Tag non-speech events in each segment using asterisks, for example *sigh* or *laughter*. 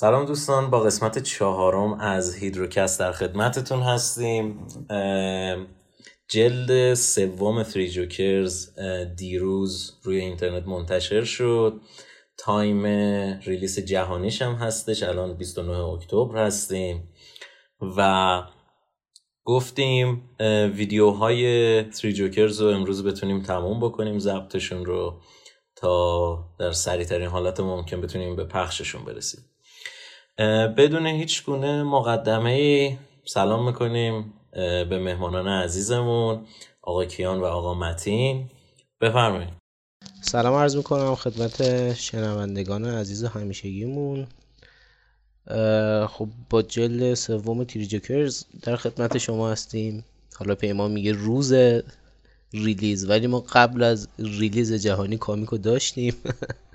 سلام دوستان با قسمت چهارم از هیدروکست در خدمتتون هستیم. جلد سوم Three Jokers دیروز روی اینترنت منتشر شد. time release جهانیش هم هستش الان 29 اکتبر هستیم. و گفتیم ویدیوهای Three Jokers رو امروز بتونیم تموم بکنیم ضبطشون رو تا در سریع ترین حالت ممکن بتونیم به پخششون برسیم. بدون هیچ گونه مقدمه سلام می‌کنیم به مهمانان عزیزمون آقا کیان و آقا متین. بفرمایید. سلام عرض می‌کنم خدمت شنوندگان عزیز همیشگیمون. خب با جل سوم تیری جوکرز در خدمت شما هستیم. حالا پیمان میگه روز release ولی ما قبل از release جهانی کامیکو داشتیم. *laughs*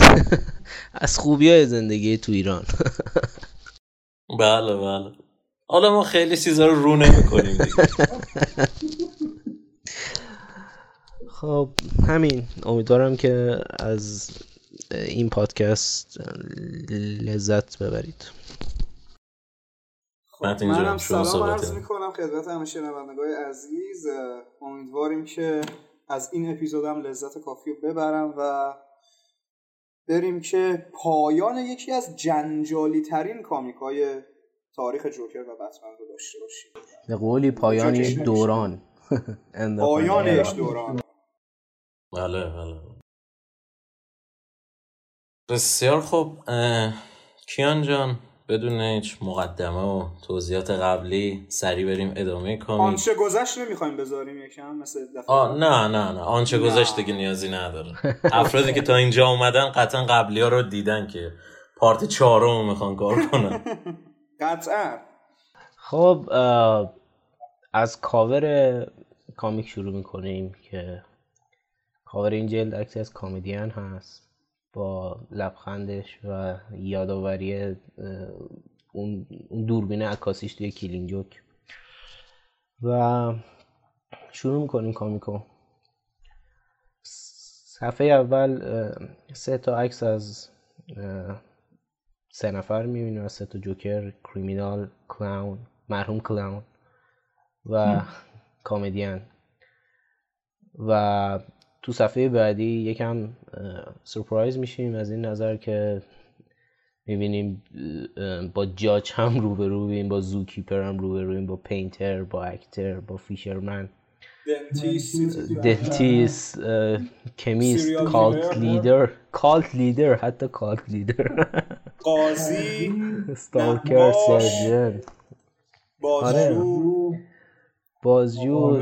*laughs* از خوبی های زندگی تو ایران. *laughs* بله بله. حالا ما خیلی چیزا رو رو نمی *laughs* خب همین. امیدوارم که از این پادکست لذت ببرید. خب منم سلام عرض می‌کنم خدمت همه شنوندگان عزیز. امیدواریم که از این اپیزودم لذت کافی رو ببرم و بریم که پایان یکی از جنجالی ترین کامیک های تاریخ جوکر و بتمن رو داشته باشیم. به قولی پایان یک دوران. *laughs* پایان یک دوران. بله بله. بسیار خوب. کیان جان. بدون هیچ مقدمه و توضیحات قبلی سری بریم ادامه کامیک. آنچه گذشت نمی‌خوایم بذاریم یکم مثل آه نه نه نه. آنچه گذشت دیگه نیازی نداره. افرادی که تا اینجا اومدن قطعا قبلی ها رو دیدن که پارت چهارم می‌خوان کار کنن. *laughs* قطعا. خب از کاور کامیک شروع می‌کنیم که کاور این جلد عکسی از کامدین هست. با لبخندش و یادآوری اون دوربین عکاسیش توی کلین جوک. و شروع می‌کنیم کامیکو. صفحه اول سه تا عکس از سه نفر می‌بینیم از سه تا جوکر کریمینال کلاون مرحوم کلاون و کامدین و تو صفحه بعدی یکم سرپرایز میشیم از این نظر که می‌بینیم با جاج هم روبرویم با زوکیپر هم روبرویم با پینتر با اکتر با فیشرمن دنتیس کمیست کالت لیدر کالت لیدر حتی کالت لیدر قاضی. *laughs* ستالکر سرجن بازجو. بازجو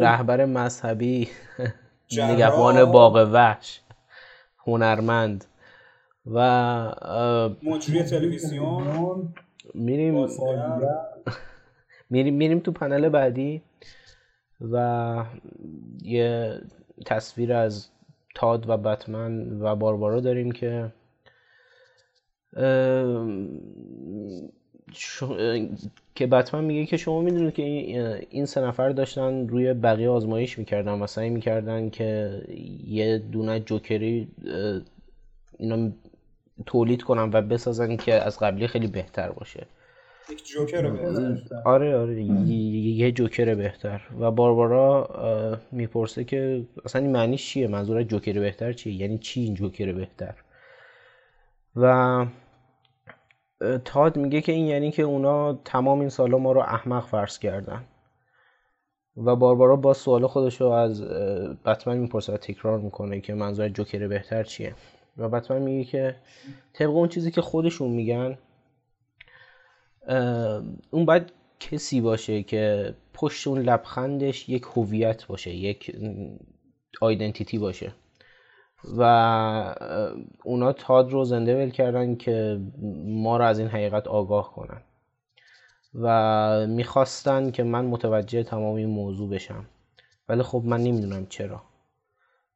رهبر مذهبی. *laughs* نگهبان باغ وحش. هنرمند. و مجری تلویزیون. میریم. میریم میریم تو پنل بعدی. و یه تصویر از تاد و بتمن و باربارا داریم که که بتمن میگه که شما می‌دونید که این سه نفر داشتن روی بقیه آزمایش می‌کردن و سعی می‌کردن که یه دونه جوکری اینا تولید کنن و بسازن که از قبلی خیلی بهتر باشه. یک جوکر بهتر. آره آره یه جوکر بهتر. و باربارا می‌پرسه که اصلا این معنیش چیه؟ منظور جوکر بهتر چیه؟ یعنی چی این جوکر بهتر؟ و تاد میگه که این یعنی که اونا تمام این سالا ما رو احمق فرض کردن. و باربارا با سوال خودش رو از بتمن می‌پرسه و تکرار می‌کنه که منظور جوکر بهتر چیه. و بتمن میگه که طبق اون چیزی که خودشون میگن اون باید کسی باشه که پشت اون لبخندش یک هویت باشه یک آیدنتیتی باشه. و اونا تاد رو زنده ول کردن که ما رو از این حقیقت آگاه کنن. و می‌خواستن که من متوجه تمام این موضوع بشم. ولی خب من نمی‌دونم چرا.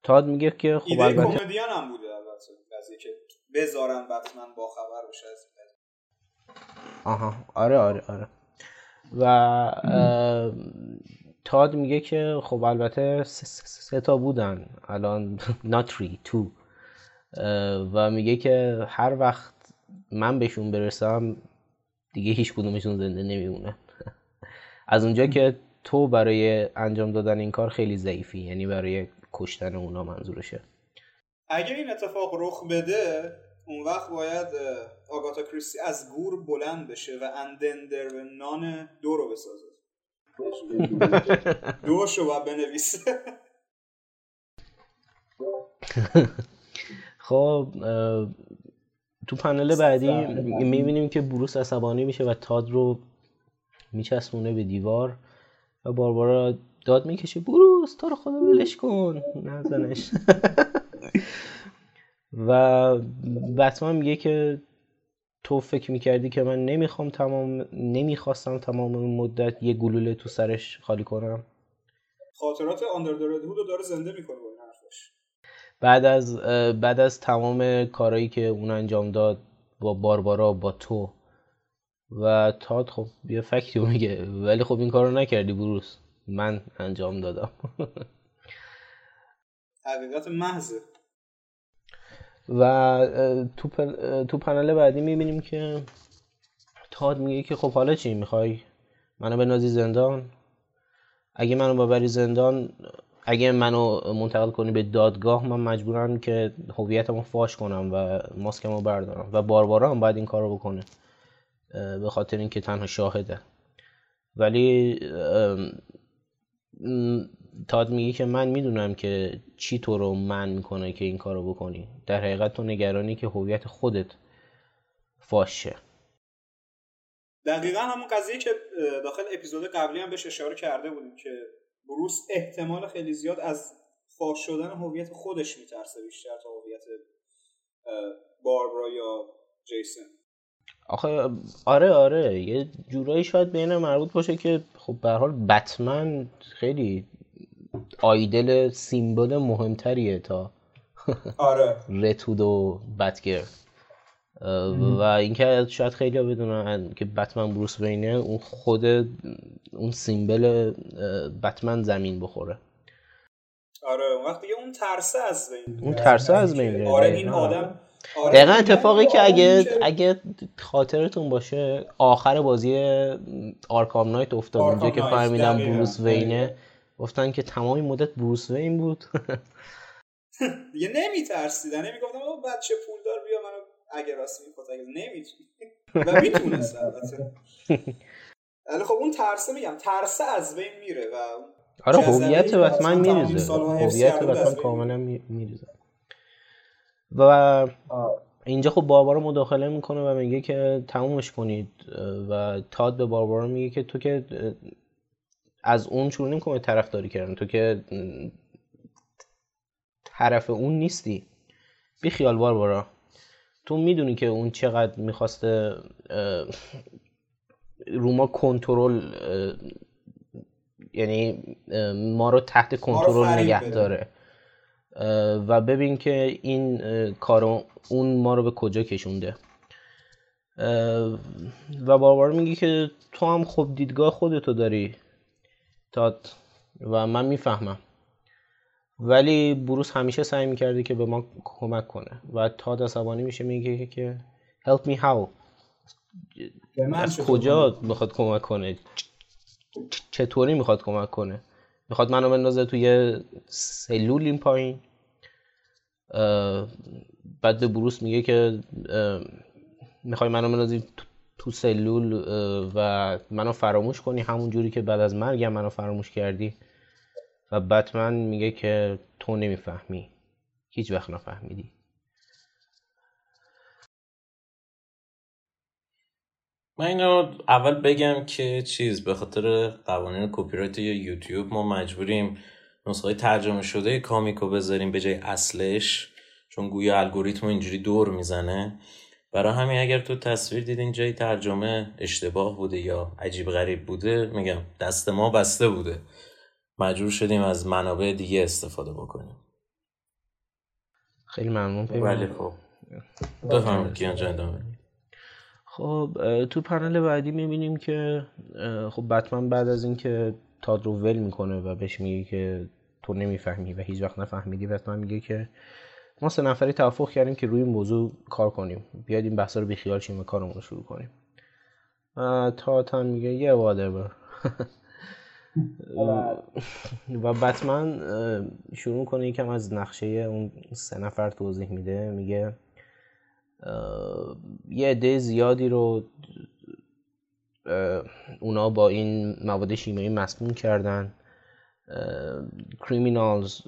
تاد میگه که خب ایده البته کمدین هم بوده البته. که بذارن بتمن با خبر بشه از آها. آره آره آره. و تاد میگه که خب البته سه تا بودن. الان *laughs* ناتری تو و میگه که هر وقت من بهشون برسم دیگه هیچ کدومشون زنده نمیمونن. *laughs* از اونجا که تو برای انجام دادن این کار خیلی ضعیفی یعنی برای کشتن اونا منظورشه. اگر این اتفاق رخ بده اون وقت باید آگاتا کریستی از گور بلند بشه و اندندر و نان دو رو بسازه. دو شو باید بنویسه. خب تو پنل بعدی می‌بینیم که بروس عصبانی میشه و تاد رو میچسبونه به دیوار و باربارا داد می‌کشه. بروس تو رو خدا ولش کن. نزنش *laughs* و بتمن میگه که تو فکر می‌کردی که من نمی‌خوام تمام نمی‌خواستم تمام مدت یه گلوله تو سرش خالی کنم؟ خاطرات آندردرد رو داره زنده می‌کنه با حرفش بعد از بعد از تمام کارهایی که اون انجام داد با باربارا با تو. و تاد خب یه فکتی میگه. ولی خب این کارو نکردی بروس من انجام دادم. *laughs* حقیقت محض. و تو, تو پنل بعدی می‌بینیم که تاد میگه که خب حالا چی می‌خوای؟ منو بنازی زندان؟ اگه منو ببری زندان اگه منو منتقل کنی به دادگاه من مجبورم که هویتمو فاش کنم و ماسکمو بردارم و باربارا هم باید این کارو بکنه به خاطر اینکه تنها شاهده. ولی تاد میگه که من می‌دونم که چی تو رو من می‌کنه که این کارو بکنی. در حقیقت تو نگرانی که هویت خودت فاشه دقیقا همون قضیه که داخل اپیزود قبلی هم بهش اشاره کرده بودیم که بروس احتمال خیلی زیاد از فاش شدن هویت خودش میترسه بیشتر تا هویت باربرا یا جیسن. آخه آره آره یه جورایی شاید بین مربوط باشه که خب به حال بتمن خیلی آیدل سیمبل مهمتریه تا *laughs* آره. رتود و بتگر. و اینکه شاید خیلی بدونن که بتمن بروس بینه اون خود اون سیمبل بتمن زمین بخوره. آره اون وقت دیگه اون ترسه از بین اون ترسه از بین آره این آدم آره دقیقا اتفاقی که اگه اگه خاطرتون باشه آخر بازی آرکام نایت افتاد. اونجا که فهمیدم بروس وینه گفتن که تمام مدت بروس وین بود. *laughs* دیگه نمیترسیدن. نمی‌گفتم بچه پولدار بیا منو اگه راست می‌خواد اگه نمی‌تونی. و می‌تونست البته. ولی خب اون ترسه میگم ترسه از بین میره و آره هویت بتمن میریزه. هویت بتمن کاملا میریزه. و اینجا خب باربارا مداخله می‌کنه و میگه که تمومش کنید. و تاد به باربارا میگه که تو که از اون شروع نمی‌کنه طرفداری کردن. تو که طرف اون نیستی. بی خیال باربارا تو می‌دونی که اون چقدر می‌خواسته رو ما کنترل یعنی ما رو تحت کنترل نگه داره. و ببین که این کار اون ما رو به کجا کشونده. و باربارا میگی که تو هم خب دیدگاه خودتو داری. تاد و من می‌فهمم. ولی بروس همیشه سعی می‌کرده که به ما کمک کنه و تاد عصبانی میشه میگه که help me how. از کجا می‌خواد کمک کنه؟ چطوری می‌خواد کمک کنه؟ می‌خواد منو بندازه توی سلول این پایین؟ بعد به بروس میگه که می‌خوای منو بندازی تو سلول و منو فراموش کنی همون جوری که بعد از مرگم منو فراموش کردی. و بتمن میگه که تو نمی‌فهمی. هیچ وقت نفهمیدی. من اینو اول بگم که چیز به خاطر قوانین کپی رایت یا یوتیوب ما مجبوریم نسخه ترجمه شده کامیکو بذاریم به جای اصلش چون گویا الگوریتم اینجوری دور می‌زنه. برای همین اگر تو تصویر دیدین جای ترجمه اشتباه بوده یا عجیب غریب بوده میگم دست ما بسته بوده. مجبور شدیم از منابع دیگه استفاده بکنیم. خیلی ممنون. ولی خب. بفهمید که ادامه خب تو پنل بعدی می‌بینیم که خب بتمن بعد از اینکه تاد رو ول می‌کنه و بهش میگه که تو نمی‌فهمی و هیچ وقت نفهمیدی بتمن میگه که ما سه نفری توافق کردیم که روی این موضوع کار کنیم. بیاید این بحثا رو بیخیال شیم و کارمون رو شروع کنیم. تا تا میگه یه وادر *laughs* و بتمن شروع کنه یکم از نقشه اون سه نفر توضیح میده. میگه یه عده زیادی رو اونا با این مواد شیمیایی مسموم کردن. criminals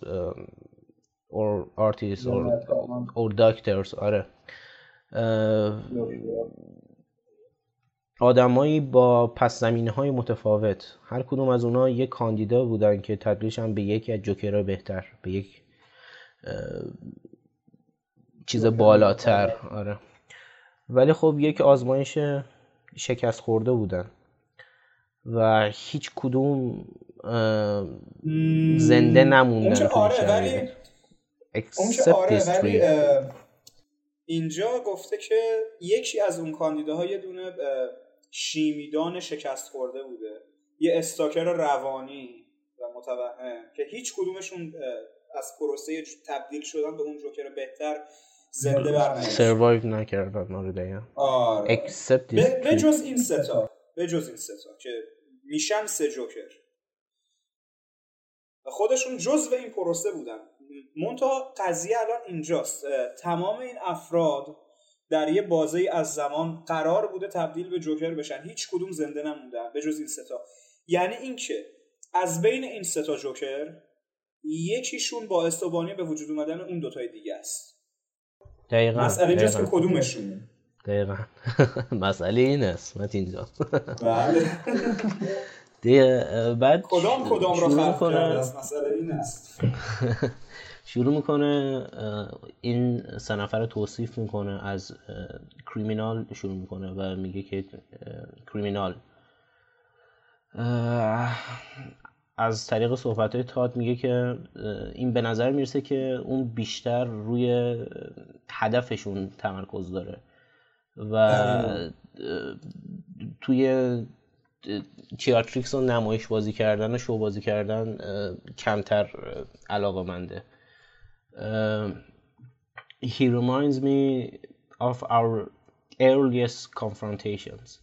or artists or, or doctors. آره. آدمایی با پس زمینه های متفاوت. هر کدوم از اونا یک کاندیدا بودن که تبدیلش هم به یکی از جوکرها بهتر به یک چیز بالاتر. آره. ولی خب یک آزمایش شکست خورده بودن. و هیچ کدوم زنده نموندن آره ولی آره ولی اینجا گفته که یکی از اون کاندیداها یه دونه شیمیدان شکست خورده بوده. یه استاکر روانی و متوهم که هیچ کدومشون از پروسه تبدیل شدن به اون جوکر بهتر زنده برنگشت. سروایو نکردن آره آره. به جز این ستا به جز این ستا که میشن سه جوکر. و خودشون جزو این پروسه بودن. منتها قضیه الان اینجاست. تمام این افراد در یه بازه از زمان قرار بوده تبدیل به جوکر بشن. هیچ کدوم زنده نموندن به جز این ستا یعنی اینکه از بین این ستا جوکر یکیشون با استوبانی به وجود اومدن اون دوتای دیگه است. دقیقا. مسئله اینجاست که کدومشون؟ دقیقا. *laughs* مسئله این است اینجا بله. بعد کدام کدام رو خلق کرده مسئله این است. *laughs* شروع می‌کنه این سه نفر رو توصیف می‌کنه از کریمینال شروع می‌کنه و میگه که کریمینال از طریق صحبت های تاد میگه که این به نظر می‌رسه که اون بیشتر روی هدفشون تمرکز داره و توی تیاتریکس و نمایش بازی کردن و شو بازی کردن کمتر علاقه منده he reminds me of our earliest confrontations.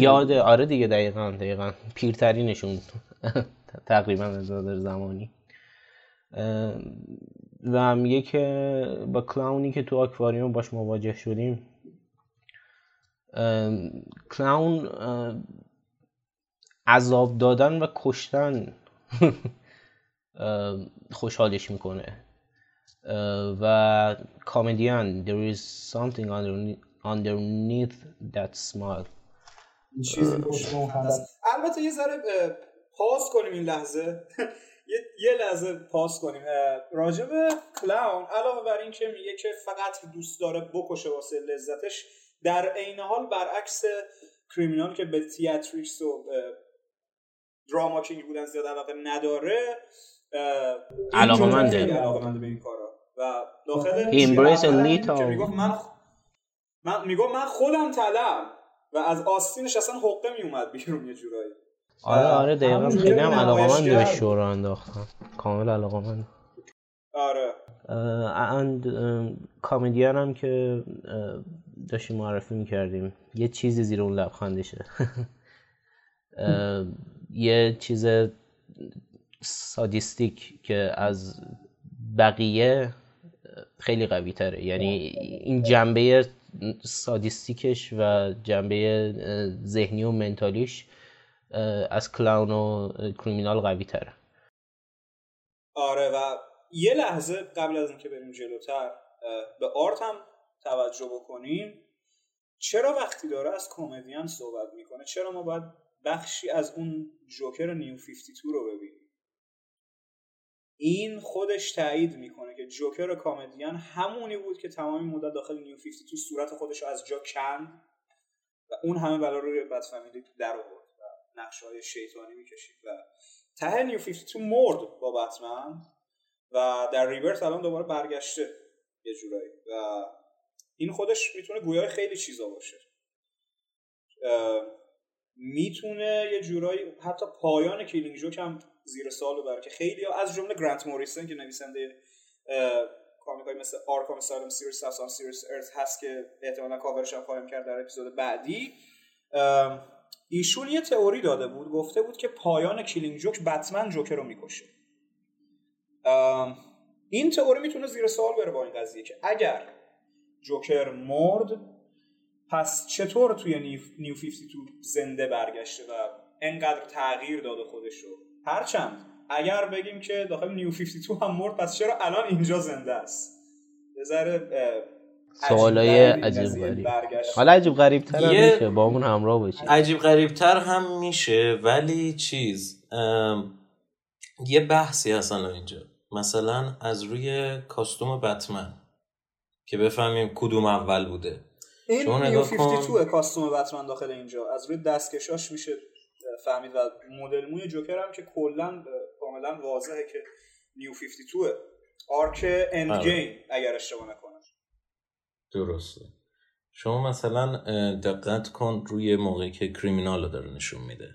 یاد آره دیگه دقیقا دقیقا. پیرترینشون. *laughs* تقریبا از نظر زمانی. و میگه که با کلاونی که تو آکواریوم باش مواجه شدیم. کلاون عذاب دادن و کشتن. *laughs* خوشحالش می‌کنه. و کامدیان there is something underneath that smile. چیزی البته یه ذره پاس کنیم این لحظه. *laughs* یه لحظه پاس کنیم. راجب کلاون علاوه بر این که میگه که فقط دوست داره بکشه واسه لذتش در عین حال برعکس کریمینال که به تیاتریکس و دراما کینگ بودن زیاد علاقه نداره علاقه منده. به این کارا. و داخل ایمبریس می‌گفت؟ من من می‌گفت من خودم طلب و از آستینش اصلا حقه میومد بیرون یه جورایی. آره آره دقیقا خیلی هم علاقه من به شورا انداختم. کامل علاقه من. آره. اند کامدیان هم که داشتیم معرفی می‌کردیم. یه چیزی زیر اون لبخندشه. *laughs* یه چیز سادیستیک که از بقیه خیلی قوی تره. یعنی این جنبه سادیستیکش و جنبه ذهنی و منتالیش از کلاون و کریمینال قوی تره. آره و یه لحظه قبل از اینکه بریم جلوتر به آرت هم توجه بکنیم. چرا وقتی داره از کمدین صحبت می‌کنه چرا ما باید بخشی از اون جوکر نیو 52 رو ببینیم؟ این خودش تایید می‌کنه که جوکر کامدیان همونی بود که تمامی مدت داخل نیو 52 صورت خودش رو از جا کند و اون همه بلا روی بدفهمیدی در آورد و نقشه های شیطانی می‌کشید. و ته New 52 مرد با بتمن و در Rebirth الان دوباره برگشته یه جورایی. و این خودش می‌تونه گویای خیلی چیزا باشه. می‌تونه یه جورایی حتی پایان Killing Joke هم زیر سوال ببره که خیلی از جمله گرانت موریسن که نویسنده comic های مثل Arkham Asylum Serious House on Serious Earth هست که احتمالا کاورش هم خواهیم کرد در اپیزود بعدی. ایشون یه تئوری داده بود گفته بود که پایان Killing Joke بتمن جوکر رو می‌کشه. این تئوری می‌تونه زیر سوال بره با این قضیه که اگر جوکر مرد پس چطور توی New, New 52 زنده برگشته و انقدر تغییر داده خودشو هرچند اگر بگیم که داخل New 52 هم مرد پس چرا الان اینجا زنده است؟ ذره سوالای عجیب غریب. حالا عجیب غریب تر هم میشه با همون همراه باشی عجیب غریب تر هم میشه ولی چیز یه بحثی هستن اینجا. مثلا از روی کاستوم بتمن که بفهمیم کدوم اول بوده. این نیو 52 کاستوم بتمن داخل اینجا. از روی دستکشاش میشه فهمید و مدل موی جوکر هم که کلا کاملا واضحه که New 52 arc Endgame اگر اشتباه نکنم. درسته. شما مثلا دقت کن روی موقعی که Criminal رو داره نشون میده.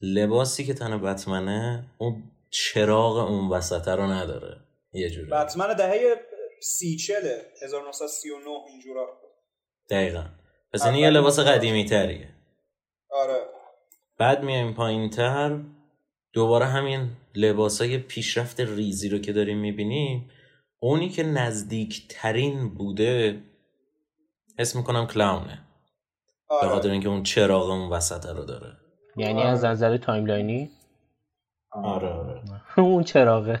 لباسی که تن بتمنه اون چراغ اون وسطه رو نداره. یه جوری. بتمن دهه سی چله 1939 اینجورا. دقیقا. پس این یه لباس قدیمی تریه آره. بعد میایم پایین تر دوباره همین لباسای پیشرفت ریزی رو که داریم می‌بینیم اونی که نزدیک ترین بوده حس می‌کنم Clown ه آره. به خاطر اینکه اون چراغ اون وسط رو داره. یعنی از نظر timeline ی آره. آره *laughs* اون چراغه.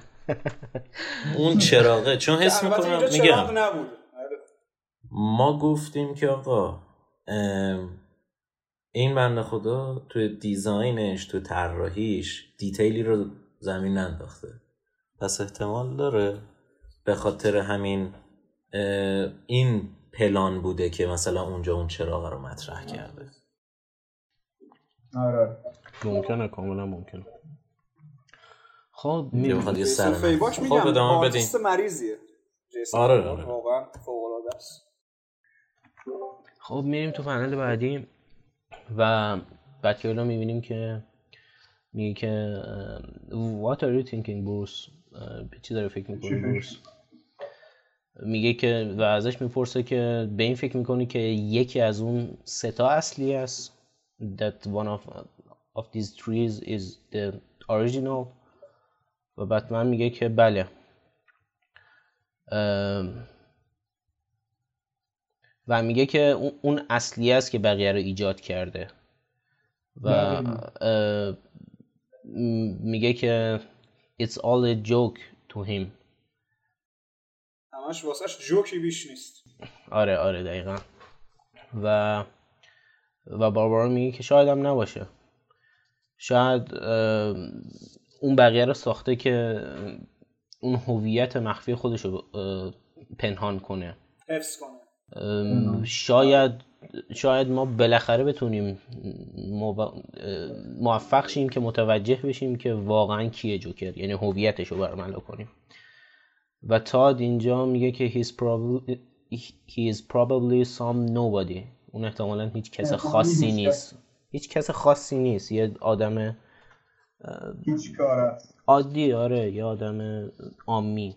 اون چراغه. چون حس می‌کنم میگم. ما گفتیم که آقا این بنده خدا تو design ش تو طراحیش detail ی رو زمین ننداخته. پس احتمال داره. به خاطر همین این پلان بوده که مثلا اونجا اون چراغ رو مطرح کرده. آره. ممکنه کاملا ممکنه. خب می‌خواد یه سر فیباش میگم خب آرتیست مریضیه. آره آره. واقعا فوق العاده است. خب میریم تو پنل بعدی. و بعد که می‌بینیم که میگه که what are you thinking بروس چی داره فکر می‌کنی بروس میگه؟ که و ازش می‌پرسه که به این فکر می‌کنی که یکی از اون ستا اصلی است؟ That one of, of these trees is the original. و بتمن میگه که بله. و میگه که اون اصلی است که بقیه رو ایجاد کرده. و میگه که it's all a joke to him. همش واسهش جوکی بیش نیست. آره آره دقیقا. و و باربارا میگه که شاید هم نباشه. شاید اون بقیه رو ساخته که اون هویت مخفی خودش رو پنهان کنه. حفظ کنه. شاید شاید ما بالاخره بتونیم موفق شیم که متوجه بشیم که واقعا کیه جوکر یعنی هویتش رو برملا کنیم. و تاد اینجا میگه که he's probably, he is probably some nobody. اون احتمالا هیچ کس خاصی نیست. هیچ کس خاصی نیست. یه آدم هیچ کار عادی آره یه آدم آمی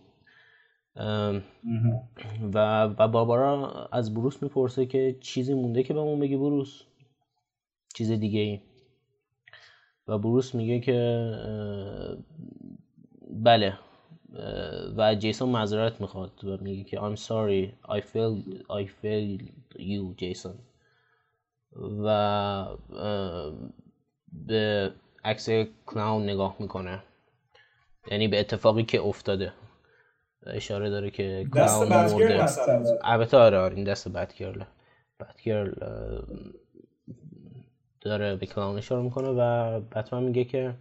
و و بابارا از بروس می‌پرسه که چیزی مونده که بهمون بگی بروس؟ چیز دیگه ای و بروس میگه که بله و جیسون معذرت می‌خواد و میگه که I'm sorry I failed I failed you جیسون. و به عکس کلاون نگاه می‌کنه. یعنی به اتفاقی که افتاده. اشاره داره که کلاون مرده البته آره آره این دست بد بتگرل داره به کلاون اشاره می‌کنه و بتمن میگه که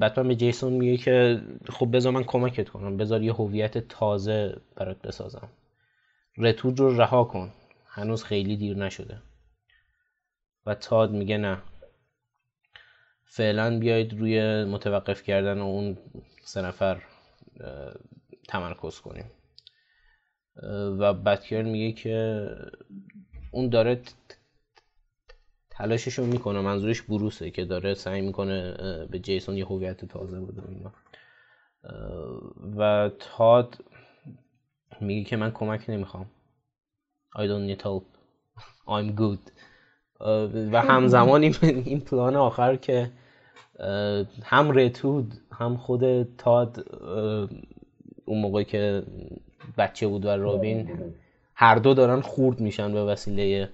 بتمن به جیسون میگه که خب بذار من کمکت کنم بذار یه هویت تازه برات بسازم. رتوج رو رها کن. هنوز خیلی دیر نشده. و تاد میگه نه. فعلا بیاید روی متوقف کردن اون سه نفر تمرکز کنیم. و بتکر میگه که اون داره تلاشش رو می‌کنه منظورش بروسه که داره سعی می‌کنه به جیسون یه هویت تازه بده اینا. و تاد میگه که من کمک نمی‌خوام. I don't need help. I'm good. و همزمان این پلان آخر که هم رتود هم خود تاد اون موقع که بچه بود و رابین هر دو دارن خورد میشن به وسیله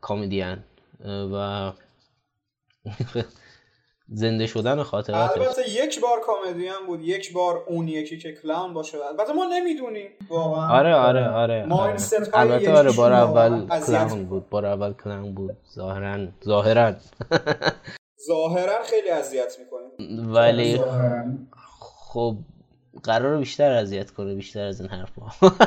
کامیدیان و *laughs* زنده شدن خاطرات البته یک بار کمدین بود یک بار اون یکی که کلان باشه. البته ما نمی‌دونیم. واقعا. آره آره آره, آره. البته آره بار اول کلان بود بار اول کلان بود. ظاهرا ظاهرا. ظاهرا خیلی اذیت می‌کنه ولی خب قرار بیشتر اذیت کنه بیشتر از این حرفا.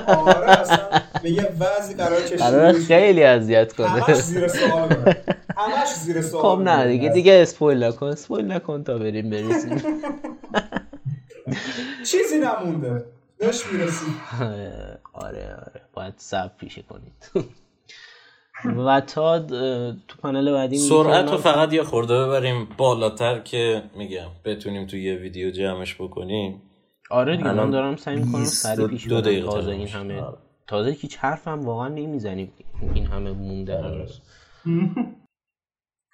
آره اصلا به یه وضعی قرار کشید قرار خیلی اذیت کنه. همش زیر سوال همش زیر سوال خب نه دیگه دیگه اسپویل نکن اسپویل نکن تا بریم برسیم. *laughs* چیزی نمونده. بهش می‌رسیم. آره آره باید سب پیشه کنید. *laughs* و تا تو پنل بعدی سرعت رو فقط یه خورده ببریم بالاتر که میگم بتونیم تو یه ویدیو جمعش بکنیم. آره دیگه من دارم سعی می‌کنم سریع پیش دو دقیقه تازه این همه آره. تازه هیچ حرفم واقعا نمی‌زنیم این همه مونده هنوز. *laughs*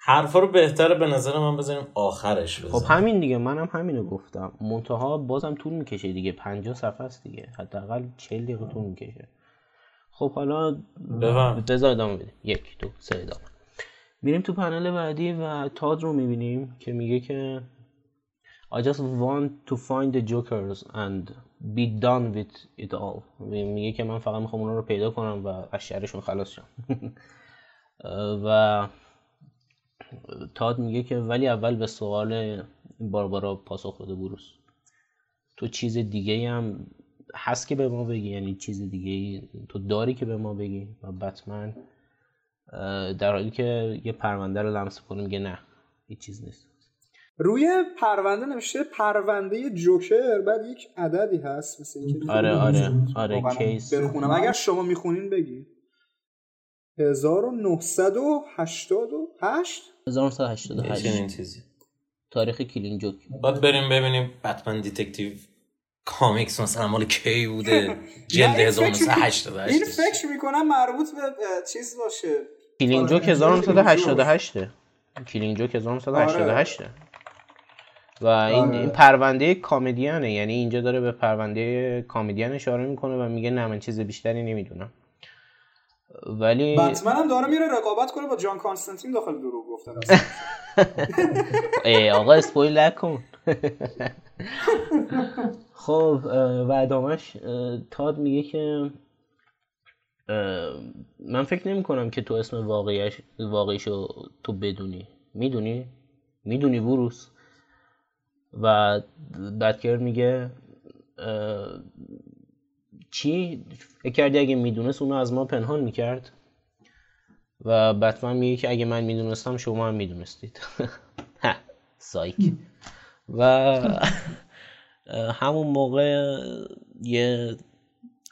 حرفا رو بهتره به نظر من بزنیم آخرش بزنیم. خب همین دیگه منم همینو گفتم. منتها بازم طول می‌کشه دیگه 50 صفحه است دیگه. حداقل 40 دقیقه طول می‌کشه. خب حالا بذار ادامه بدیم. یک دو سه ادامه. میریم تو پنل بعدی و تاد رو می‌بینیم که میگه که I just want to find the jokers and be done with it all. میگه که من فقط می‌خوام اونا رو پیدا کنم و از شرشون خلاص شم. *laughs* و تاد میگه که ولی اول به سوال باربارا پاسخ بده بروس. تو چیز دیگه هم هست که به ما بگی یعنی چیز دیگه تو داری که به ما بگی؟ و بتمن در حالی که یه پرونده رو لمس کنه میگه نه هیچ چیز نیست. روی پرونده نوشته پرونده جوکر بعد یک عددی هست مثل اینکه آره آره آره case. بخونم. اگر شما می‌خونین بگی 1988 1988 تاریخ Killing Joke. باید بریم ببینیم بتمن Detective Comics مثلا مال کی بوده. *laughs* جلد 1988 این فکر می‌کنم مربوط به چیز باشه. کلین جوک 1988 کلین جوک 1988 و این, آره. این پرونده کامدیانه. یعنی اینجا داره به پرونده کامدیان اشاره می‌کنه و میگه نه من چیز بیشتری نمی‌دونم. ولی بتمن هم داره میره رقابت کنه با جان کانستانتین داخل دروغ گفتن ای آقا اسپویل نکن. خب و ادامش تاد میگه که من فکر نمی کنم که تو اسم واقعیش واقعیشو تو بدونی. می‌دونی؟ می‌دونی بروس و بدکر میگه چی؟ فکر کردی اگه می‌دونست اونو از ما پنهان می‌کرد؟ و بتمن میگه که اگه من می‌دونستم شما هم می‌دونستید. *laughs* سایک. و همون موقع یه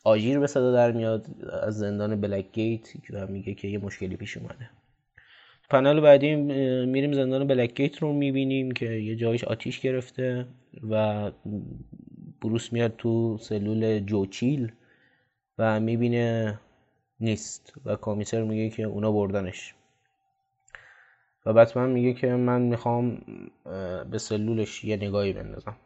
آژیر به صدا در میاد از زندان بلک گیت و میگه که یه مشکلی پیش اومده. پنل بعدی میریم زندان بلک گیت رو می‌بینیم که یه جایش آتیش گرفته و بروس میاد تو سلول جوچیل و می‌بینه نیست و کامیسر میگه که اونا بردنش. و بتمن میگه که من می‌خوام به سلولش یه نگاهی بندازم.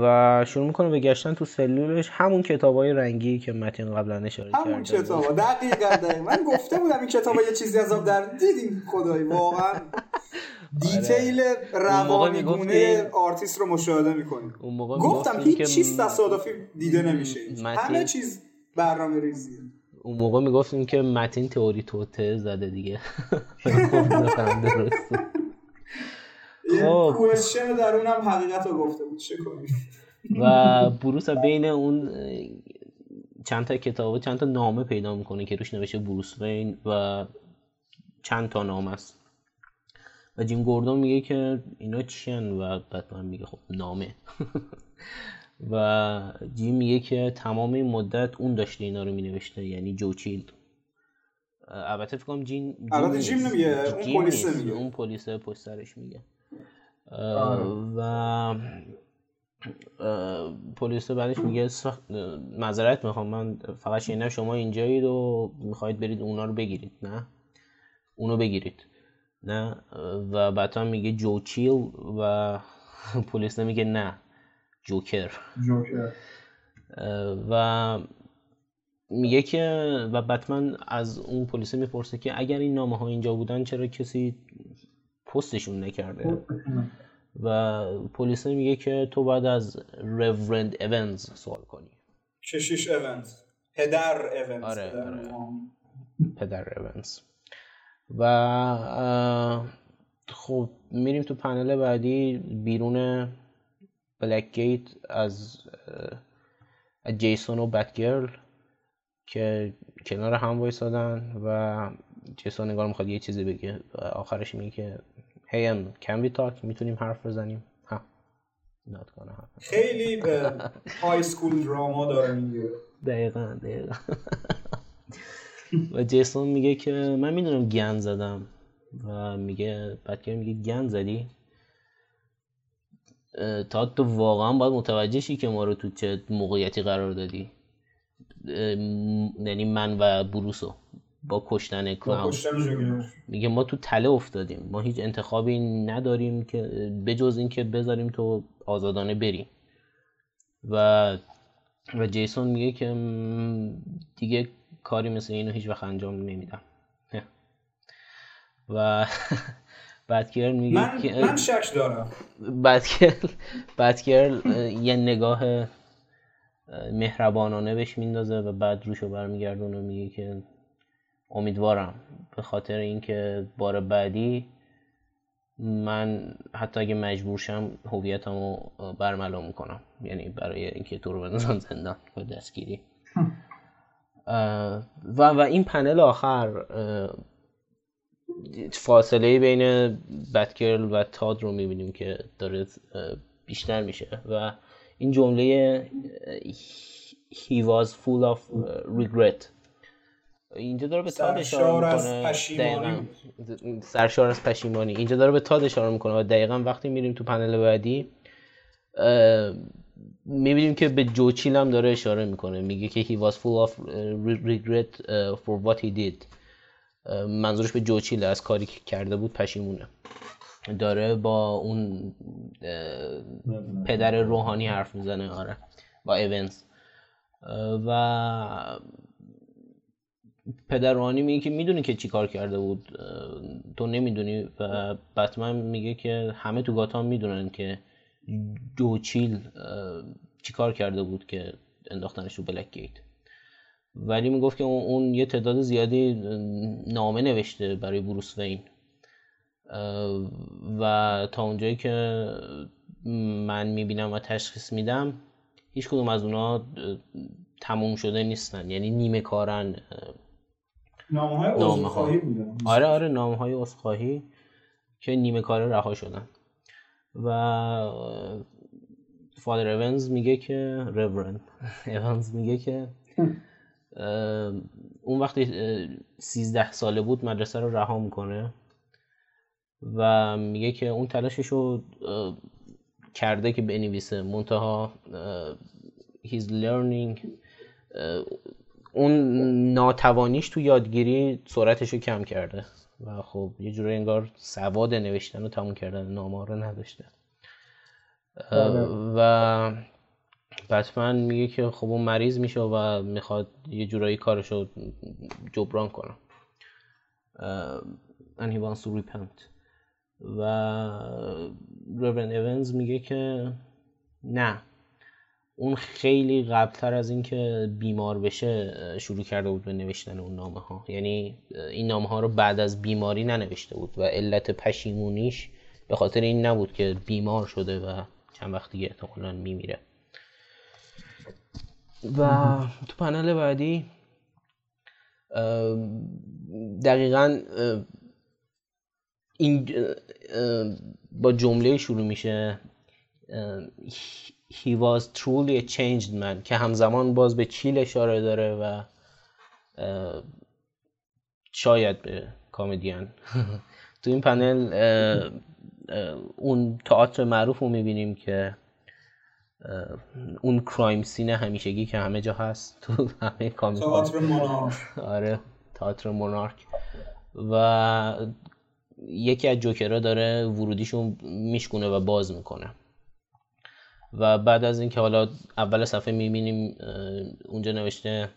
و شروع می‌کنه به گشتن تو سلولش همون های رنگی که متین قبلا اشاره کرده همون کتابا. دقیقا دقیقا. من گفته بودم این کتابا یه چیزی از در دیدیم خدایی واقعا. *laughs* آره. detail روانی‌گونه artist رو مشاهده می‌کنیم. گفتم هیچ چیز تصادفی دیده نمیشه. همه چیز برنامه ریزیه. اون موقع می‌گفتیم که متین تئوری توته زده دیگه. *laughs* *laughs* خب. کوشن در اونم حقیقت رو گفته بود. چه کنیم؟ و بروس بین اون چند تا کتاب چند تا نامه پیدا می‌کنه که روش نوشته بروس وین و چند تا نامه است. و جیم گوردون میگه که اینا چیان و من میگه خب نامه. *laughs* و جیم میگه که تمام این مدت اون داشته اینا رو مینوشته یعنی جو چیلد. البته فکر کنم جین البته جیم نمیگه اون پلیس میگه. اون پلیس پشت سرش میگه. و پلیس بعدش میگه معذرت می‌خوام من فقط شنیدم شما اینجایید و می‌خواید برید اونا رو بگیرید نه؟ اونو بگیرید نه؟ و بعدا میگه جوچیل و *laughs* پلیس میگه نه جوکر. جوکر. و میگه که و بتمن از اون پلیس می‌پرسه که اگر این نامه ها اینجا بودن چرا کسی پستشون نکرده. و پلیس میگه که تو باید از رورند ایونز سوال کنی. کشیش ایونز پدر ایونز آره, آره. پدر ایونز و خب میریم تو پنل بعدی بیرون بلک گیت از جیسون و بتگرل که کنار هم وایسادن و جیسون نگار می‌خواد یه چیزی بگه. و آخرش میگه که هیم کم بی تاک می‌تونیم حرف بزنیم؟ ها. کنه خیلی *laughs* به high school drama داره میگه. دقیقا دقیقا. و جیسون میگه که من می‌دونم گن زدم. و میگه بعد میگه گن زدی تا تو واقعا باید متوجه شی که ما رو تو چه موقعیتی قرار دادی. یعنی من و بروسو. با کشتن کلاون. میگه ما تو تله افتادیم. ما هیچ انتخابی نداریم که بجز اینکه بذاریم تو آزادانه بری و و جیسون میگه که دیگه کاری مثل اینو هیچ وقت انجام نمیدم. و *laughs* بدکرل میگه من, که من شک دارم. بدکرل یه نگاه مهربانانه بهش میندازه و بعد روشو برمیگردونه و میگه که امیدوارم. به خاطر اینکه بار بعدی من حتی اگه مجبور شم هویتم رو برملا می‌کنم. یعنی برای اینکه تو رو بندازن زندان و دستگیری. و و این پنل آخر فاصله بین بتگرل و تاد رو می‌بینیم که داره بیشتر میشه. و این جمله he was full of regret. اینجا داره به تاد اشاره می‌کنه. سرشار از پشیمانی. اینجا داره به تاد اشاره می‌کنه و دقیقا وقتی میریم تو پنل بعدی می‌بینیم که به جوچیل هم داره اشاره می‌کنه. میگه که he was full of regret for what he did. منظورش به جوچیل از کاری که کرده بود پشیمونه. داره با اون پدر روحانی حرف می‌زنه. آره. با ایونز و پدر روحانی میگه که می‌دونی که چی کار کرده بود تو نمی‌دونی. و بتمن میگه که همه تو گاتام می‌دونن که جوچیل چی کار کرده بود که انداختنش تو بلک گیت. ولی می‌گفت که اون یه تعداد زیادی نامه نوشته برای بروس وین. و تا اونجایی که من می‌بینم و تشخیص میدم هیچ کدوم از اونا تموم شده نیستن. یعنی نیمه کارن نامه های بودن آره آره نامه های اصخاهی که نیمه کاره رها شدن. و فادر ایونز میگه که ریورند ایونز میگه که اون وقتی سیزده ساله بود مدرسه رو رها می‌کنه و میگه که اون تلاشش رو کرده که بنویسه. منتها he's learning اون ناتوانیش تو یادگیری سرعتش رو کم کرده. و خب یه جوری انگار سواد نوشتن و تموم کردن نامه رو نداشته. بله. و بتمن میگه که خب اون مریض میشه و می‌خواد یه جورایی کارش رو جبران کنه. and he wants to repent. و رورن ایونز میگه که نه. اون خیلی قبلتر از اینکه بیمار بشه شروع کرده بود به نوشتن اون نامه ها یعنی این نامه ها رو بعد از بیماری ننوشته بود و علت پشیمونیش به خاطر این نبود که بیمار شده و چند وقت دیگه احتمالا میمیره. و تو پنل بعدی دقیقا این با جمله شروع میشه. He was truly a changed man که همزمان باز به چیل اشاره داره و شاید به کامدین *laughs* تو این پنل اون تئاتر معروف رو می‌بینیم که اون کرایم سین همیشگی که همه جا هست تو همه کامیک تئاتر مونارک. آره تئاتر مونارک. و یکی از جوکرها داره ورودیشون میشکونه و باز می‌کنه. و بعد از اینکه حالا اول صفحه می‌بینیم اونجا نوشته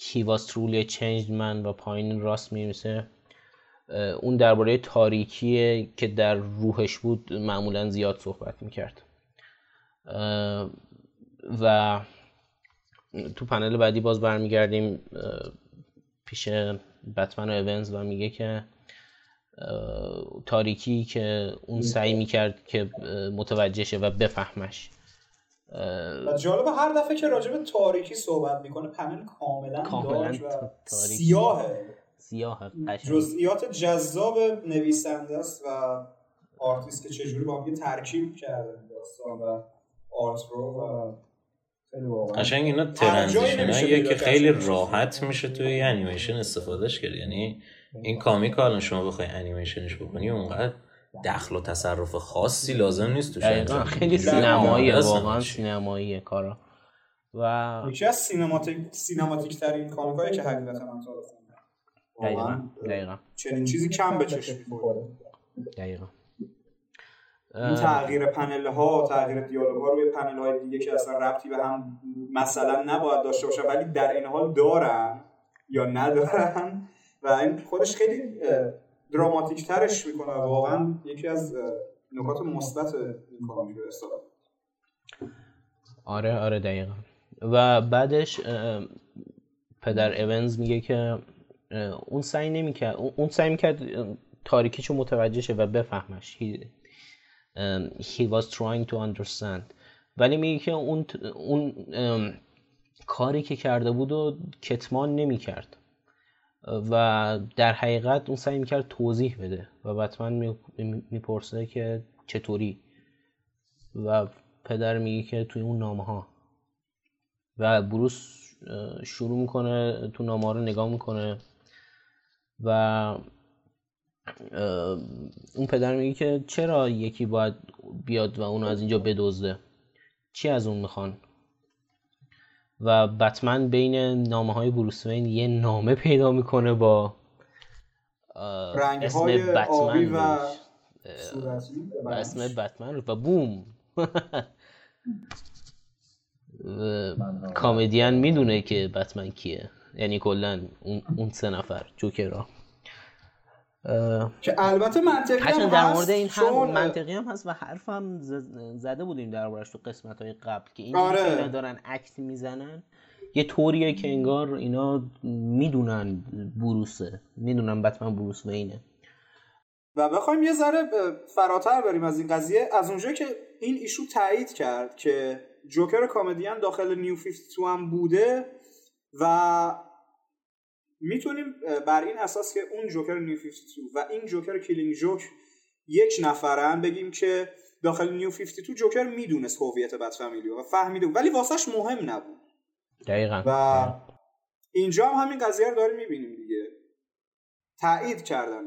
was truly a changed man و پایین راست میمیسه اون درباره تاریکی که در روحش بود معمولا زیاد صحبت می‌کرد. و تو پنل بعدی باز برمیگردیم پیش بتمن و اونز و میگه که تاریکی که اون سعی می‌کرد که متوجه شه و بفهمش. جالبه هر دفعه که راجب تاریکی صحبت می‌کنه پنل کاملا, کاملا و سیاهه. سیاه جزئیات جذاب نویسنده است و آرتیست که چجوری با هم ترکیب کرده داستان و art رو و قشنگ اینا transition که خیلی راحت میشه توی انیمیشن استفادهش کرد. یعنی این comic الان شما بخوای انیمیشنش بکنی اونقدر دخل و تصرف خاصی لازم نیست توش خیلی سینمایی واقعا سینمایی کارا. و یکی از cinematic cinematic ترین comic ایی که حقیقتا من تا دقیقا دقیقا. چنین چیزی کم به چشم دقیقا. این تغییر پنل ها تغییر دیالوگ ها روی پنل های دیگه که اصلا ربطی به هم مثلا نباید داشته باشن ولی در این حال دارن یا ندارن. و این خودش خیلی دراماتیک ترش می‌کنه واقعا یکی از نکات مثبت این کامیک آره آره دقیقا. و بعدش پدر اونز میگه که اون سعی نمی‌کرد اون سعی می‌کرد تاریکیشو متوجه شه و بفهمش. He, he was trying to understand. ولی میگه که اون اون کاری که کرده بود و کتمان نمی‌کرد. و در حقیقت اون سعی می‌کرد توضیح بده و بتمن می‌پرسه که چطوری و پدر میگه که توی اون نامه ها. و بروس شروع می‌کنه تو نامه رو نگاه می‌کنه و اون پدر میگه که چرا یکی باید بیاد و اونو از اینجا بدزده؟ چی از اون می‌خوان؟ و بتمن بین نامه های بروس وین یه نامه پیدا می‌کنه با اسم بتمن و اسم بتمن و بوم. *laughs* کامدین می‌دونه که بتمن کیه. یعنی کلا اون, اون سه نفر جوکرا. که البته منطقی هم در مورد این هم منطقی هم هست و حرف هم زده بودیم دربارش تو قسمت های قبل که این آره. دارن عکس می‌زنن. یه طوریه که انگار اینا می‌دونن بروسه. می‌دونن بتمن بروس و اینه. و بخوایم یه ذره فراتر بریم از این قضیه. از اونجایی که این issue تایید کرد که جوکر Comedian داخل New 52 هم بوده و می‌تونیم بر این اساس که اون جوکر New 52 و این جوکر Killing Joke یک نفرن بگیم که داخل نیو 52 جوکر می‌دونست هویت بد فامیلیو و فهمیده ولی واسهش مهم نبود. دقیقا. و اینجا هم همین قضیه رو داریم می‌بینیم دیگه. تایید کردن.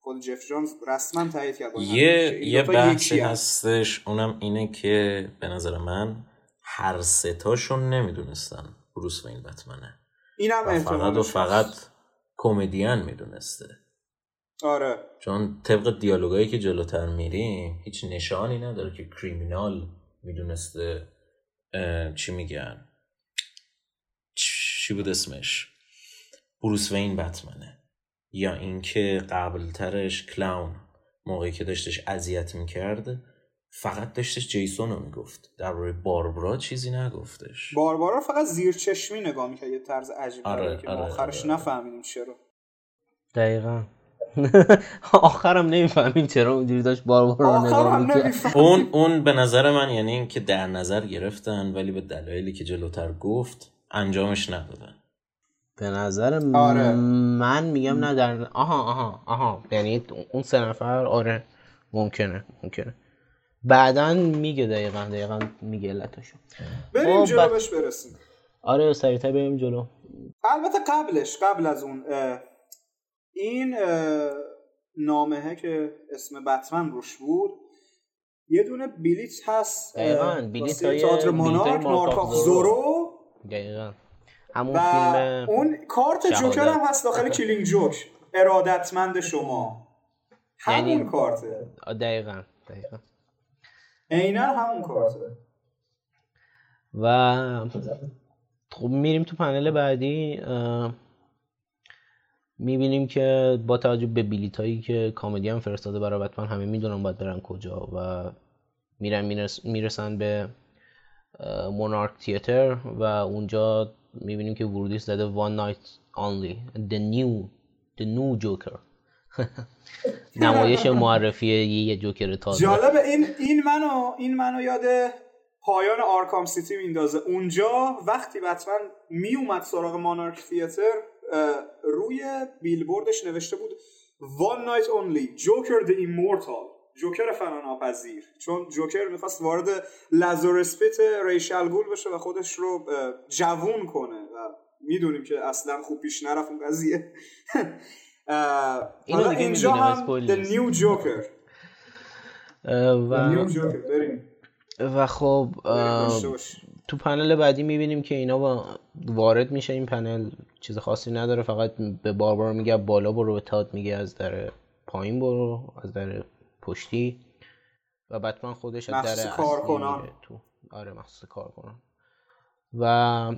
خود جف جونز رسما تایید کرد یه یه بحثی هستش اونم اینه که به نظر من هر ستاشون نمی‌دونستن بروس وین بتمنه. اینم فقط و فقط کمدین می‌دونسته. آره. چون طبق دیالوگایی که جلوتر میریم هیچ نشانی نداره که کریمینال می‌دونسته چی میگن. چی بود اسمش؟ بروس وین بتمنه. یا اینکه قبلترش کلاون موقعی که داشتش اذیت می‌کرد فقط داشتش جیسون رو می‌گفت. روی باربرا چیزی نگفتش. باربرا فقط زیر چشمی نگاه می‌کرد یه طرز عجیب آره، که آره، آخرش آره. نفهمیدیم چرا. دقیقا. *laughs* آخرم نمی‌فهمیم چرا اونجوری داشت باربرا رو نگاه می‌کرد. اون اون به نظر من یعنی اینکه در نظر گرفتن ولی به دلایلی که جلوتر گفت انجامش ندادن. به نظر آره. من میگم نه در آها آها آها. یعنی اون سه نفر آره ممکنه ممکنه. بعدا میگه دقیقا دقیقا میگه علتشو بریم خب، جلو بهش برسیم. آره سریعتر بریم جلو. البته قبلش قبل از اون این نامه که اسم بتمن روش بود یه دونه بلیت هست بلیت های تئاتر مونارک مارک زورو. دقیقا. همون و فیلم اون کارت جوکر هم هست داخل کلینگ جوک ارادتمند شما. همون یعنی... کارته. دقیقا دقیقا. عینا همون کارته و خب میریم تو پنل بعدی می‌بینیم که با توجه به بلیت هایی که کامدی هم فرستاده برای بتمن همه می‌دونن باید برن کجا و میرن می‌رسن به مونارک تیتر و اونجا می‌بینیم که ورودی زده one night only the new the new joker. *laughs* نمایش معرفی یه جوکر تازه. جالبه این این منو این منو یاد پایان آرکام سیتی میندازه. اونجا وقتی بتمن میومد سراغ Monarch Theatre روی بیلبوردش نوشته بود One Night Only Joker the Immortal. جوکر فناناپذیر چون جوکر می‌خواست وارد Lazarus Pit ریشل گول بشه و خودش رو جوون کنه. و می‌دونیم که اصلا خوب پیش نرفت این قضیه. *laughs* حالا اینجا هم The New Joker. و و خب تو پنل بعدی می‌بینیم که اینا وارد میشه این پنل. چیز خاصی نداره فقط به باربارا میگه بالا برو به تاد میگه از در پایین برو از در پشتی. و بتمن خودش از در کارکنان. تو. آره مخصوص کارکنان. و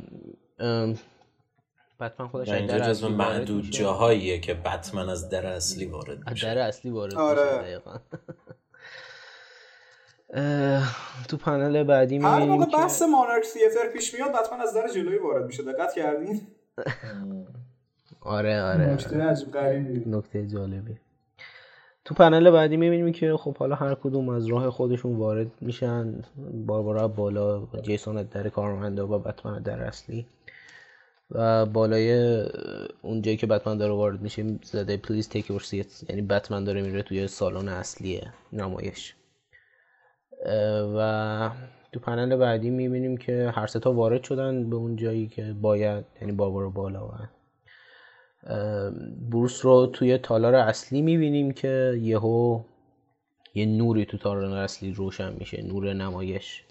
بتمن خودش از در اصلی معدود جاهاییه که بتمن از در اصلی وارد میشه. در اصلی وارد آره. میشه تو پنل بعدی می‌بینیم هر موقع بحث مانارک تیتر پیش میاد بتمن از در جلوی وارد میشه. دقت کردین؟ *laughs* آره آره نکته عجیب نکته جالبی تو پنل بعدی می‌بینیم که خب حالا هر کدوم از راه خودشون وارد میشن. باربارا بالا جیسون در کارمنده و بتمن در اصلی. و بالای اونجایی که بتمن داره وارد میشه زده please take your seat یعنی بتمن داره میره توی سالن اصلی نمایش. و تو پنل بعدی می‌بینیم که هر سه تا وارد شدن به اون جایی که باید یعنی باربارا بالا و. بروس رو توی تالار اصلی می‌بینیم که یهو یه نوری تو تالار اصلی روشن میشه نور نمایش.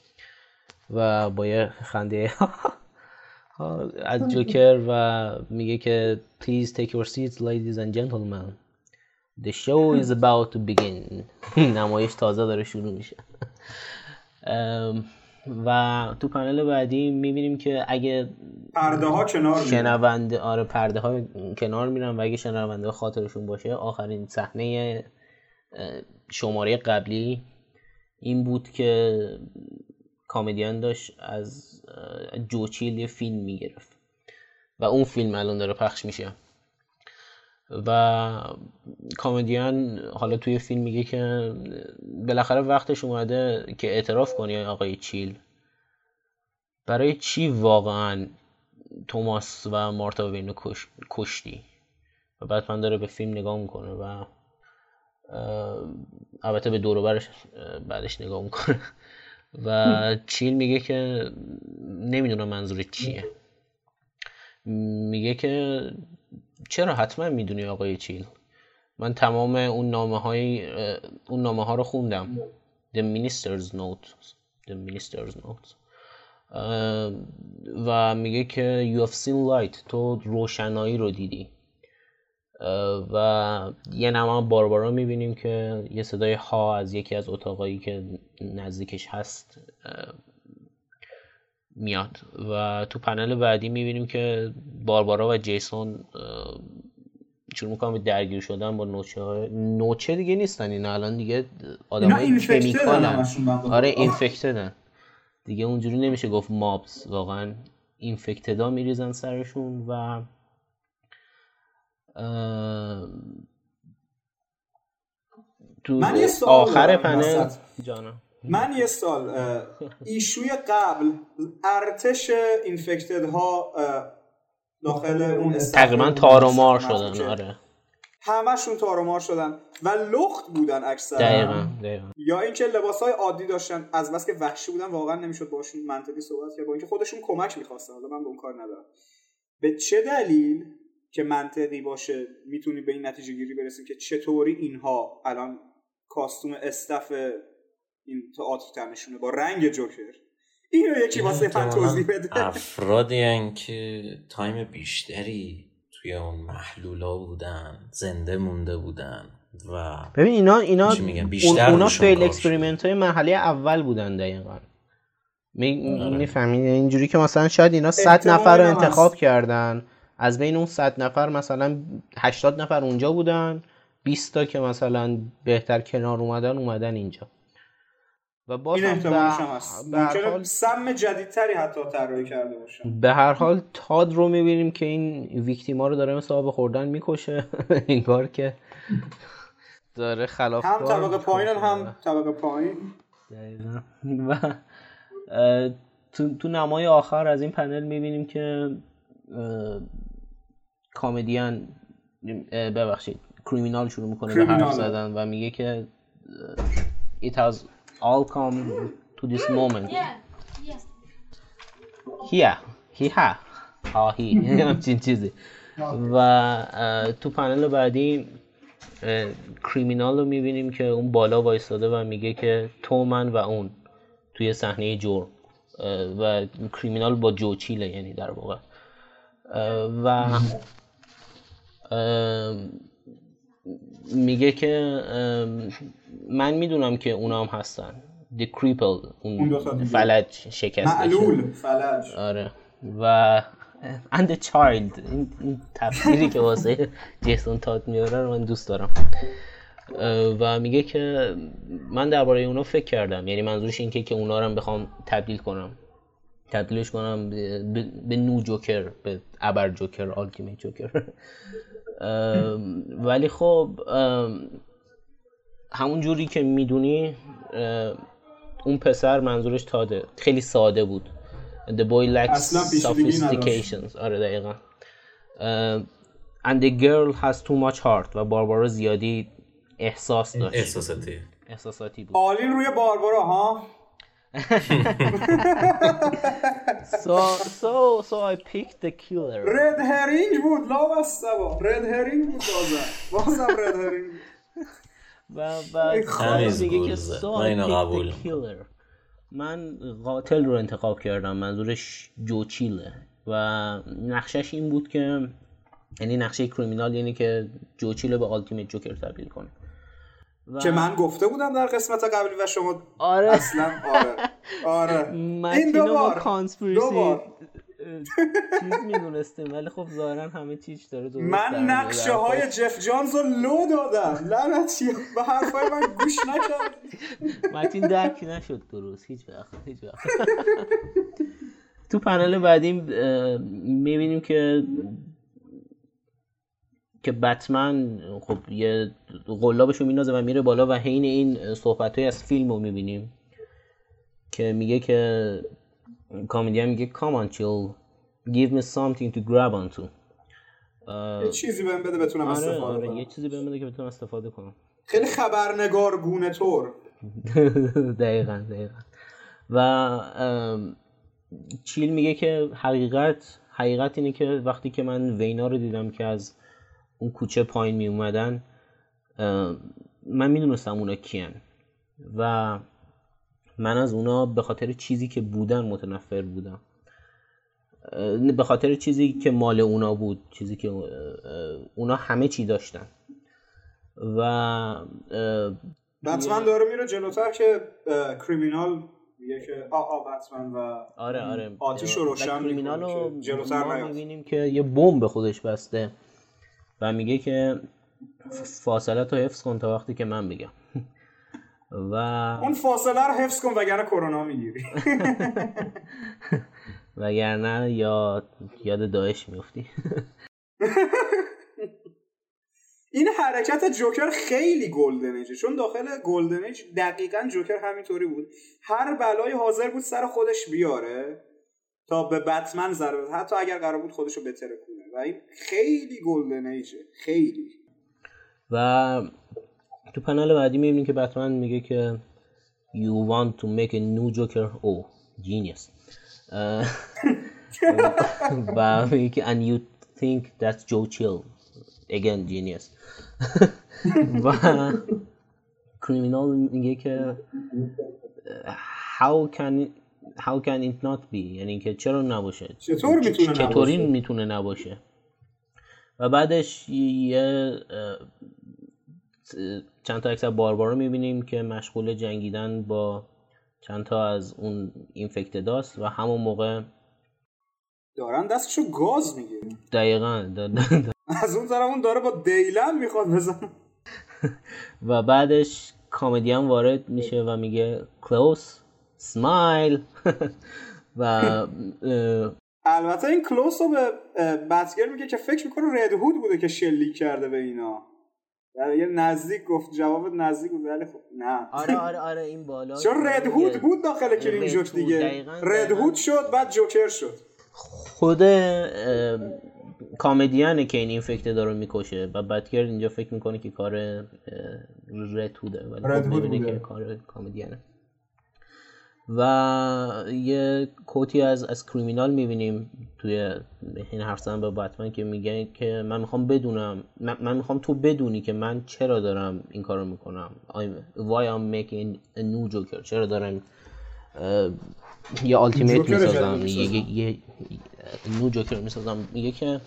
و با یه خنده *laughs* از جوکر و میگه که please take your seats ladies and gentlemen. The show is *laughs* about to begin. *laughs* نمایش تازه داره شروع میشه. و تو پنل بعدی می‌بینیم که اگه پرده ها کنار شنونده آره پرده ها کنار میرن و اگه شنونده خاطرشون باشه آخرین صحنه شماره قبلی این بود که کامدیان داشت از جوچیل یه فیلم می‌گرفت. و اون فیلم الان داره پخش میشه. و کامدیان حالا توی فیلم میگه که بالاخره وقتش اومده که اعتراف کنی آقای چیل. برای چی واقعا توماس و مارتا وینو کش... کشتی؟ و بعد من داره به فیلم نگاه می‌کنه و البته به دوروبرش بعدش نگاه می‌کنه. و چیل میگه که نمی‌دونم منظور چیه. میگه که چرا حتما می‌دونی آقای چیل؟ من تمام اون نامه های اون نامه ها رو خوندم. The Minister's Note The Minister's Note و میگه که You have seen light. تو روشنایی رو دیدی. و یه نما باربارا می‌بینیم که یه صدای ها از یکی از اتاقایی که نزدیکش هست میاد. و تو پنل بعدی می‌بینیم که باربارا و جیسون شروع می‌کنم به درگیر شدن با نوچه های نوچه دیگه نیستن این الان دیگه آدم های کمیکال آره اینفکتدن دیگه اونجوری نمیشه گفت مابز واقعا اینفکتدا میریزن سرشون و تو آخر پنل جانا من یه سال ایشوی قبل ارتش اینفکتد ها داخل اون تقریبا تارومار شدن آره. همشون تارومار شدن و لخت بودن اکثرا. دقیقا, یا اینکه لباس های عادی داشتن از بس که وحشی بودن واقعا نمی‌شد باشون منطقی صحبت کرد. با اینکه خودشون کمک می‌خواستن حالا من به اون کار ندارم. به چه دلیل که منطقی باشه می‌تونی به این نتیجه گیری برسیم که چطوری اینها الان کاستوم استف این تئاتر نشونه با رنگ جوکر. اینو یکی واسه من توضیح بده. افرادی که تایم بیشتری توی اون محلولا بودن زنده مونده بودن و ببین اینا اینا بیشتر اونا failed experiment های مرحله اول بودن دقیقا. می‌فهمین آره. اینجوری که مثلا شاید اینا 100 نفر رو انتخاب کردن. از بین اون 100 نفر مثلا 80 نفر اونجا بودن 20 تا که مثلا بهتر کنار اومدن اومدن اینجا. و باز این احتمالش حال سم جدیدتری حتی طراحی کرده باشن؟ به هر حال تاد رو می‌بینیم که این ویکتیما رو داره مثل آب خوردن می‌کشه. *laughs* انگار که داره خلاف هم طبقه پایین هم طبقه پایین. و تو, تو نمای آخر از این پنل می‌بینیم که کامدیان ببخشید کریمینال شروع می‌کنه به حرف زدن و میگه که it has all come to this moment. Yeah yes. Here here ها هی همچین چیزی. و تو پنل بعدی کریمینال رو می‌بینیم که اون بالا وایستاده و میگه که تو من و اون توی صحنه جرم. و کریمینال با جوچیله یعنی در واقع. و *laughs* میگه که من می‌دونم که اونا هم هستن. The Cripple اون فلج شکسته معلول فلج. آره. و and the child این تفسیری که واسه جیسون تاد میاره رو من دوست دارم. و میگه که من درباره اونا فکر کردم. یعنی منظورش این که که اونا رو بخوام تبدیل کنم. تبدیلش کنم به, نو جوکر به ابر جوکر آلتیمیت جوکر. ولی خب همون جوری که می‌دونی اون پسر منظورش تاده. خیلی ساده بود. The boy lacks sophistications. آره دقیقا. and the girl has too much heart و باربارا زیادی احساس داشت. احساساتی. احساساتی بود. آلین روی باربارا ها؟ *laughs* so so so I picked the killer. رد هرینگ بود لا با. رد هرینگ بود بازم بازم رد هرینگ و میگه که the killer. من قاتل رو انتخاب کردم منظورش جوچیله و نقشش این بود که یعنی نقشه کریمینال یعنی که جوچیله به آلتیمیت جوکر تبدیل کنه. و... که من گفته بودم در قسمت قبلی و شما آره. اصلا آره. آره. این دوبار دوبار چیز می‌دونستیم ولی خب ظاهرا همه چیز داره درست من نقشه های جف جانز رو لو دادم. لعنتی به حرفای من گوش نکرد متین درک نشد درست. هیچ وقت هیچ وقت. تو پنل بعدی می‌بینیم که که بتمن خب یه قلابشو مینازه و میره بالا و حین این صحبت های از فیلم رو می‌بینیم که میگه که کامدی میگه come on chill. Give me something to grab onto. یه چیزی بهم بده بتونم آره، استفاده آره، کنم. یه چیزی بهم بده که بتونم استفاده کنم. خیلی خبرنگار گونه طور. *laughs* دقیقا دقیقا. و چیل میگه که حقیقت حقیقت اینه که وقتی که من وینا رو دیدم که از اون کوچه پایین می اومدن من می‌دونستم اونا کیان. و من از اونا به خاطر چیزی که بودن متنفر بودم. به خاطر چیزی که مال اونا بود چیزی که اونا همه چی داشتن. و بتمن داره میره جلوتر که کریمینال میگه که آ آ بتمن و آره آره. آتیش رو روشن کریمینال رو جلوتر می‌بینیم که یه بمب به خودش بسته. و میگه که فاصله تو حفظ کن تا وقتی که من بگم. و اون فاصله رو حفظ کن وگرنه کرونا می‌گیری. *laughs* وگرنه یا یاد داعش میفتی *laughs* این حرکت جوکر خیلی گلدن ایجه چون داخل گلدن ایج دقیقا جوکر همینطوری بود. هر بلای حاضر بود سر خودش بیاره تا به بتمن ضربه حتی اگر قرار بود خودش رو این خیلی گلدن ایجه خیلی. و تو پنل بعدی می‌بینیم که بتمن میگه که you want to make a new joker? Oh genius. و میگه که and you think that's Joe Chill. Again genius. *laughs* و کریمینال میگه که how can how can it not be? یعنی که چرا نباشه؟ چطور می‌تونه چطوری می‌تونه نباشه؟ و بعدش یه چند تا اکثر باربارو می‌بینیم که مشغول جنگیدن با چند تا از اون اینفکتداست و همون موقع دارن دستشو گاز می‌گیره دقیقا از اون طرف اون داره با دیلم می‌خواد بزن و بعدش کامدیان وارد میشه و میگه کلوس سمایل *laughs* و البته این کلوس رو به بتگر میگه که فکر می‌کنه رد هود بوده که شلیک کرده به اینا. یه نزدیک گفت جواب نزدیک بود ولی خب نه. آره آره آره این بالا چون رد هود بود داخل کلین جوک دیگه؟ رد هود شد بعد جوکر شد. خود کامدیانه که این اینفکته داره می‌کشه و بتگر اینجا فکر می‌کنه که کار رد هوده ولی خب که کار کامدیانه و یه کوتی از از کریمینال می‌بینیم توی این حرف زن با بتمن که میگه که من می‌خوام بدونم من, من می‌خوام تو بدونی که من چرا دارم این کارو می‌کنم. Why I'm making a new Joker چرا دارم یه آلتیمیت می‌سازم؟ یه, یه, نو جوکر می‌سازم. میگه که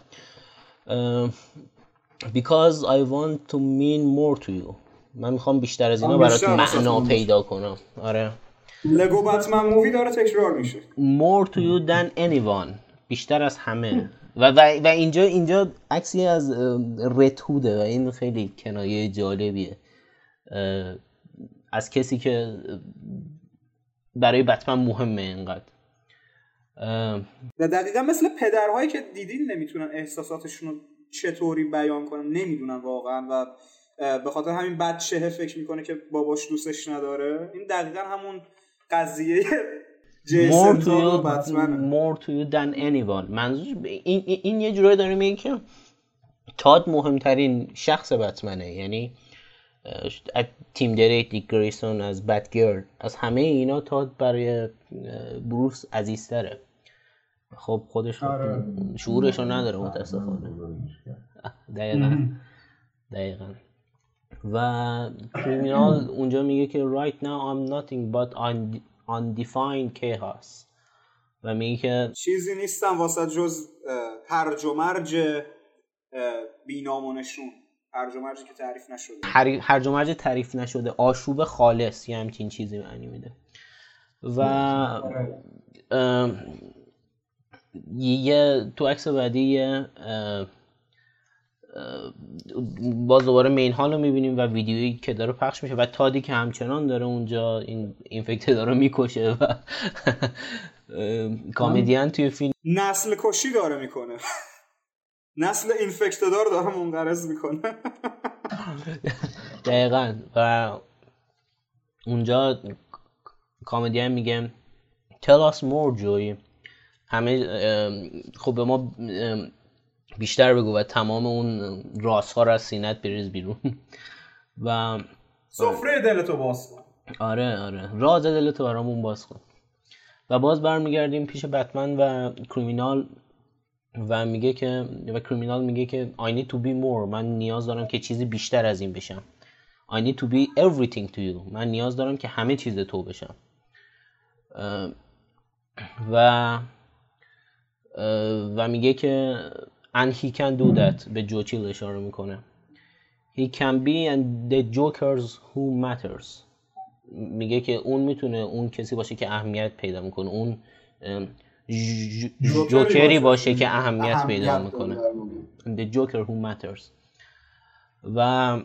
because I want to mean more to you. من می‌خوام بیشتر از اینا برات معنا پیدا کنم. آره. لگو بتمن مووی داره تکرار میشه. More to you than anyone. بیشتر از همه. و, و, و اینجا اینجا عکسی از رتوده و این خیلی کنایه جالبیه. از کسی که برای بتمن مهمه اینقدر. و دقیقا مثل پدرهایی که دیدین نمی‌تونن احساساتشون رو چطوری بیان کنن. نمی‌دونن واقعا و به خاطر همین بچه فکر می‌کنه که باباش دوستش نداره. این دقیقا همون قضیه more to you, more to you than anyone. منظور این, این یه جورایی داره میگه که تاد مهمترین شخص بتمنه یعنی تیم دریت دیک گریسون از بتگرد از همه اینا تاد برای بروس عزیزتره. خب خودش آره. شعورش رو نداره متاسفانه. *laughs* دقیقا. دقیقا. و کریمینال اونجا میگه که right now I'm nothing but undefined chaos. و میگه که چیزی نیستم واسه جز هرج و مرج بینامونشون هرج و مرجی که تعریف نشده. هرج و مرج تعریف نشده. آشوب خالص یه همچین چیزی معنی میده. و یه تو عکس بعدی باز دوباره مین هال رو می‌بینیم و ویدیویی که داره پخش میشه و تادی که همچنان داره اونجا این اینفکت داره می‌کشه و *laughs* کامدین توی فیلم نسل کشی داره می‌کنه. نسل اینفکتدار داره منقرض می‌کنه. دقیقا. و اونجا کامدین میگه tell us more جوی همه خب به ما بیشتر بگو و تمام اون راست ها رو از سینت بریز بیرون. و سفره دلتو باز کن. آره آره. راز دلتو برامون باز کن. و باز برمیگردیم پیش بتمن و کریمینال و میگه که و کریمینال میگه که I need to be more. من نیاز دارم که چیزی بیشتر از این بشم. I need to be everything to you. من نیاز دارم که همه چیز تو بشم. و و میگه که and he can do that. به جوچیل اشاره می‌کنه. He can be and the jokers who matters. میگه که اون می‌تونه اون کسی باشه که اهمیت پیدا می‌کنه. اون جوکری باشه. که اهمیت پیدا می‌کنه. the joker who matters. و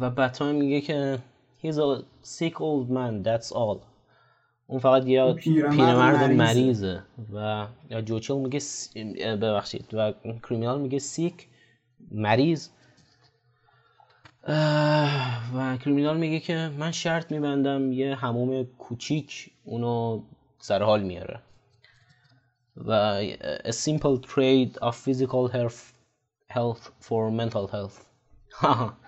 و بتمن میگه که he's a sick old man that's all. اون فقط یه پیرمرد مریضه. و یا جوچل میگه ببخشید. و کریمینال میگه سیک مریض. و کریمینال میگه که من شرط میبندم یه هموم کوچیک اونو سر حال میاره. و a simple trade of physical health, health for mental health. *laughs*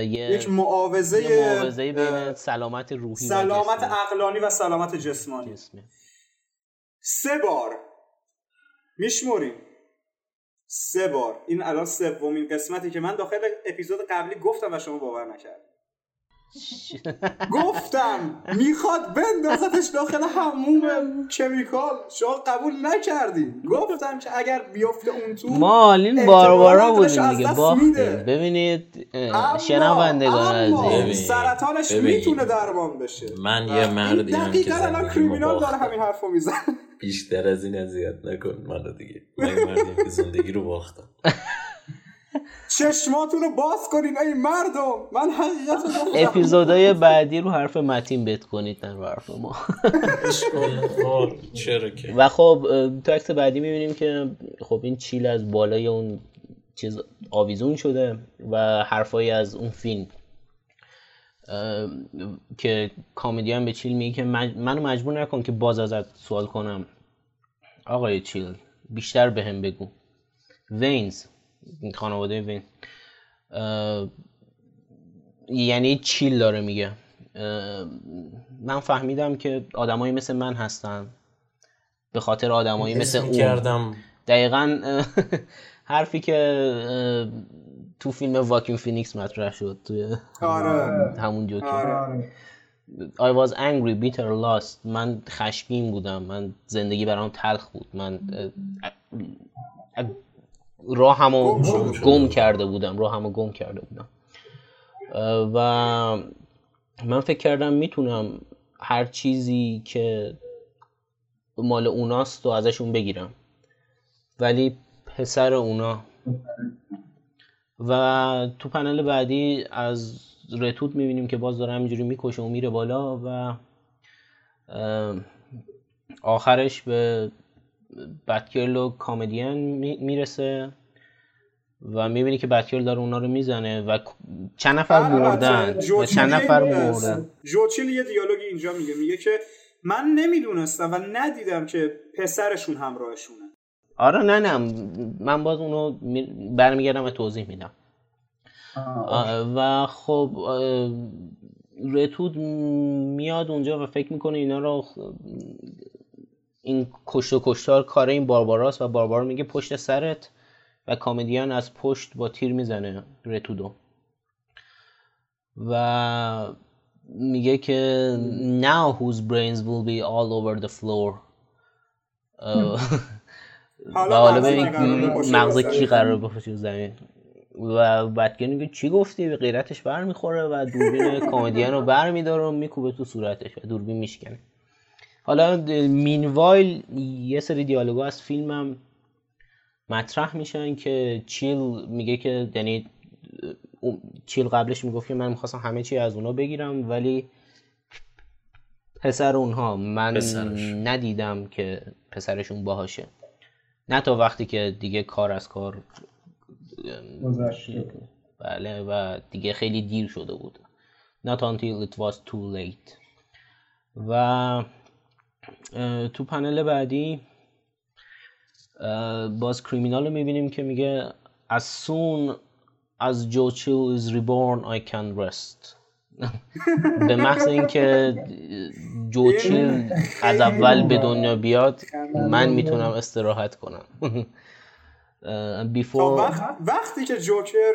یک معاوضه معاوضه بین سلامت روحی سلامت عقلانی و سلامت جسمانی. جسمی. سه بار. میشموریم. سه بار. این الان سومین قسمتی که من داخل اپیزود قبلی گفتم و شما باور نکرد گفتم می‌خواد بندازتش داخل هموم کمیکال شما قبول نکردی. گفتم که اگر بیفته اون تو مالین باربارا بودیم دیگه. باختیم ببینید شنوندگان عزیز. سرطانش می‌تونه درمان بشه. من یه مردی هم که الان کریمینال داره همین حرفو میزن بیشتر از این اذیت نکن منو دیگه. من مردی که زندگی رو باختم. *laughs* چشماتون رو باز کنین ای مردم. من حقیقت اپیزودهای بعدی رو حرف متین بت کنید نه رو حرف ما و خب تو عکس بعدی می‌بینیم که خب این چیل از بالای اون چیز آویزون شده و حرفایی از اون فیلم. که کامدیان به چیل میگه که منو مجبور نکن که باز ازت سوال کنم. آقای چیل بیشتر بهم بگو. وینز خانواده وین. یعنی چیل داره میگه. من فهمیدم که آدمایی مثل من هستن. به خاطر آدمایی مثل اون. کردم دقیقا *laughs* حرفی که تو فیلم واکین فینیکس مطرح شد توی آره. همون جوکر. آره. I was angry, bitter, lost. من خشمگین بودم. من زندگی برام تلخ بود. من راهمو گم کرده بودم راهمو گم کرده بودم. و من فکر کردم می‌تونم هر چیزی که مال اوناست و ازشون بگیرم. ولی پسر اونا. و تو پنل بعدی از رتوت می‌بینیم که باز داره همینجوری می‌کشه و میره بالا و آخرش به بتگرل و کامدین می‌رسه و می‌بینی که بتگرل داره اونا رو می‌زنه و چند نفر مردن و چند نفر مردن جوچیل یه دیالوگی اینجا میگه میگه که من نمی‌دونستم و ندیدم که پسرشون همراهشونه. آره نه نه من باز اونو برمیگردم و توضیح میدم. و خب رتود میاد اونجا و فکر می‌کنه اینا رو این کشت و کشتار کار این بارباراست و باربارا میگه پشت سرت و کامدیان از پشت با تیر می‌زنه رتودو. و میگه که now whose brains will be all over the floor. و حالا مغز کی قرار بخوشه زمین و بعد میگه چی گفتی؟ به غیرتش برمیخوره و دوربین کامدیان رو برمیداره و میکوبه تو صورتش و دوربین میشکنه. حالا مینوایل یه سری دیالوگا از فیلمم مطرح میشن که چیل میگه که یعنی چیل قبلش می‌گفت که من می‌خواستم همه چی از اونا بگیرم ولی پسر اونها من پسرش. ندیدم که پسرشون باهاشه. نه تا وقتی که دیگه کار از کار بله و دیگه خیلی دیر شده بود. Not until it was too late. و تو پنل بعدی باز کریمینال رو می‌بینیم که میگه as soon as Joe Chill is reborn I can rest. *laughs* به محض اینکه جو چیل از اول به دنیا بیاد من می‌تونم استراحت کنم. *laughs* بیفور وقتی که جوکر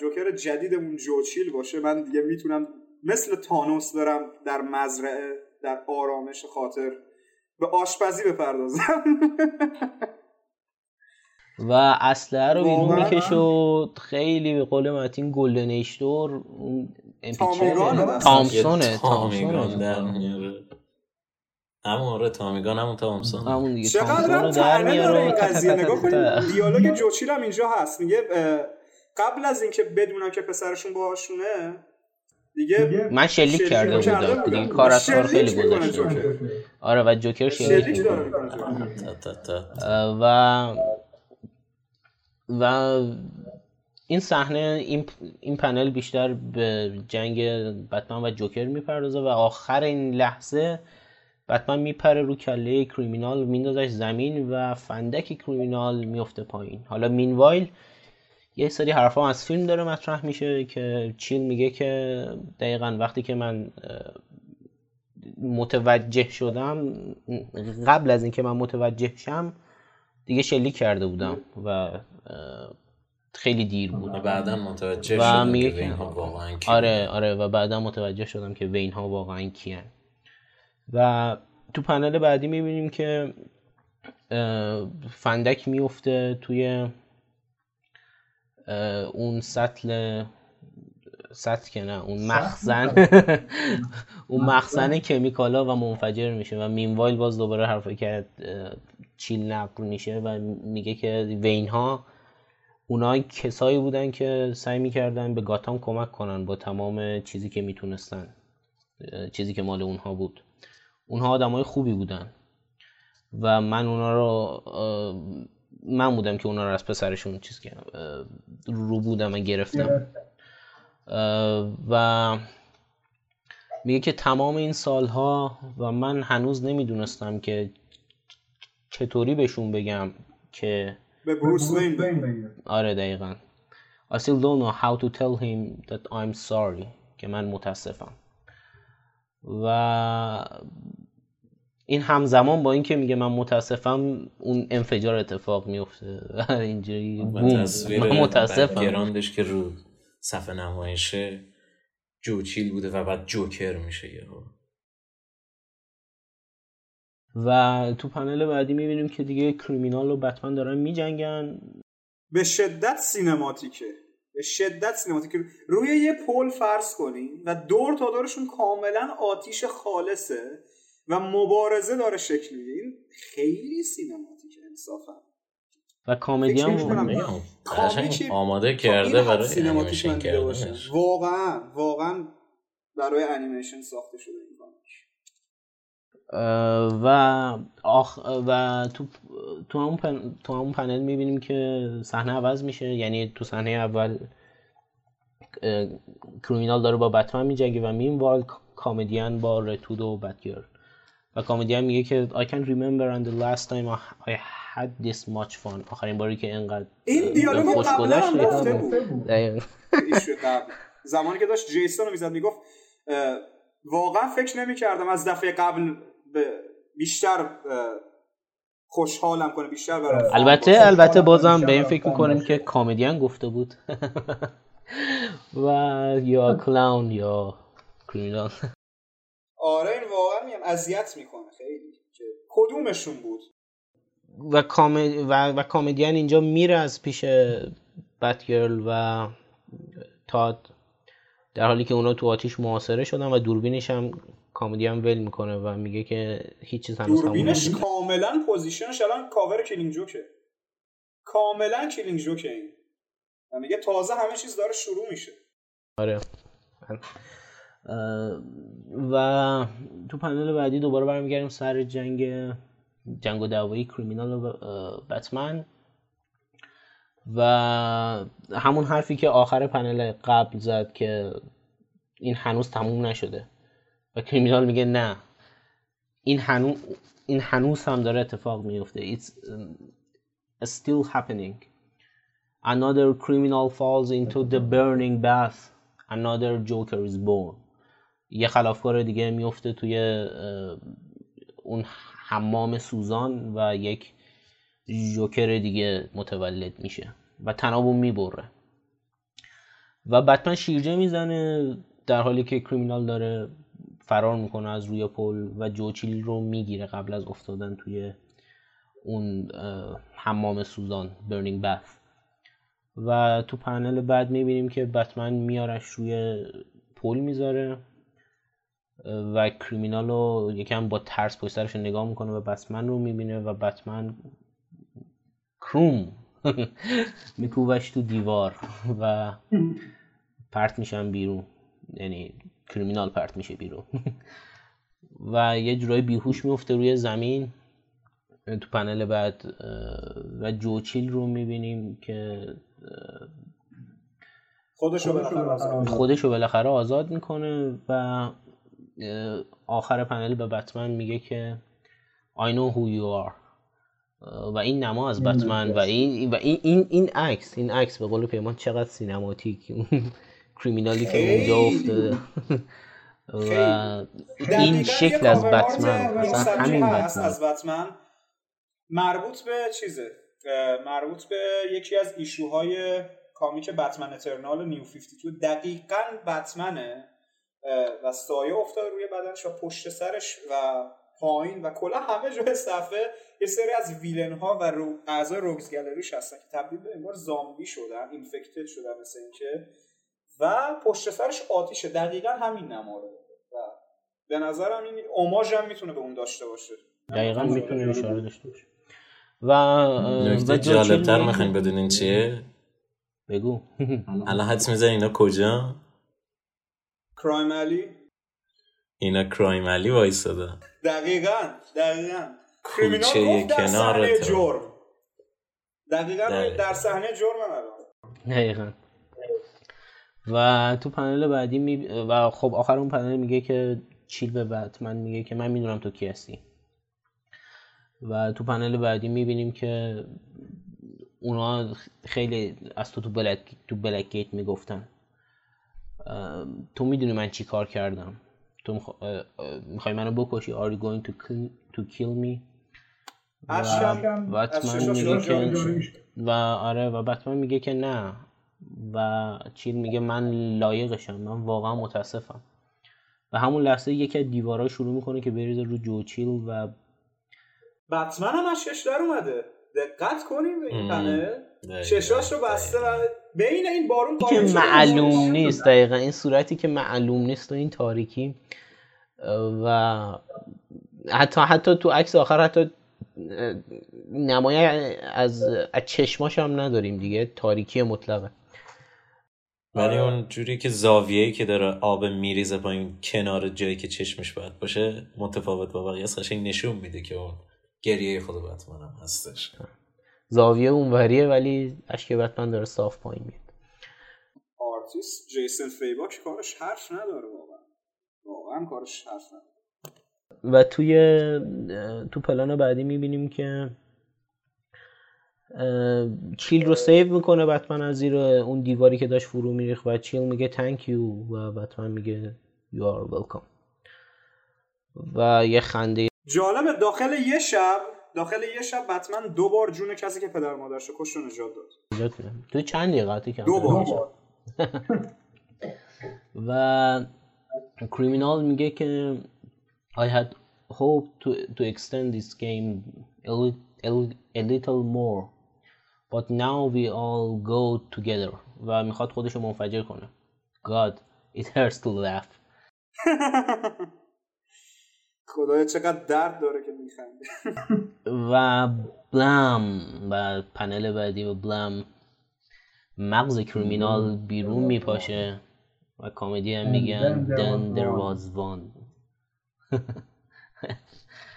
جوکر جدیدمون جو چیل باشه من دیگه می‌تونم مثل تانوس برم در مزرعه در آرامش خاطر. به آشپزی بپردازم. و اسلحه رو بیرون می‌کشه و خیلی به قول متین گلدن ایشتور تامسونه تامسونه همون آره تامیگان همون تامسون همون دیگه. چقدر هم در میاره این قضیه. نگاه کنید دیالوگ جوچیل هم اینجا هست. میگه قبل از اینکه بدونم که پسرشون باهاشونه دیگه من شلیک کرده بودم. دیگه کار از کار خیلی گذاشته آره و جوکر شلیک می‌کنه. و و این صحنه این, این پنل بیشتر به جنگ بتمن و جوکر می‌پردازه و آخر این لحظه بتمن میپره رو کله کریمینال میندازش زمین و فندک کریمینال میفته پایین. حالا مینوایل یه سری حرفا از فیلم داره مطرح میشه که چیل میگه که دقیقا وقتی که من متوجه شدم قبل از اینکه من متوجه شم دیگه شلیک کرده بودم و خیلی دیر بود. و بعدا متوجه شدم که وین ها واقعا آره آره و بعدا متوجه شدم که وین ها واقعا کیان. و تو پنل بعدی می‌بینیم که فندک میفته توی اون سطل سطل که نه اون *laughs* مخزن. اون مخزن کمیکالا و منفجر میشه و مینوایل باز دوباره حرفه که چیل نقل میشه و میگه که وین ها اونای کسایی بودن که سعی می‌کردن به گاتام کمک کنن با تمام چیزی که می‌تونستن چیزی که مال اونها بود. اونها آدمای خوبی بودن و من اونا رو من بودم که اونا رو از پسرشون چیز که رو بودم و گرفتم. و میگه که تمام این سالها و من هنوز نمی‌دونستم که چطوری بهشون بگم که به بروس وین آره دقیقا. I still don't know how to tell him that I'm sorry که من متاسفم. و این همزمان با اینکه میگه من متاسفم اون انفجار اتفاق میفته. *laughs* و اینجوری من متاسفم. گراندش که رو صفحه نمایشه جوچیل بوده و بعد جوکر میشه یهو. و تو پنل بعدی می‌بینیم که دیگه کریمینال و بتمن دارن میجنگن. به شدت سینماتیکه. به شدت سینماتیکه. روی یه پل فرض کنیم و دور تا دورشون کاملا آتیش خالصه. و مبارزه داره شکل می‌گیره این خیلی سینماتیکه انصافا. و کامدی هم آماده کرده برای انیمیشن واقعا واقعا برای انیمیشن ساخته شده این و آخ و تو تو همون, پن... تو همون پنل می‌بینیم که صحنه عوض میشه. یعنی تو صحنه اول کریمینال داره با بتمن میجنگه و مین کامدیان با رتود و بتگر و کامدیان میگه که I can remember and the last time I had this much fun. آخرین باری که اینقدر این دیالوگو قبلا هم گفته بود. زمانی که داشت جیسون رو می‌زد می‌گفت واقعا فکر نمی کردم از دفعه قبل بیشتر خوشحالم کنه بیشتر برای البته البته بازم به این فکر می‌کنیم که کامدیان گفته بود. *laughs* و یا کلاون یا کریمینال. آره. اذیت می‌کنه خیلی که کدومشون بود؟ و, کام... و... و کامدیان اینجا میره از پیش بتگرل و تاد در حالی که اونا تو آتیش محاصره شدن و دوربینش هم کامدی هم ول می‌کنه و میگه که هیچ چیز هنوز دوربینش کاملا position ش الان cover Killing Joke ه. کاملا Killing Joke ه این. و میگه تازه همه چیز داره شروع میشه. آره. و تو پنل بعدی دوباره برمیگردیم سر جنگ جنگ و دعوایی کریمینال و بتمن. و همون حرفی که آخر پنل قبل زد که این هنوز تموم نشده. و کریمینال میگه نه. این هنوز این هنوز هم داره اتفاق میفته. It's still happening. Another criminal falls into the burning bath. Another joker is born. یه خلافکار دیگه میفته توی اون حمام سوزان و یک جوکر دیگه متولد میشه و تنابو می‌بره. و بتمن شیرجه می‌زنه در حالی که کریمینال داره فرار می‌کنه از روی پل و جوچیل رو می‌گیره قبل از افتادن توی اون حمام سوزان برنینگ بث و تو پنل بعد می‌بینیم که بتمن میارش روی پل می‌ذاره. و کریمینال رو یکم با ترس پشترش نگاه می‌کنه و بتمن رو می‌بینه و بتمن کروم *laughs* میکوبش تو دیوار و پرت میشن بیرون. یعنی کریمینال پرت میشه بیرون. *laughs* و یه جورایی بیهوش میفته روی زمین. تو پنل بعد و جوچیل رو می‌بینیم که آزاد خودشو بالاخره آزاد می‌کنه و آخر پنل به بتمن میگه که I know who you are. و این نما از بتمن و این و این این این عکس این عکس به قول پیمان چقدر سینماتیک. *laughs* کریمینالی که اونجا افتاده. و این شکل از بتمن. مثلا همین بتمن. از بتمن. مربوط به چیزه؟ مربوط به یکی از ایشوهای کامیک بتمن اترنال نیو 52 دقیقا بتمنه. و سایه افتاد روی بدنش و پشت سرش و پایین و کلا همه جای صفحه یه سری از ویلن ها و رو... اعضای روگز گالریش هستن که تبدیل به انگار زامبی شدن اینفکتد شدن مثل اینکه. و پشت سرش آتیشه. دقیقا همین نماره. و به نظرم این اوماژ هم می‌تونه به اون داشته باشه. دقیقا می‌تونه اشاره داشته باشه. و نکته جالبتر می‌خواین بدونین چیه؟ بگو. الان حدس میزن اینا کجا؟ کرایم علی اینا کرایم علی وایستاده دقیقا دقیقا. در صحنه جرم. دقیقا در صحنه جرم الان. دقیقا. و تو پنل بعدی می... و خب آخر اون پنل میگه که چیل به بتمن میگه که من می‌دونم تو کی هستی. و تو پنل بعدی می‌بینیم که اونا خیلی از تو تو بلک, تو بلک گیت می‌گفتن. تو می‌دونی من چی کار کردم؟ تو می‌خوای منو بکشی؟ Are you going to kill, to kill me? و بتمن میگه که و آره و بتمن میگه که نه. و چیل میگه من لایقشم. من واقعا متاسفم. و همون لحظه یکی از دیوارا شروع می‌کنه که بریزه رو جو چیل و بتمن هم اشکش در اومده. دقت کنیم به این پنل. چشاش رو بسته و بین این بارون که معلوم نیست دقیقا. این صورتی که معلوم نیست و این تاریکی. و حتی حتی تو عکس آخر حتی نمای از از چشماش هم نداریم دیگه. تاریکی مطلقه. ولی اون جوری که زاویه‌ای که داره آب میریزه پایین کنار جایی که چشمش باید باشه متفاوت با بقیه قشنگ نشون میده که اون گریه خود بتمن هم هستش. زاویه اونوریه ولی اشک بتمن داره صاف پایین میاد. آرتیست جیسن فیبوک کارش حرف نداره واقعا. واقعا کارش حرف نداره. و توی تو پلان بعدی می‌بینیم که چیل رو سیو می‌کنه بتمن از زیر اون دیواری که داشت فرو میریخ و چیل میگه تانک یو و بتمن میگه you are welcome. و یه خنده جالبه داخل یه شب داخل یه شب بتمن دو بار جون کسی که پدر مادرش رو کشت نجات داد. تو چند دقیقاتی که دو بار. *laughs* و کریمینال میگه که I had hoped to, to extend this game a, a, a little more but now we all go together و می‌خواد خودشو منفجر کنه. God it hurts to laugh. *laughs* خدایا چقدر درد داره که میخنده *laughs* و بلم و پنل بعدی و بلم. مغز کریمینال بیرون میپاشه و کامدی هم میگن then there was one. *laughs*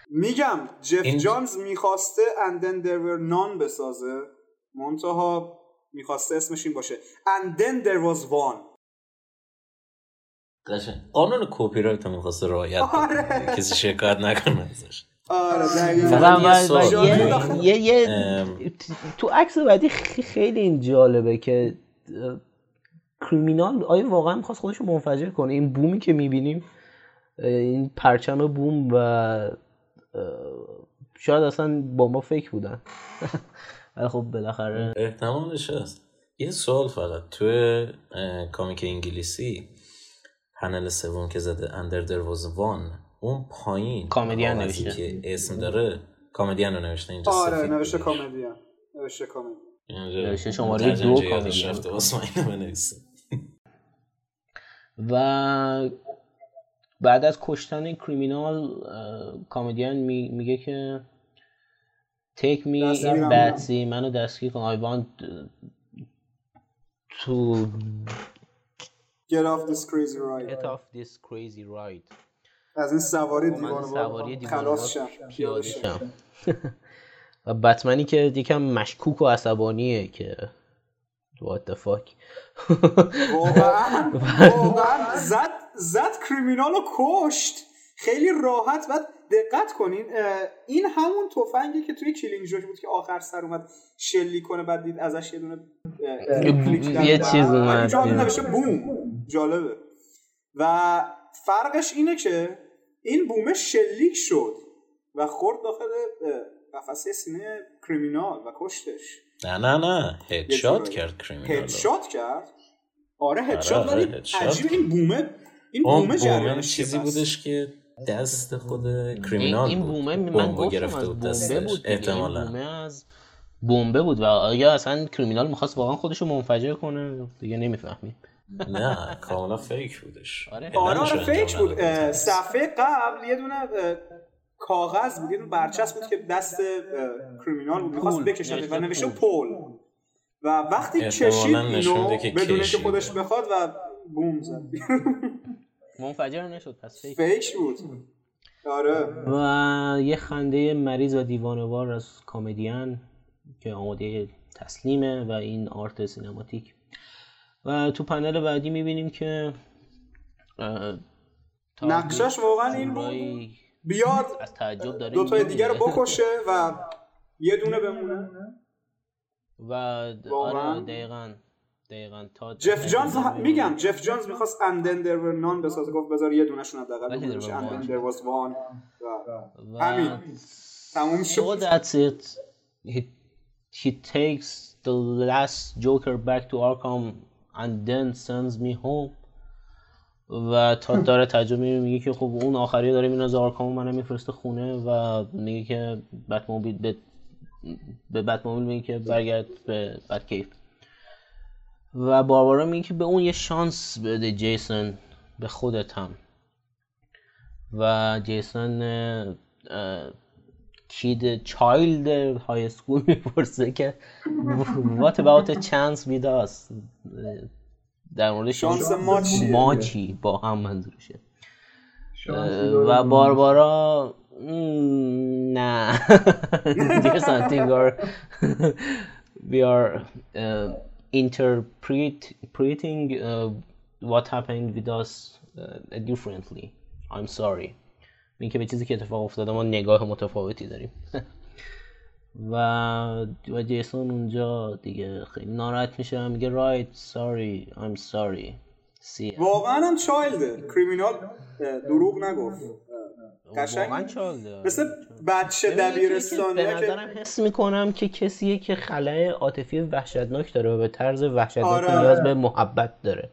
میگم جف. جانز می‌خواسته and then there were none بسازه. منتها می‌خواسته اسمش این باشه. And then there was one. قانون کپی رایت هم می‌خواسته رعایت آره. کسی شکایت نکنه ازش. آره یه یه تو عکس بعدی خیلی این جالبه که کریمینال آیا واقعا می‌خواست خودش رو منفجر کنه؟ این بومی که می‌بینیم این پرچم بوم و شاید اصلا با ما فکر بودن. *laughs* ولی خب بالاخره. احتمالش هست یه سوال فقط. تو کامیک انگلیسی پنل سوم که زده اندر در واز وان اون پایین کامدین نوشته. که اسم داره کامدین رو نوشته اینجا آره نوشته کامدین. نوشته نوشته شماره دو کامدین. و بعد از کشتن کریمینال کامدین میگه که take me in باتسی منو دستگیر کن. I want to Get off this crazy ride Get off this crazy ride. از این سواری دیوانه خلاص شم پیاده شم. *laughs* و بتمنی که یکم مشکوک و عصبانیه که what the fuck. *laughs* واقعا *laughs* واقعا زد زد کریمینال رو کشت. خیلی راحت. و دقت کنین این همون تفنگی که توی کلینگ جوک بود که آخر سر اومد شلی کنه بعد دید ازش یه دونه یه چیز اومد. بوم. جالبه. و فرقش اینه که این بومه شلیک شد و خورد داخل قفسه سینه کریمینال و کشتش. نه نه نه. هدشات کرد کریمینال. هدشات کرد. آره هدشات آره، ولی عجیب این بومه این بومه جریانش چیزی بودش که دست خود کریمینال این بومه من گفتم از بومبه بود احتمالا. بومه از بمبه بود. و آیا اصلا کریمینال می‌خواست واقعا خودشو منفجر کنه؟ دیگه نمی‌فهمید نه کاملا فیک بودش. آره. آره, آره فیک بود. صفحه قبل یه دونه کاغذ بود یه دونه برچسب بود که دست کریمینال بود. می‌خواست بکشه و نوشته پول؟ و وقتی کشید اینو بدون که خودش بخواد و بوم زد. منفجر نشد پس فیک. فیک بود. آره. و یه خنده مریض و دیوانوار از کمدین که آماده تسلیمه و این آرت سینماتیک و تو پنل بعدی می‌بینیم که نقشش واقعا این بود. بیاد از تعجب داره دو تای دیگر رو بکشه و یه دونه بمونه. و آره دقیقا دقیقا تا جف جانز میگم جف جانز می‌خواست اندن در نان بسازه گفت بذار یه دونه شون حداقل اندن در واز وان. همین. تموم شد. He takes the last Joker back to Arkham and then sends me home. و تا داره ترجمه میگه که خب اون آخری داره میره از آرکام منم میفرسته خونه. و میگه که بتموبیل به به بتموبیل میگه که برگرد به کیف و باربارا میگه که به اون یه شانس بده جیسون به خودت هم. و جیسون کید چایلد های سکول می‌پرسه که what about a chance with us در مورد شانس ما چی با هم منظورشه و باربارا نه there's something or we are uh, interpreting uh, what happened with us uh, differently I'm sorry این که به چیزی که اتفاق افتاده ما نگاه متفاوتی داریم. *laughs* و و جیسون اونجا دیگه خیلی ناراحت میشه میگه رایت ساری I'm sorry. واقعا هم چایلده. کریمینال دروغ نگفت. قشنگ. مثل بچه دبیرستانی به نظرم حس می‌کنم که کسیه که خلای عاطفی وحشتناک داره و به طرز وحشتناک آره. نیاز به محبت داره.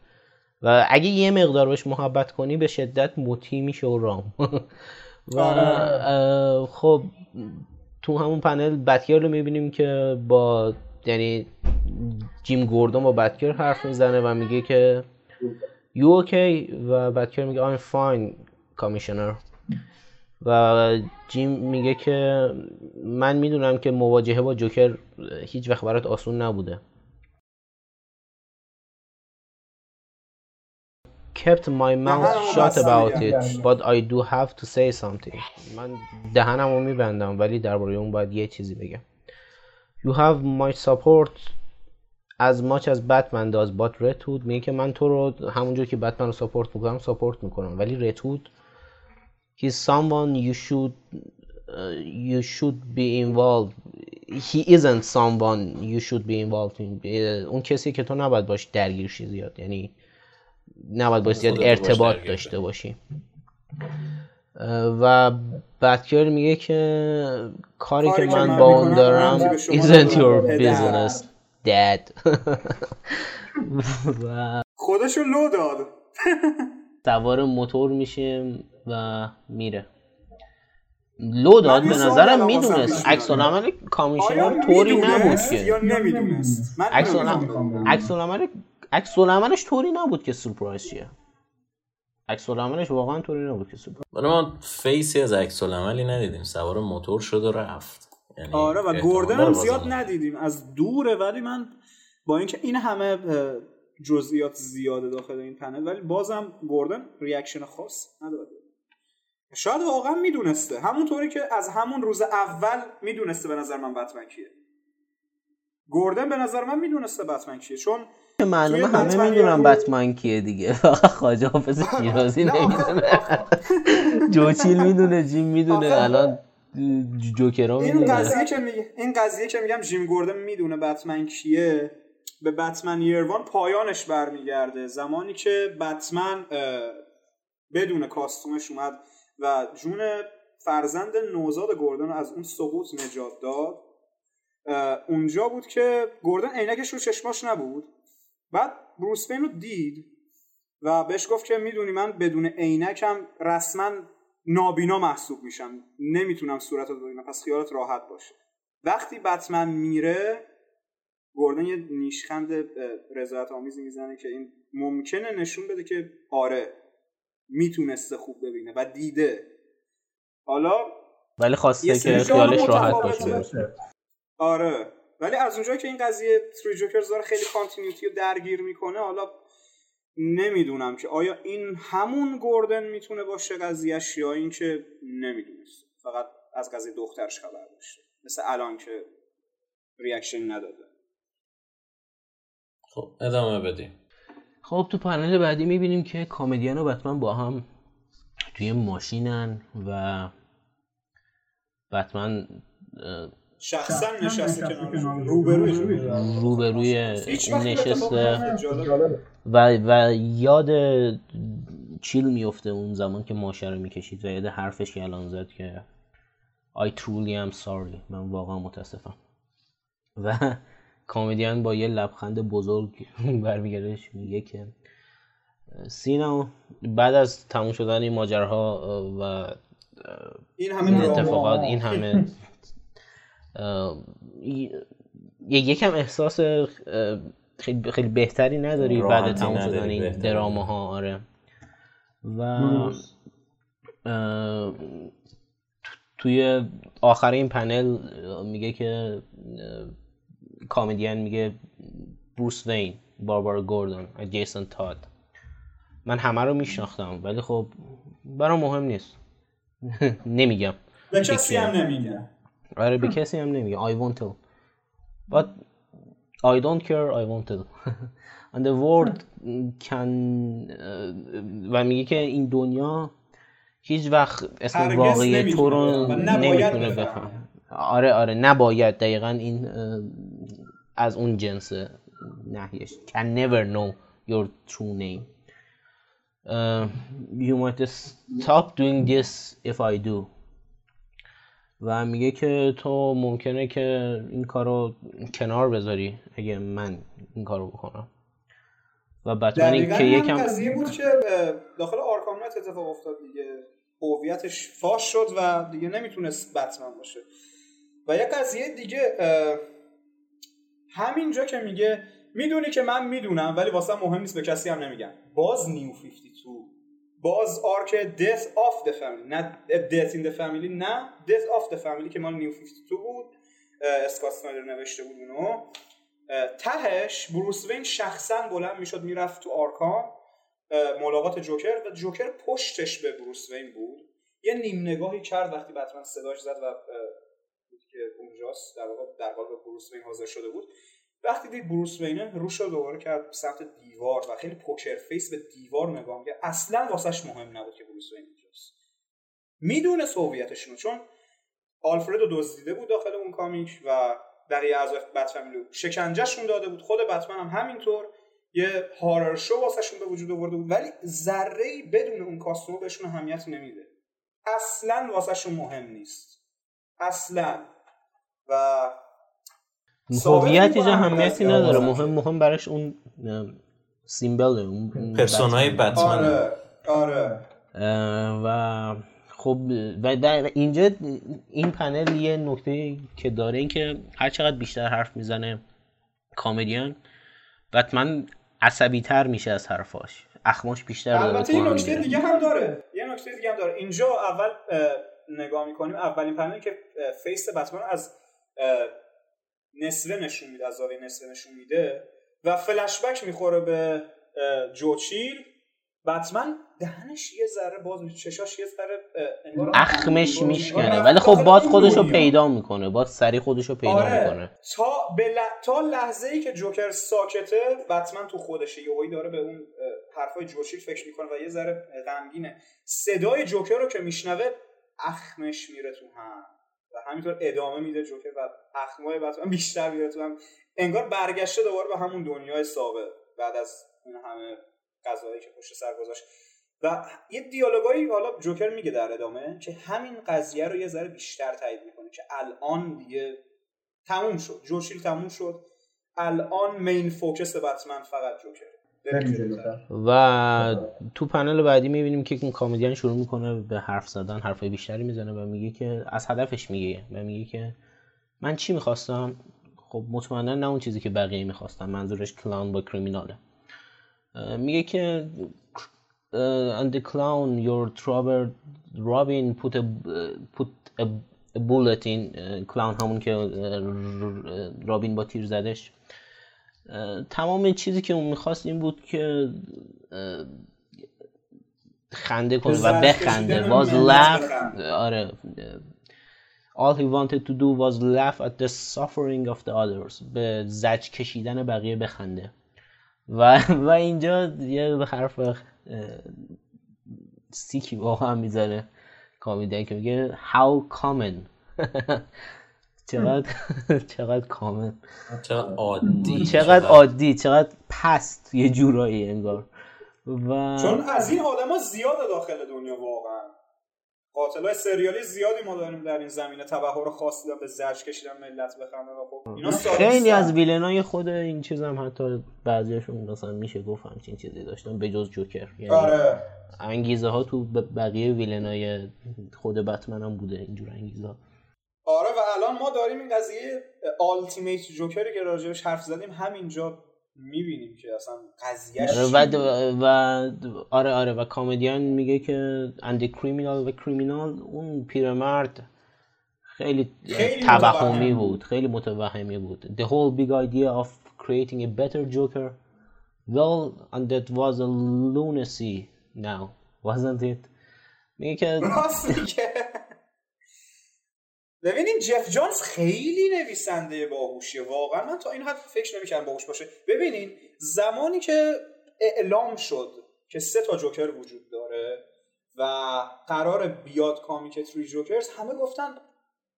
و اگه یه مقدار بهش محبت کنی به شدت مطیع میشه و رام. و آره. خب تو همون پنل بتگر رو می‌بینیم که با یعنی جیم گوردون با بتگر حرف می‌زنه و میگه که یو اوکی و بتگر میگه I'm fine کامیشنر و جیم میگه که من می‌دونم که مواجهه با جوکر هیچ وقت برات آسون نبوده. kept my mouth shut about it but I do have to say something من دهنم رو میبندم ولی درباره اون باید یه چیزی بگم You have my support as much as Batman does but Red Hood میگه که من تو رو همونجور که بتمن رو ساپورت میکنم ساپورت میکنم ولی Red Hood he's someone you should uh, you should be involved he isn't someone you should be involved in اون کسی که تو نباید باش درگیر شی زیاد یعنی نباید با زیاد ارتباط داشته باشی. و بتگر میگه که کاری, که من با اون دارم isn't your business dad. *laughs* خودشو لو داد. سوار موتور میشه و میره. لو داد به نظرم می‌دونست. عکس العمل کامیشنر طوری نبود که. عکس العمل عکس العملش طوری نبود که سورپرایز چیه عکس العملش واقعا طوری نبود که سورپرایز ما face ی از عکس العملی ندیدیم. سوار موتور شد و رفت. یعنی آره و گوردن هم زیاد ندیدیم. از دوره ولی من با اینکه این همه جزئیات زیاده داخل این پنل ولی بازم گوردن reaction خاص نداده شاید واقعا می‌دونسته. همونطوری که از همون روز اول می‌دونسته به نظر من بتمن کیه. گوردن به نظر من می‌دونسته بتمن کیه. چون معلومه همه می‌دونن بتمن کیه دیگه. *laughs* فقط خواجه حافظ شیرازی نمی‌دونه. جوچیل می‌دونه جیم می‌دونه. الان جوکرا این قضیه که این قضیه که میگم جیم گوردن می‌دونه بتمن کیه. به بتمن یروان پایانش برمیگرده. زمانی که بتمن بدون کاستومش اومد و جون فرزند نوزاد گوردن از اون سقوط نجات داد اونجا بود که گوردن عینکش رو چشماش نبود. بعد بروس رو دید و بهش گفت که می‌دونی من بدون عینکم رسما نابینا محسوب میشم. نمی‌تونم صورت رو ببینم. پس خیالت راحت باشه. وقتی بتمن میره گوردن یه نیشخند رضایت آمیزی می‌زنه که این ممکنه نشون بده که آره می‌تونسته خوب ببینه و دیده. حالا ولی خواسته که خیالش راحت باشه. آره. ولی از اونجایی که این قضیه تری جوکرز داره خیلی کانتینیوتی رو درگیر می‌کنه حالا نمی‌دونم که آیا این همون گوردن می‌تونه باشه قضیهش یا اینکه نمی‌دونست. فقط از قضیه دخترش خبر داشته. مثل الان که ریاکشن نداده. خب ادامه بدیم. خب تو پنل بعدی می‌بینیم که کامدیان و بتمن با هم توی ماشینن و بتمن شخصا نشسته روبروی روبروی نشسته. و, و یاد چیل میفته اون زمان که ماشه رو می‌کشید و یاد حرفش که الان زد که I truly am sorry. من واقعا متاسفم. و کامدیان با یه لبخند بزرگ *laughs* برمیگردش میگه که سینا بعد از تموم شدن این ماجرها و این همه اتفاقات این همه *laughs* یکم احساس خیلی, خیلی بهتری نداری بعد تموم شدن این دراما آره. و توی آخر این پنل میگه که کامدین میگه بروس وین باربارا گوردون جیسون تاد. من همه رو میشناختم ولی خب برام مهم نیست. *laughs* نمیگم. به کسی هم نمیگم آره به کسی هم نمیگم I won't tell but I don't care I won't tell and the world can و میگه که این دنیا هیچ وقت اسم واقعی تو رو نمی‌تونه بفهم آره آره نباید دقیقا این از اون جنس نهیش can never know your true name uh, you might stop doing this if I do و میگه که تو ممکنه که این کارو کنار بذاری اگه من این کارو بکنم. و بتمن که یکم قضیه بود که داخل آرکام اتفاق افتاد دیگه. هویتش فاش شد و دیگه نمی‌تونست بتمن باشه. و یه قضیه دیگه همینجا که میگه می‌دونی که من می‌دونم ولی واسه مهم نیست به کسی هم نمیگم. باز New 52 باز arc death of the family. نه death in the family نه death of the family که مال New 52 بود. اسکات سنایدر نوشته بود اونو. تهش بروس وین شخصا بلند می‌شد می‌رفت تو آرکام ملاقات جوکر و جوکر پشتش به بروس وین بود. یه نیم نگاهی کرد وقتی بتمن صداش زد و که اونجاست در واقع در برابر بروس وین حاضر شده بود. وقتی دید بروس وینه روش رو دوباره کرد سمت دیوار و خیلی poker face به دیوار نگاه می‌کرد. اصلا واسش مهم نبود که بروس وین اونجاست می‌دونه هویتشون چون آلفرد رو دزدیده بود داخل اون comic و بقیه اعضای Bat Family شکنجه‌شون داده بود. خود بتمن هم همینطور یه horror show واسه‌شون به وجود آورده بود ولی ذره بدون اون costume بهشون اهمیت نمیده. اصلا واسهشون مهم نیست. اصلا. و هویت اینجا اهمیتی نداره. مهم مهم براش اون سیمبل اون پرسونای بتمن آره آره. و خب و در اینجا این پنل یه نکته که داره این که هر چقدر بیشتر حرف می‌زنه کامدیان بتمن عصبی تر میشه از حرفاش. اخماش بیشتر داره البته یه نکته دیگه هم داره. یه نکته دیگه هم داره. اینجا اول نگاه می‌کنیم. اولین پنلی که فیس بتمن از نصفه نشون میده از زاویه نصفه نشون میده و فلشبک می‌خوره به جوچیل بتمن دهنش یه ذره باز میشه چشاش یه ذره اخمش میشکنه. ولی خب باز خودشو پیدا می‌کنه باز سری خودشو پیدا آره. می‌کنه. تا بل... تا لحظه ای که جوکر ساکته بتمن تو خودشه. یهویی داره به اون حرفای جوچیل فکر می‌کنه و یه ذره غمگینه. صدای جوکر رو که میشنوه اخمش میره تو هم. و همینطور ادامه میده جوکر و اخمای بتمن بیشتر میره تو هم انگار برگشته دوباره به همون دنیای سابق بعد از اون همه غذایی که پشت سر گذاشت. و یه دیالوگایی حالا جوکر میگه در ادامه که همین قضیه رو یه ذره بیشتر تایید می‌کنه که الان دیگه تموم شد. جوشیل تموم شد. الان مین فوکس بتمن فقط جوکر. و تو پنل بعدی می‌بینیم که اون کامدیان شروع می‌کنه به حرف زدن حرفای بیشتری می‌زنه و میگه که از هدفش میگه. و میگه که من چی می‌خواستم؟ خب مطمئنا نه اون چیزی که بقیه می‌خواستم منظورش کلان با کریمیناله. میگه که and the clown your trouble Robin put a put a, bullet in clown همون که رابین با تیر زدش. تمام چیزی که اون می‌خواست این بود که خنده کنه و بخنده. was laugh آره. All he wanted to do was laugh at the suffering of the others. به زج کشیدن بقیه بخنده. و و اینجا یه حرف سیکی واقعا می‌ذاره کامیدن که میگه how common. *laughs* چقدر *laughs* چقدر کامن چقدر عادی. چقدر عادی چقدر پست یه جورایی انگار. و چون از این آدما زیاد داخل دنیا واقعا. قاتلای سریالی زیادی ما داریم در این زمینه. تبهر خاصی به زرش کشیدن ملت بخنده و خب اینا خیلی از ویلنای خود این چیز هم حتی بعضیاشون مثلا میشه گفت همچین چیزی داشتن به جز جوکر. یعنی آره. انگیزه ها تو بقیه ویلنای خود بتمن هم بوده اینجور انگیزه ها الان ما داریم این قضیه آلتیمیت جوکری که راجبش حرف زدیم همینجا می‌بینیم که اصلا قضیهش و, و آره آره و کامدیان میگه که اندی کریمینال و کریمینال اون پیرمرد خیلی, خیلی توهمی بود خیلی متوهمی بود. The whole big idea of creating a better joker well and that was a lunacy now wasn't it? میگه که ببینین جف جانز خیلی نویسنده باهوشیه. واقعا من تا این حد فکر نمی‌کردم باهوش باشه. ببینین زمانی که اعلام شد که سه تا جوکر وجود داره و قرار بیاد کامیک تری جوکرز همه گفتن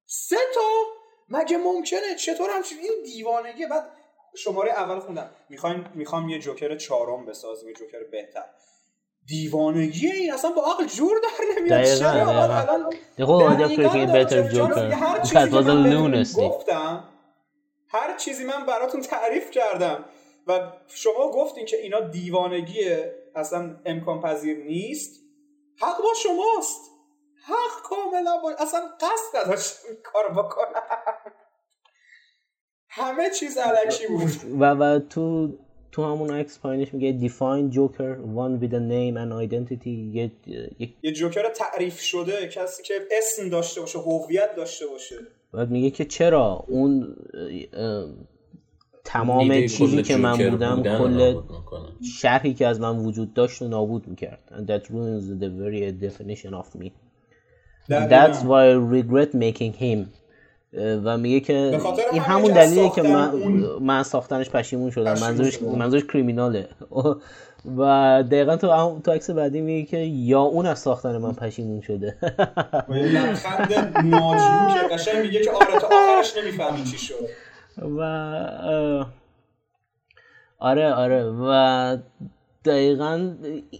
سه تا؟ مگه ممکنه؟ چطور همچین این دیوانگی؟ بعد شماره اول خوندم. می‌خوایم می‌خوام یه جوکر چهارم بسازیم یه جوکر بهتر. دیوانگی اصلا با عقل جور در نمیاد. چرا؟ الان گفتم هر چیزی من براتون تعریف کردم و شما گفتین که اینا دیوانگیه اصلا امکان پذیر نیست. حق با شماست. حق کاملا با اصلا قصد نداشت این کار بکنم. همه چیز علکی بود. و و تو تو همون عکس پایینش میگه define joker one with a name and identity. یه یه جوکر تعریف شده کسی که اسم داشته باشه هویت داشته باشه. بعد میگه که چرا اون تمام چیزی که من بودم کل شرحی که از من وجود داشت و نابود می‌کرد. And that ruins the very definition of me. that's why I regret making him. و میگه که این همون دلیلیه که من, من ساختنش پشیمون شدم. منظورش منظورش کریمیناله. *laughs* و دقیقا تو تو عکس بعدی میگه که یا اون از ساختن من پشیمون شده. لبخند ناجون که قشنگ میگه که آره تا آخرش نمی‌فهمی چی شد. و آره آره. و دقیقا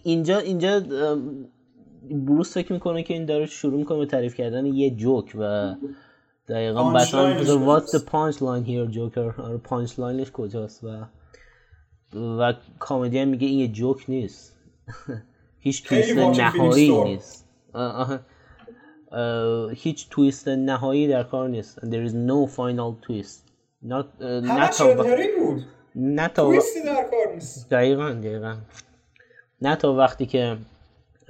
اینجا اینجا بروس فکر می‌کنه که این داره شروع می‌کنه به تعریف کردن یه جوک و دقیقا بتمن what's the punch line here جوکر آره punch line ش کجاست و و کامدین میگه این یه جوک نیست. *laughs* هیچ twist نهایی نیست. هیچ twist نهایی در کار نیست. And there is no final twist. Not نه تا بود. نه تا twist ی در کار نیست. دقیقا دقیقا. نه تا وقتی که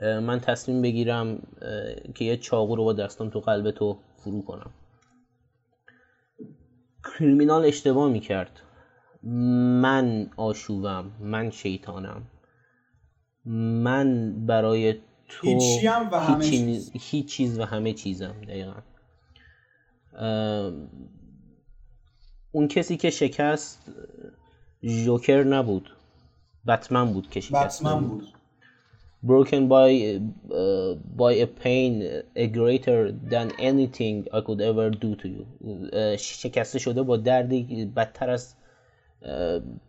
من تصمیم بگیرم که یه چاقو رو با دستم تو قلب تو فرو کنم. کریمینال اشتباه می‌کرد. من آشوبم من شیطانم. من برای تو هیچ چیز و همه چیزم دقیقا. اون کسی که شکست جوکر نبود. بتمن بود که شکست بتمن بود. Broken by uh, by a pain a greater than anything I could ever do to you. شکسته شده با دردی بدتر از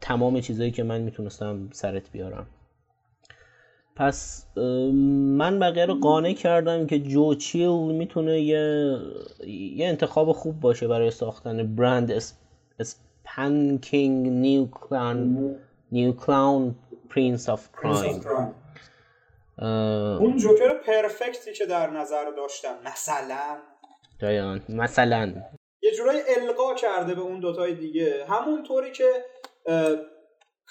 تمام چیزایی که من می‌تونستم سرت بیارم. پس من بقیه رو قانع کردم که جو چیل می‌تونه یه, یه انتخاب خوب باشه برای ساختن برند اسپانکینگ نیو کلان new Clown Prince of Crime اون جوکر perfect ی که در نظر داشتم مثلا. دایان مثلا. یه جورایی القا کرده به اون دوتای دیگه. همونطوری که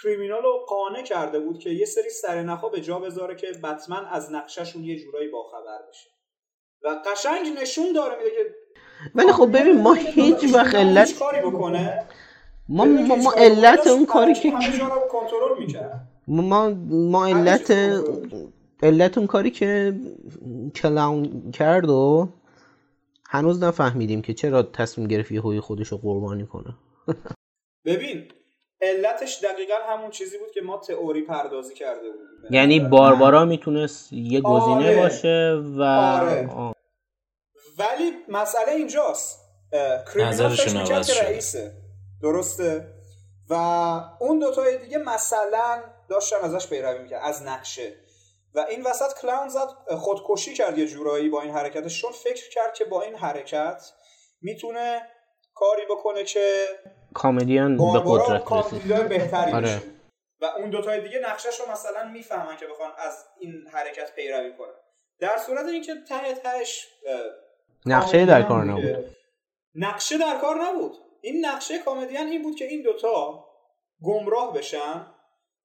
کریمینال رو قانع کرده بود که یه سری سرنخا به جا بذاره که بتمن از نقششون یه جورایی باخبر بشه. و قشنگ نشون داره میده که ولی خب ببین ما هیچ وقت علت کاری بکنه. ما ما, ما علت اون کاری که کنترل می‌کرد. ما ما علت علت اون کاری که کلاون کرد و هنوز نفهمیدیم که چرا تصمیم گرفت یه خودش رو قربانی کنه. *laughs* ببین علتش دقیقا همون چیزی بود که ما تئوری پردازی کرده بودیم. یعنی باربارا می‌تونست یه گزینه آره. باشه و آره. ولی مسئله اینجاست. که رئیسه. درسته؟ و اون دوتای دیگه مثلا داشتن ازش پیروی می‌کرد از نقشه. و این وسط کلاون زد خودکشی کرد یه جورایی با این حرکتش چون فکر کرد که با این حرکت می‌تونه کاری بکنه که کامدیان به قدرت رسید بهتری آره. و اون دوتای دیگه نقشش رو مثلا می‌فهمن که بخوان از این حرکت پیروی کنن. در صورت اینکه ته تهش نقشه در کار نبود. نقشه در کار نبود. این نقشه کامدیان این بود که این دوتا گمراه بشن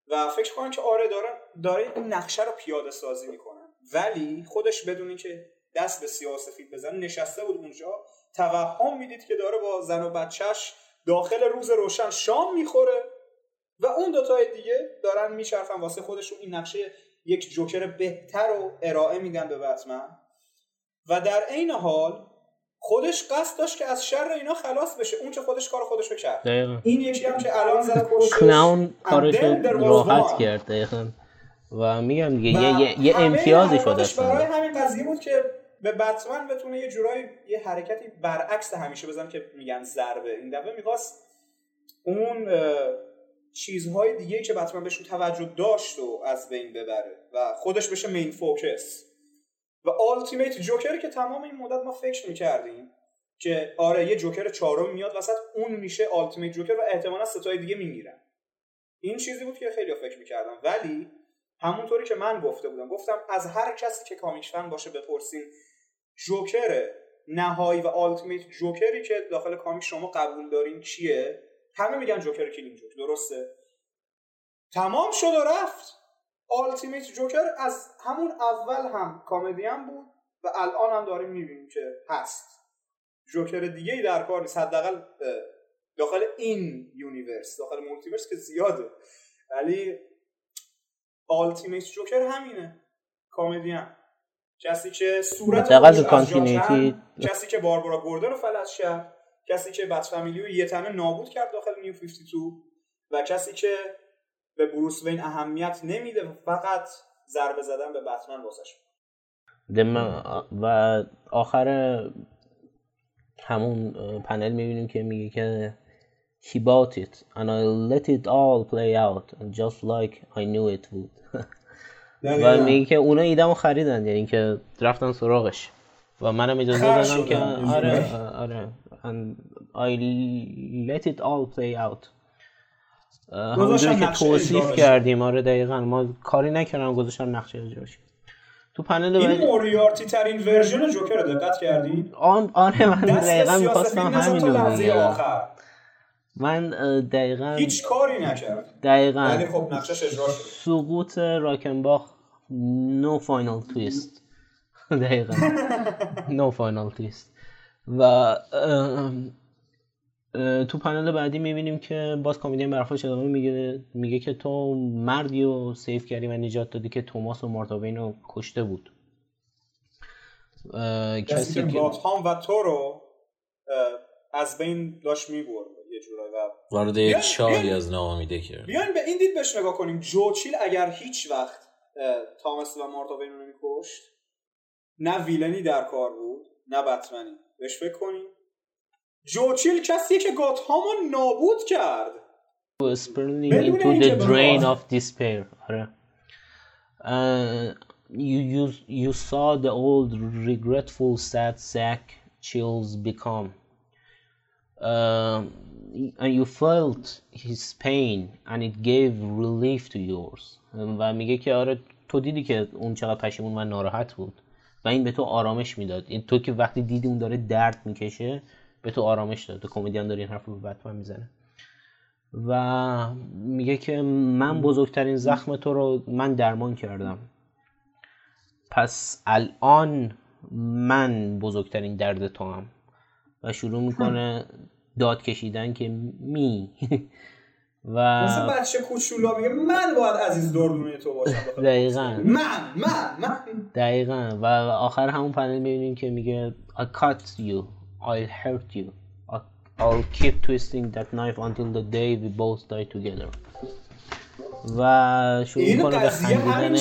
و فکر کنن که آره دارن داره این نقشه رو پیاده سازی می‌کنن. ولی خودش بدونی که دست به سیاه سفید بزن نشسته بود اونجا. توهم می‌دید که داره با زن و بچهش داخل روز روشن شام می‌خوره و اون دوتای دیگه دارن میچرخن واسه خودشون. این نقشه یک جوکر بهتر رو ارائه میدن به بتمن. و در عین حال خودش قصد داشت که از شر اینا خلاص بشه. اون چه خودش کار خودش رو کرد. این یکی هم که الان زد کلاون کارش راحت کرد دقیقا. و میگم دیگه یه, یه امتیازی شده برای همین قضیه بود که به بتمن بتونه یه جورایی یه حرکتی برعکس همیشه بزن که میگن ضربه. این دفعه می‌خواست اون چیزهای دیگه که بتمن بهشون توجه داشت و از بین ببره و خودش بشه main focus و ultimate Joker که تمام این مدت ما فکر می‌کردیم که آره یه جوکر چهارم میاد وسط اون میشه ultimate Joker و احتمالا ستای دیگه میمیرن این چیزی بود که خیلی فکر می‌کردم ولی همونطوری که من گفته بودم. گفتم از هر کسی که comics باشه بپرسین جوکر نهایی و ultimate Joker ی که داخل comic شما قبول دارین چیه؟ همه میگن جوکر Killing Joke درسته؟ تمام شد و رفت. ultimate Joker از همون اول هم کامدین بود و الان هم داریم می‌بینیم که هست. جوکر دیگه ای در کار نیست. حداقل داخل این universe داخل multiverse که زیاده. ولی ultimate Joker همینه. کامدین. کسی که صورت continuity کسی که باربارا گوردن رو فلج کرد کسی که بت فامیلی رو یه تنه نابود کرد داخل نیو 52 و کسی که به بروس وین اهمیت نمیده فقط ضربه زدن به بتمن واسش. و آخر همون پنل می‌بینیم که میگه که he bought it and I let it all play out and just like I knew it would. *laughs* *laughs* و میگه که اونا ایدمو خریدن یعنی که رفتن سراغش. و منم اجازه دادم که آره آره and I let it all play out. همونجوری که توصیف کردیم. آره دقیقا. ما کاری نکردم گذاشتم نقشه اجراش تو پنل این موریارتی ترین ورژن جوکر رو دقت کردی؟ آن آره من دقیقا می‌خواستم همین رو من دقیقا هیچ کاری نکرد. دقیقا. ولی خب نقشش اجرا شد. سقوط راکنباخ no final twist دقیقا. no final twist و تو پنل بعدی می‌بینیم که باز Comedian حرفاش ادامه میگه میگه که تو مردی رو save کردی و نجات دادی که توماس و مارتا وین رو کشته بود. کسی که و تو رو از بین داشت می‌برد. جورایی و وارد چاهی از ناامیده کرد بیاین به این دید بهش نگاه کنیم. جوچیل اگر هیچ وقت تامس و مارتاوین رو میکشت نه ویلنی در کار بود نه بتمنی. بهش فکر کنیم. جوچیل کسیه که گاتهامو نابود کرد. Into the drain of despair. آره. uh, you, you, you saw the old regretful sad sack chills become. Uh, and you felt his pain and it gave relief to yours. و میگه که آره تو دیدی که اون چقدر پشیمون و ناراحت بود. و این به تو آرامش می‌داد. این تو که وقتی دیدی اون داره درد می‌کشه به تو آرامش داد. تو کمدین داره این حرف رو بتمن می‌زنه. و میگه که من بزرگترین زخم تو رو من درمان کردم. پس الان من بزرگترین درد تو هم و شروع می‌کنه *laughs* داد کشیدن که می. *laughs* و مثل بچه کوچولو میگه من باید عزیز دردونه تو باشم. دقیقا. من من من. دقیقا. و آخر همون پنل می‌بینیم که میگه I cut you. I'll hurt you. I'll keep twisting that knife until the day we both die together. و شروع کنه به خندیدن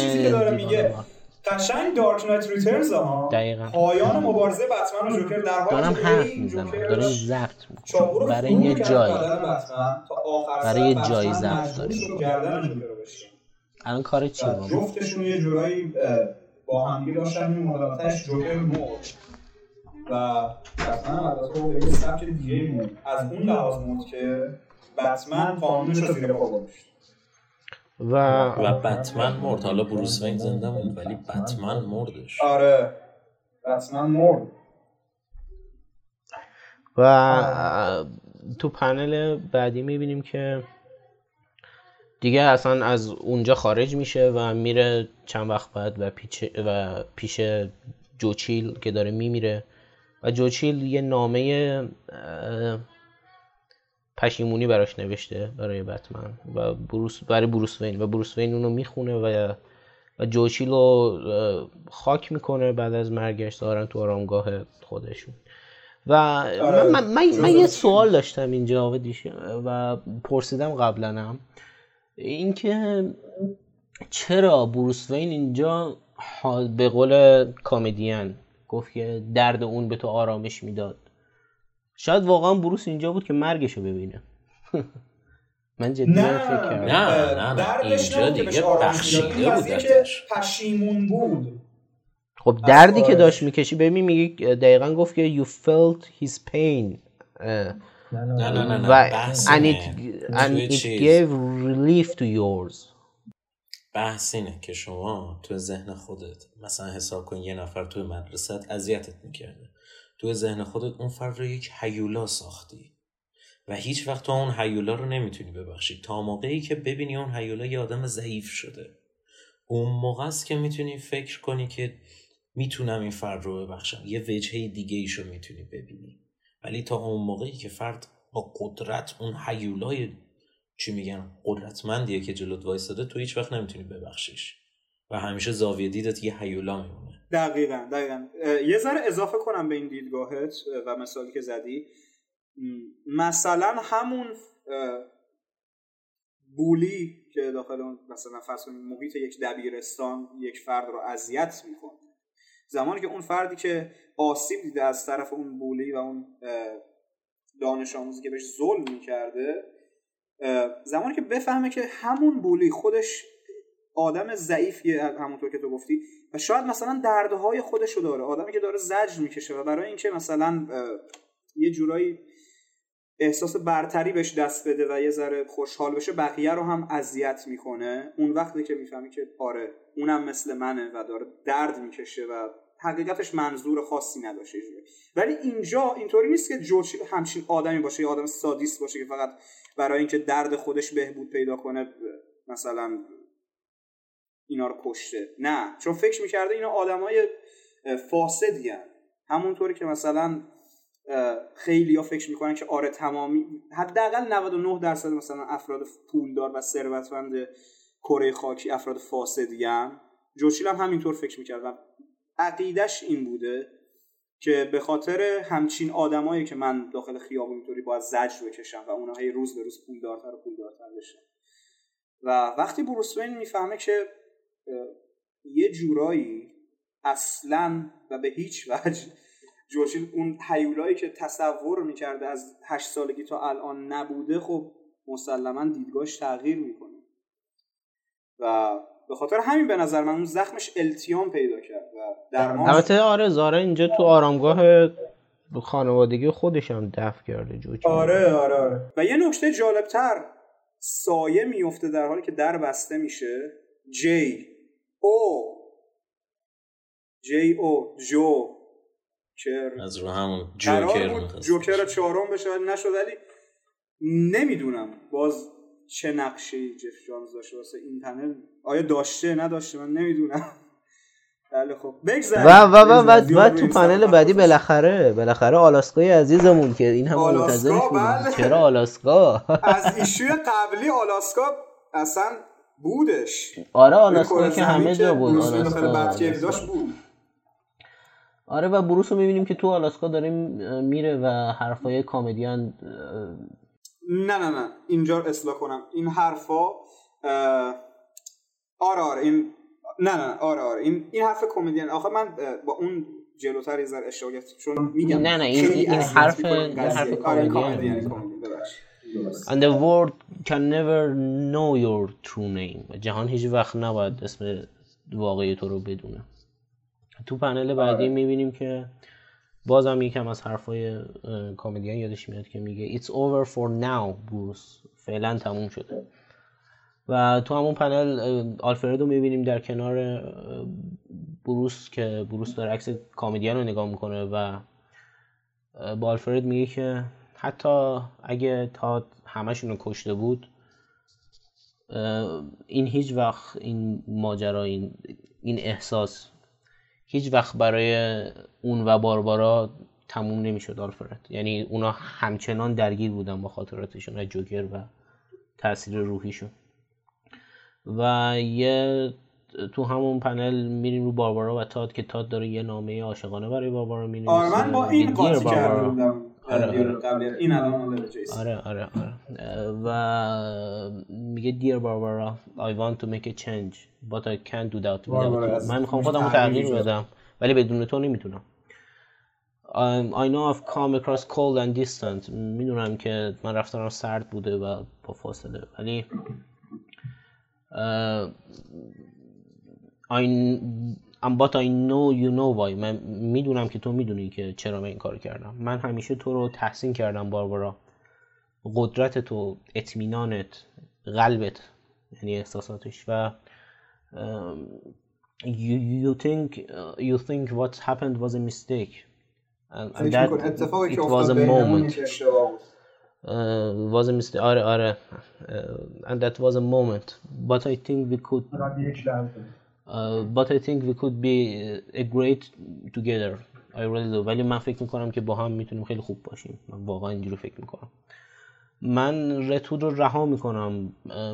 داره قشنگ دارک نایت ریترنز ها. دقیقا. پایان مبارزه بتمن و جوکر در حالی دارم حرف می‌زنم. دارم می‌کنم برای یه جایی برای یه جایی ضبط داریم الان کار چی بود جفتشون یه جورایی با همگی داشتن این مدامتش جوکر مرد. و بتمن البته به یه سبک دیگه مرد از اون لحاظ مرد که بتمن قانونش رو زیر پا گذاشت. و و بتمن مرد. حالا بروس وین زنده موند ولی بتمن مردش. آره. بتمن مرد. و تو پنل بعدی می‌بینیم که دیگه اصلا از اونجا خارج میشه و میره چند وقت بعد و پیش, و پیش جوچیل که داره میمیره. و جوچیل یه نامه پشیمونی براش نوشته برای بتمن و بروس برای بروس وین و بروس وین اونو می‌خونه و و جوچیل رو خاک می‌کنه بعد از مرگش دارن تو آرامگاه خودشون. و آره. من, من, من, یه سوال داشتم اینجا و پرسیدم قبلا اینکه چرا بروس وین اینجا به قول کامدین گفت که درد اون به تو آرامش می‌داد؟ شاید واقعا بروس اینجا بود که مرگشو ببینه. *laughs* من جدی نه فکر کردم. نه نه نه اینجا دیگه بخشیده بود پشیمون بود. خب دردی که داشت می‌کشی ببین میگه دقیقا گفت که you felt his pain. نه نه نه نه و and it, and it gave relief to yours. بحث اینه که شما تو ذهن خودت مثلا حساب کن یه نفر توی مدرسه اذیتت می‌کرده. تو ذهن خودت اون فرد رو یک حیولا ساختی. و هیچ وقت تو اون حیولا رو نمی‌تونی ببخشی. تا موقعی که ببینی اون حیولا یه آدم ضعیف شده. اون موقع است که می‌تونی فکر کنی که می‌تونم این فرد رو ببخشم. یه وجهه دیگه ایشو می‌تونی ببینی. ولی تا اون موقعی که فرد با قدرت اون حیولای چی میگن قدرتمندیه که جلوت وایستاده تو هیچ وقت نمی‌تونی ببخشیش. و همیشه زاویه دیدت یه حیولا میمونه. دقیقا دقیقا. یه ذره اضافه کنم به این دیدگاهت و مثالی که زدی. مثلا همون بولی که داخل اون مثلا فرض محیط یک دبیرستان یک فرد رو اذیت می‌کنه. زمانی که اون فردی که آسیب دیده از طرف اون بولی و اون دانش آموزی که بهش ظلم می‌کرده زمانی که بفهمه که همون بولی خودش آدم ضعیفیه همونطور که تو گفتی و شاید مثلا دردهای خودش رو داره. آدمی که داره زجر می‌کشه و برای اینکه مثلا یه جورایی احساس برتری بهش دست بده و یه ذره خوشحال بشه بقیه رو هم اذیت می‌کنه اون وقتی که می‌فهمی که آره اونم مثل منه و داره درد می‌کشه و حقیقتش منظور خاصی نداشته ولی اینجا اینطوری نیست که جورج همچین آدمی باشه یا آدم سادیست باشه که فقط برای اینکه درد خودش بهبود پیدا کنه مثلا اینا رو کشته. نه چون فکر می‌کرده اینا آدمای فاسدی هن. همونطوری که مثلا خیلی ها فکر می‌کنن که آره تمامی حداقل 99 درصد مثلا افراد پولدار و ثروتمند کره خاکی افراد فاسدی هم جوچیل هم همینطور فکر می‌کرد و عقیدش این بوده که به خاطر همچین آدمایی که من داخل خیابون اینطوری باید زجر بکشم و اونها هی روز به روز پولدارتر و پولدارتر بشن. و وقتی بروس می‌فهمه که یه جورایی اصلا و به هیچ وجه جوشیل اون حیولایی که تصور می‌کرده از هشت سالگی تا الان نبوده خب مسلما دیدگاهش تغییر می‌کنه. و به خاطر همین به نظر من اون زخمش التیام پیدا کرد و درمان البته آره زاره اینجا تو آرامگاه خانوادگی خودش هم دفع کرده جوچه آره آره آره. و یه نکته جالبتر سایه میفته در حالی که در بسته میشه جی او. جی او جو کر از رو همون جوکر جوکر چهارم بشه ولی نشد ولی نمی‌دونم. باز چه نقشه جف جانز داشته واسه این پنل؟ آیا داشته؟ نداشته؟ من نمی‌دونم. بله خب. و و و و, و تو پنل بعدی بالاخره بالاخره آلاسکای عزیزمون که این هم منتظرش بله. چرا آلاسکا؟ از ایشوی قبلی آلاسکا اصلا بودش. آره آلاسکا که همه جا بود. آلاسکا بود. آره و بروس رو می‌بینیم که تو آلاسکا داره میره و حرفای کامدیان نه نه نه. اینجا اصلاح کنم. این حرفا آره آره. این نه نه آره آره. این این حرف کمدین. آخه من با اون جلوتر یه ذره اشتباه چون میگم نه نه. این این حرف این حرف کمدین. And the world can never know your true name. جهان هیچ وقت نباید اسم واقعی تو رو بدونه. تو پنل بعدی آره. می‌بینیم که بازم یکم از حرفای کامدیان یادش میاد که میگه It's over for now بروس فعلا تموم شده. و تو همون پنل آلفردو می‌بینیم در کنار بروس که بروس داره عکس کامدیان رو نگاه می‌کنه و با آلفرد میگه که حتی اگه تا همشون رو کشته بود این هیچ وقت این ماجرا این, این احساس هیچ وقت برای اون و باربارا تموم نمی‌شد آلفرد. یعنی اونا همچنان درگیر بودن با خاطراتشون از جوکر و تاثیر روحیشون. و یه تو همون پنل میریم رو باربارا و تاد که تاد داره یه نامه عاشقانه برای باربارا می‌نویسه. آره من با این قاطی کردم آره آره. این آره آره آره. و میگه دیر باربارا I want to make a change but I can't do that من می‌خوام خودم تغییر بدم ولی بدون تو نمی‌تونم. I know I've come across cold and distant. می‌دونم که من رفتارم سرد بوده و با فاصله ولی uh, ام but I know you know why من می‌دونم که تو می‌دونی که چرا من این کار کردم. من همیشه تو رو تحسین کردم بار بارا قدرت تو اطمینانت قلبت یعنی احساساتش. و you, you think you think وات happened was a mistake. And that اتفاقی که افتاد به این همونی که آره آره. and that was a moment. But I think we could but I think we could be a great together. I really do. ولی من فکر می‌کنم که با هم می‌تونیم خیلی خوب باشیم. من واقعا اینجوری فکر می‌کنم. من رتود رو رها می‌کنم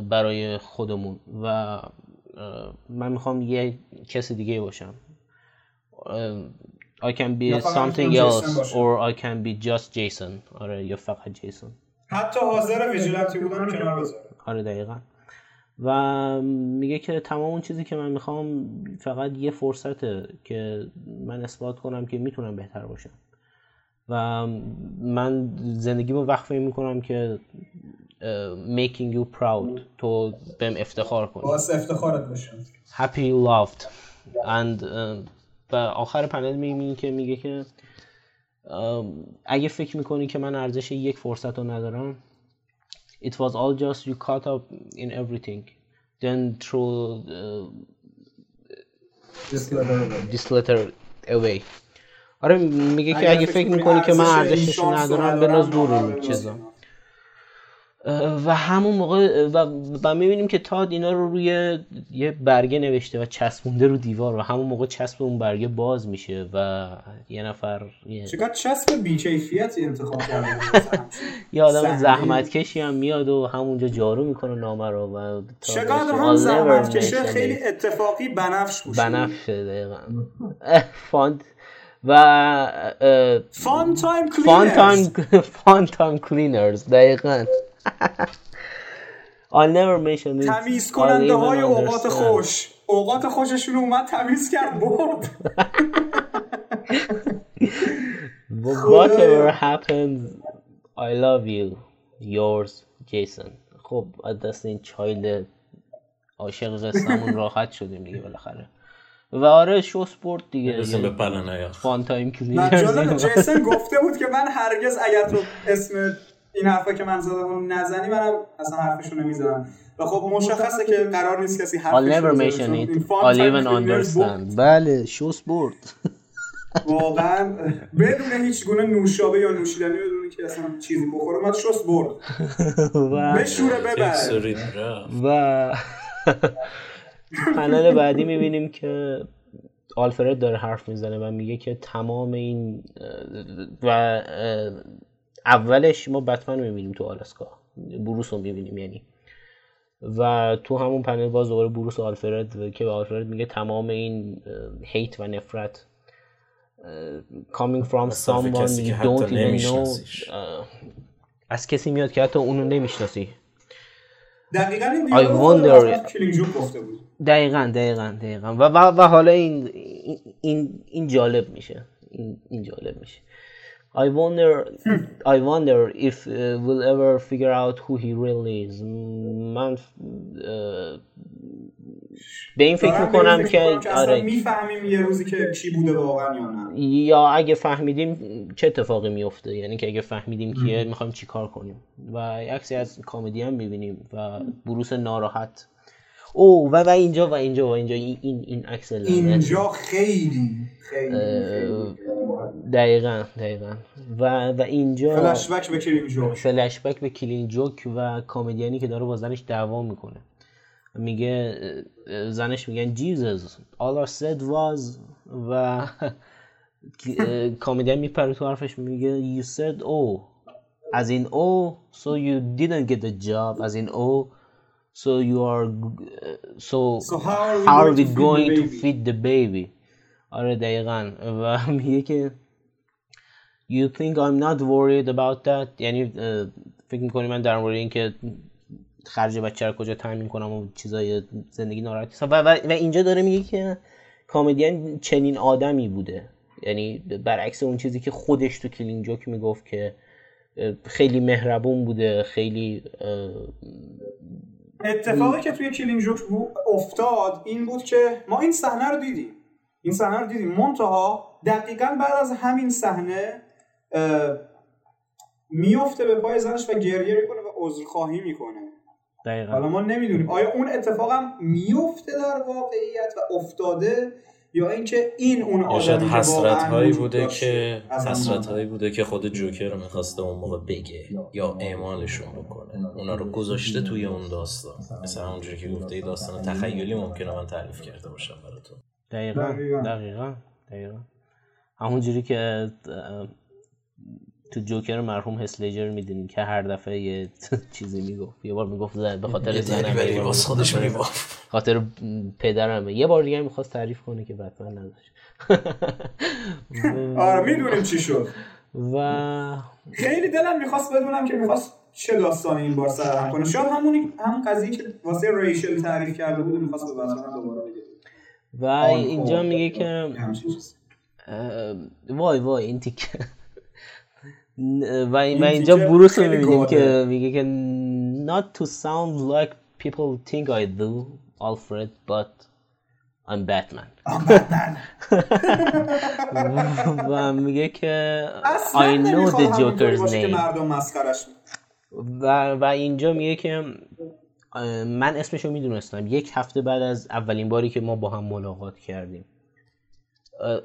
برای خودمون و من می‌خوام یه کسی دیگه باشم. I can be something else or I can be just Jason. آره یا فقط جیسون حتی حاضر ویژیلنتی بودن کنار بذاره آره دقیقا. و میگه که تمام اون چیزی که من می‌خوام فقط یه فرصته که من اثبات کنم که می‌تونم بهتر باشم. و من زندگیمو وقفه می‌کنم که making you proud. تو بهم افتخار کنی. باعث افتخارت باشم happy loved. And و آخر پنل می‌بینی که میگه که اگه فکر می‌کنی که من ارزش یک فرصت رو ندارم it was all just you caught up in everything then throw uh, this letter this letter away آره میگه که اگه فکر میکنی که من ارزشش ندارم بناز دور این چیزا و همون موقع و, و می‌بینیم که تاد اینا رو روی یه برگه نوشته و چسبونده رو دیوار و همون موقع چسب اون برگه باز میشه و یه نفر چقدر چسب بیچیفیتی انتخاب کرده *laughs* یه آدم زحمت کشی هم میاد و همونجا جارو می‌کنه نامه رو و چقدر هم زحمت کشه خیلی اتفاقی بنفش پوشه بنفش دقیقا *laughs* fun و fun time cleaners fun time cleaners دقیقا. I'll never mention it. تمیز کننده های اوقات خوش. اوقات خوششون اومد تمیز کرد برد. *laughs* Whatever happens I love you. Yours Jason. خب دست این چایلد عاشق قصهمون *laughs* راحت شدیم دیگه بالاخره. و آره شو سپورت دیگه. فان تایم *laughs* جیسن گفته بود که من هرگز اگر تو اسم این حرفا که من زدم نزنی منم اصلا حرفشو نمی‌زنم و خب مشخصه که قرار نیست کسی حرفش I'll never mention it. I'll even understand. بله شو سپورت *laughs* واقعا بدون هیچ گونه نوشابه یا نوشیدنی بدون که اصلا چیزی بخوره ما شست برد. *laughs* بشوره ببر. و *laughs* پنل بعدی می‌بینیم که آلفرد داره حرف می‌زنه و میگه که تمام این و اولش ما بتمن می‌بینیم تو آلاسکا. بروس رو می‌بینیم یعنی. و تو همون پنل باز دوباره بروس آلفرد که آلفرد میگه تمام این هیت و نفرت coming from someone you don't even know. از کسی میاد که حتی اونو نمی‌شناسی. دقیقا این wonder... گفته بود. دقیقا دقیقا دقیقا. و, و, و حالا این, این, این جالب میشه. این, این جالب میشه. I wonder I wonder if uh, we'll ever figure out who he really is. من به این فکر می‌کنم که آره. می‌فهمیم یه روزی که چی بوده واقعا یا نه. یا اگه فهمیدیم چه اتفاقی میفته یعنی که اگه فهمیدیم کیه می‌خوایم چی کار کنیم. و عکسی از کامدی هم می‌بینیم و بروس ناراحت. او و و اینجا و اینجا و اینجا. این این عکس اینجا خیلی خیلی دقیقا دقیقا. و و اینجا فلشبک به کلین جوک فلشبک به کلین جوک و کامدیانی که داره با زنش دعوا می‌کنه. میگه زنش میگن جیزس all I said was و *laughs* کامدین میپره تو حرفش میگه you said oh. as in oh so you didn't get the job. as in oh so you are so, so how are we, how are we going to feed the baby? آره دقیقا. *laughs* و میگه که you think I'm not worried about that یعنی فکر می‌کنی من در مورد اینکه خرج بچه رو کجا تامین کنم و چیزای زندگی ناراحتی و, و, و اینجا داره میگه که کامدین چنین آدمی بوده. یعنی برعکس اون چیزی که خودش تو کلین جوک می‌گفت که خیلی مهربون بوده خیلی اتفاقی که توی کلینگ جوک افتاد این بود که ما این صحنه رو دیدیم. این صحنه رو دیدیم. منتها دقیقا بعد از همین صحنه میفته به پای زنش و گریه می‌کنه و عذرخواهی می‌کنه. دقیقا. حالا ما نمی‌دونیم. آیا اون اتفاق هم میفته در واقعیت و افتاده؟ یا اینکه این اون آدمی حسرت هایی بوده که حسرت هایی بوده که خود جوکر رو می‌خواسته اون موقع بگه یا اعمالشون بکنه اونا رو گذاشته توی اون داستان. مثلا اونجوری که گفته ای داستان تخیلی ممکنه من تعریف کرده باشم براتون. دقیقا دقیقا. دقیقا همونجوری که تو جوکر مرحوم هسلیجر می‌دونیم که هر دفعه یه *laughs* چیزی می‌گفت. یه بار می‌گفت زن به خاطر زنم خودش می‌گفت. خاطر پدرم. یه بار دیگه می‌خواست تعریف کنه که بتمن نداشت. *laughs* آره می‌دونیم چی شد. و خیلی دلم می‌خواست بدونم که می‌خواست چه داستانی این بار سرهم کنه. شاید همونی همون قضیه که واسه ریشل تعریف کرده بود می‌خواست به دوباره بگه. و اینجا میگه که وای وای این تیکه. و, و اینجا بروس رو می‌بینیم که میگه که not to sound like people think I do Alfred but I'm Batman. *laughs* و میگه که I know the Joker's name. و, و اینجا میگه که من اسمشو می‌دونستم. یک هفته بعد از اولین باری که ما با هم ملاقات کردیم.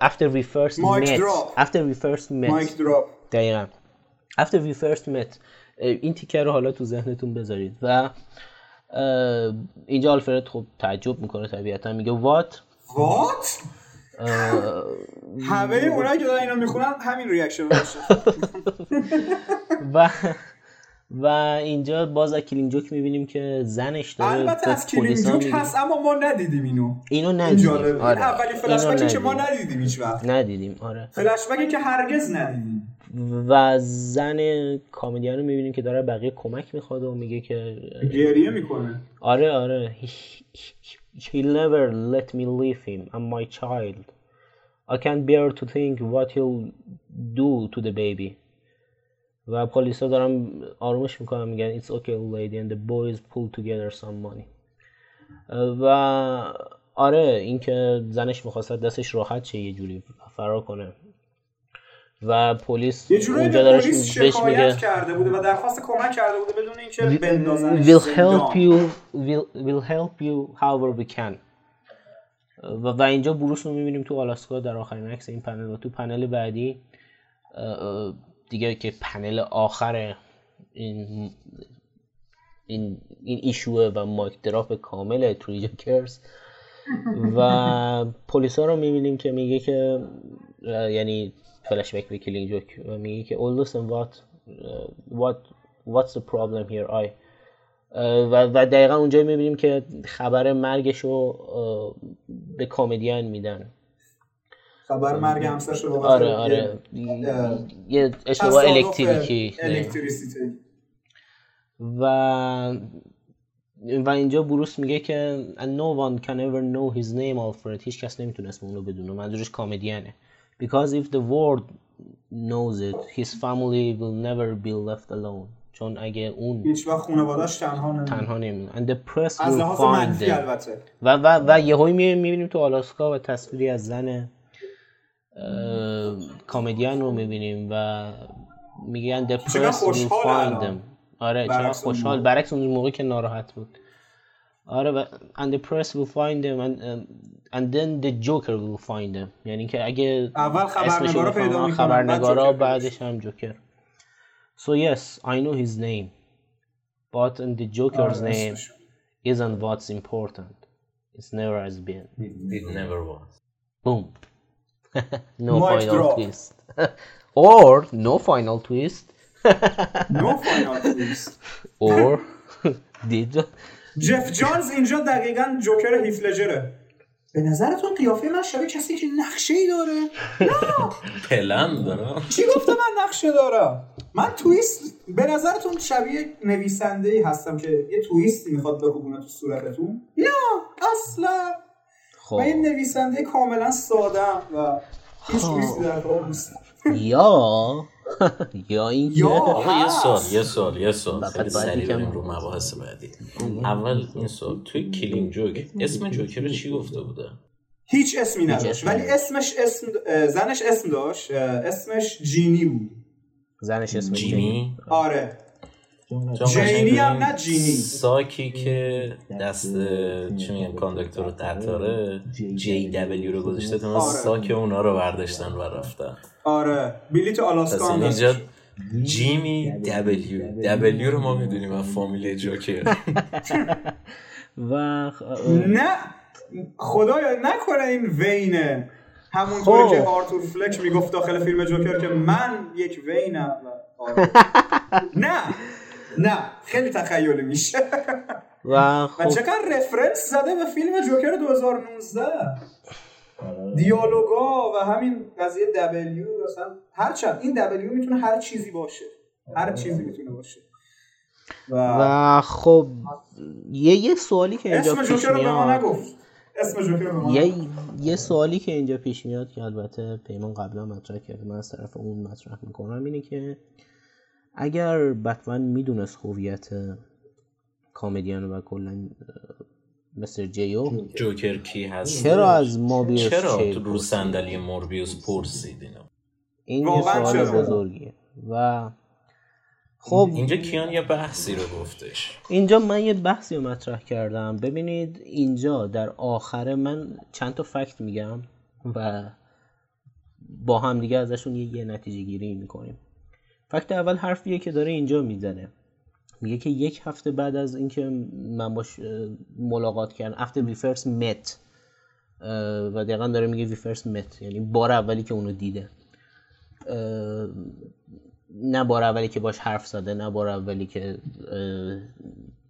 after we first met. after we first met. دقیقا. After we first met این تیکه رو حالا تو ذهنتون بذارید. و اینجا آلفرد خب تعجب می‌کنه طبیعتا. میگه what what همه اونایی که دارن اینو می‌خونن همین reaction باشه *laughs* و و اینجا باز از Killing Joke می‌بینیم که زنش داره البته از Killing Joke هست اما ما ندیدیم اینو. اینو ندیدیم. آره. اولی فلش که ما ندیدیم هیچ وقت. ندیدیم. آره. فلش که هرگز ندیدیم. و زن کامدیان رو می‌بینیم که داره بقیه کمک می‌خواد و میگه که گریه می‌کنه. آره آره. He'll never let me leave him. I'm my child. I can't bear to think what he'll do to the baby. و پلیسا دارن آرومش می‌کنن میگن it's okay lady and the boys pull together some money. و آره اینکه زنش می‌خواست دستش راحت شه یه جوری فرار کنه. و پلیس یه جوری اونجا داره پلیس شکایت کرده بوده و درخواست کمک کرده بوده بدون اینکه بندازنش we'll help you we'll, we'll help you however we can. و, و اینجا بروس رو می‌بینیم تو آلاسکا در آخرین عکس این پنل و تو پنل بعدی. دیگه که پنل آخر این این این issue ه و mic drop کامل Three Jokers و پلیس ها رو می‌بینیم که میگه که یعنی فلش بک به Killing Joke و میگه که oh listen what what what's the problem here? I و, و دقیقا اونجا می‌بینیم که خبر مرگش رو به Comedian میدن. خبر مرگ همسرش رو آره آره. یه اشتباه الکتریکی. و و اینجا بروس میگه که no one can ever know his name Alfred هیچ کس نمی‌تونه اسم اون رو بدونه. منظورش کامدینه because if the world knows it his family will never be left alone. چون اگه اون هیچ وقت خانواده‌اش تنها نمیمونه. تنها نمیمونه. And the press will find them. و و و یهو می‌بینیم تو آلاسکا و تصویری از زن کامدین رو می‌بینیم و میگن the press will find them. آره چرا خوشحال. برعکس اون موقع که ناراحت بود. آره و and the press will find them and, and then the joker will find them یعنی که اگه اول خبرنگارا پیدا میکنن خبرنگارا بعدش هم جوکر so yes I know his name but in the joker's name isn't what's important it's never has been it never was boom *laughs* no final twist *laughs* or no final twist no final twist *laughs* or did جف جانز اینجا دقیقا جوکر هیفلجره به نظرتون قیافه من شبیه کسی که نقشه ای داره؟ *laughs* نه! پلن داره. چی گفته من نقشه دارم؟ من تویست به نظرتون شبیه نویسنده ای هستم که یه تویستی می‌خواد بکوبونه تو صورتتون؟ نه! اصلا! خب. من یه نویسنده کاملا ساده و یا یا این یه سال یه سال یه سال خیلی سریع رو مباحث بعدی. اول این سال توی کلینگ جوک اسم جوکر چی گفته بوده؟ هیچ اسمی نداشت ولی اسمش اسم زنش اسم داشت اسمش جینی بود. زنش اسم جینی. آره. جینی هم نه جینی. ساکی که دست چی میگن کاندکتور قطاره. جی دبلیو رو گذاشته تو آره. ساک اونا رو برداشتن و رفتن. آره. بلیت آلاسکا هم اینجا جیمی دبلیو. دبلیو. رو ما می‌دونیم از فامیل جوکر. *laughs* و نه خدایا نکنه این وینه. همونطور که آرتور فلک می‌گفت داخل فیلم جوکر که من یک وینم. *laughs* نه. نه خیلی تخیلی میشه. و *laughs* خب. چقدر رفرنس زده به فیلم جوکر 2019 آره. دیالوگا و همین قضیه دبلیو مثلا هر چند این دبلیو می‌تونه هر چیزی باشه. هر آره. چیزی می‌تونه باشه. و, و خب یه یه سوالی که اینجا اسم جوکر رو به ما نگفت. اسم جوکر رو یه یه سوالی که اینجا پیش میاد که البته پیمان قبلا مطرح کرده من از طرف اون مطرح می‌کنم اینه که اگر بتمن می‌دونست هویت کامدیان و کلا مستر جیو جوکر کی هست؟ چرا از موربیوس چرا تو رو صندلی موربیوس پرسید این یه سوال بزرگیه. و خب اینجا کیان یه بحثی رو گفتش. اینجا من یه بحثی رو مطرح کردم. ببینید اینجا در آخر من چند تا فکت میگم و با هم دیگه ازشون یه, یه نتیجه گیری می‌کنیم. فکت اول حرفیه که داره اینجا می‌زنه. میگه که یک هفته بعد از اینکه من باش ملاقات کردم after we first met و دقیقا داره میگه we first met یعنی بار اولی که اونو دیده. نه بار اولی که باش حرف زده نه بار اولی که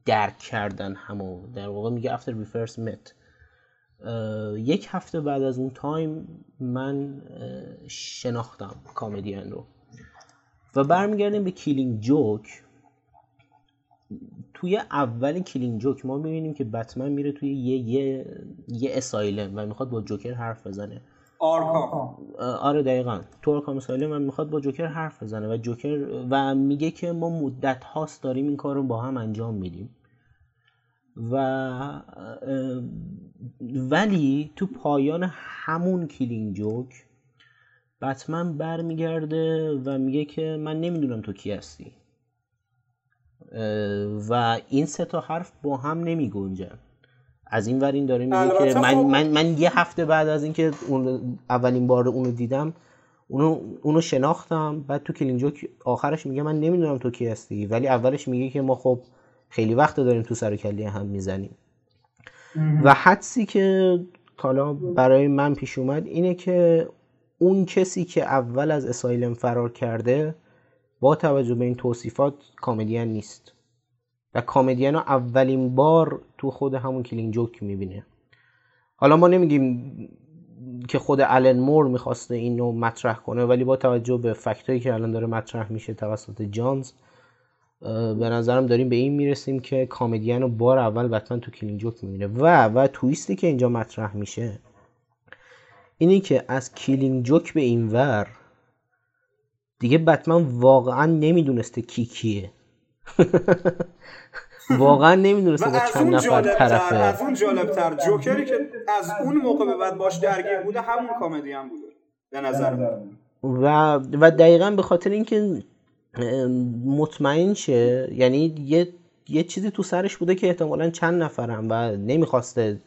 درک کردن همو. در واقع میگه after we first met. یک هفته بعد از اون time من شناختم Comedian رو. و برمیگردیم به Killing Joke توی اول Killing Joke ما می‌بینیم که بتمن میره توی یه یه یه asylum و می‌خواد با جوکر حرف بزنه. آرکام. آره دقیقا. تو آرکام asylum و می‌خواد با جوکر حرف بزنه و جوکر و میگه که ما مدت هاست داریم این کار رو با هم انجام میدیم. و ولی تو پایان همون Killing Joke بتمن برمیگرده و میگه که من نمی‌دونم تو کی هستی. و این سه تا حرف با هم نمی گنجن از این ور این داره میگه که من, خب من, من یه هفته بعد از اینکه اون اولین بار اونو دیدم اونو, اونو شناختم. بعد تو Killing Joke آخرش میگه من نمی‌دونم تو کی هستی. ولی اولش میگه که ما خب خیلی وقت داریم تو سر کلی هم می‌زنیم. و حدسی که حالا برای من پیش اومد اینه که اون کسی که اول از اسایلم فرار کرده با توجه به این توصیفات کامدین نیست. و کامدین ها اولین بار تو خود همون کلینگ جوک می‌بینه. حالا ما نمیگیم که خود الن مور می‌خواسته اینو مطرح کنه ولی با توجه به فکتایی که الان داره مطرح میشه توسط جانز به نظرم داریم به این می‌رسیم که Comedian رو بار اول بتمن تو Killing Joke می‌بینه. و و twist ی که اینجا مطرح میشه اینی که از Killing Joke به این ور دیگه بتمن واقعا نمی‌دونسته کی کیه. *laughs* واقعا نمی‌دونسته با چند نفر طرفه. از اون جالبتر جوکری که از اون موقع به بعد باش درگیر بوده همون Comedian هم بوده به نظر و و دقیقا به خاطر اینکه مطمئن شه یعنی یه یه چیزی تو سرش بوده که احتمالا چند نفرم و نمی‌خواسته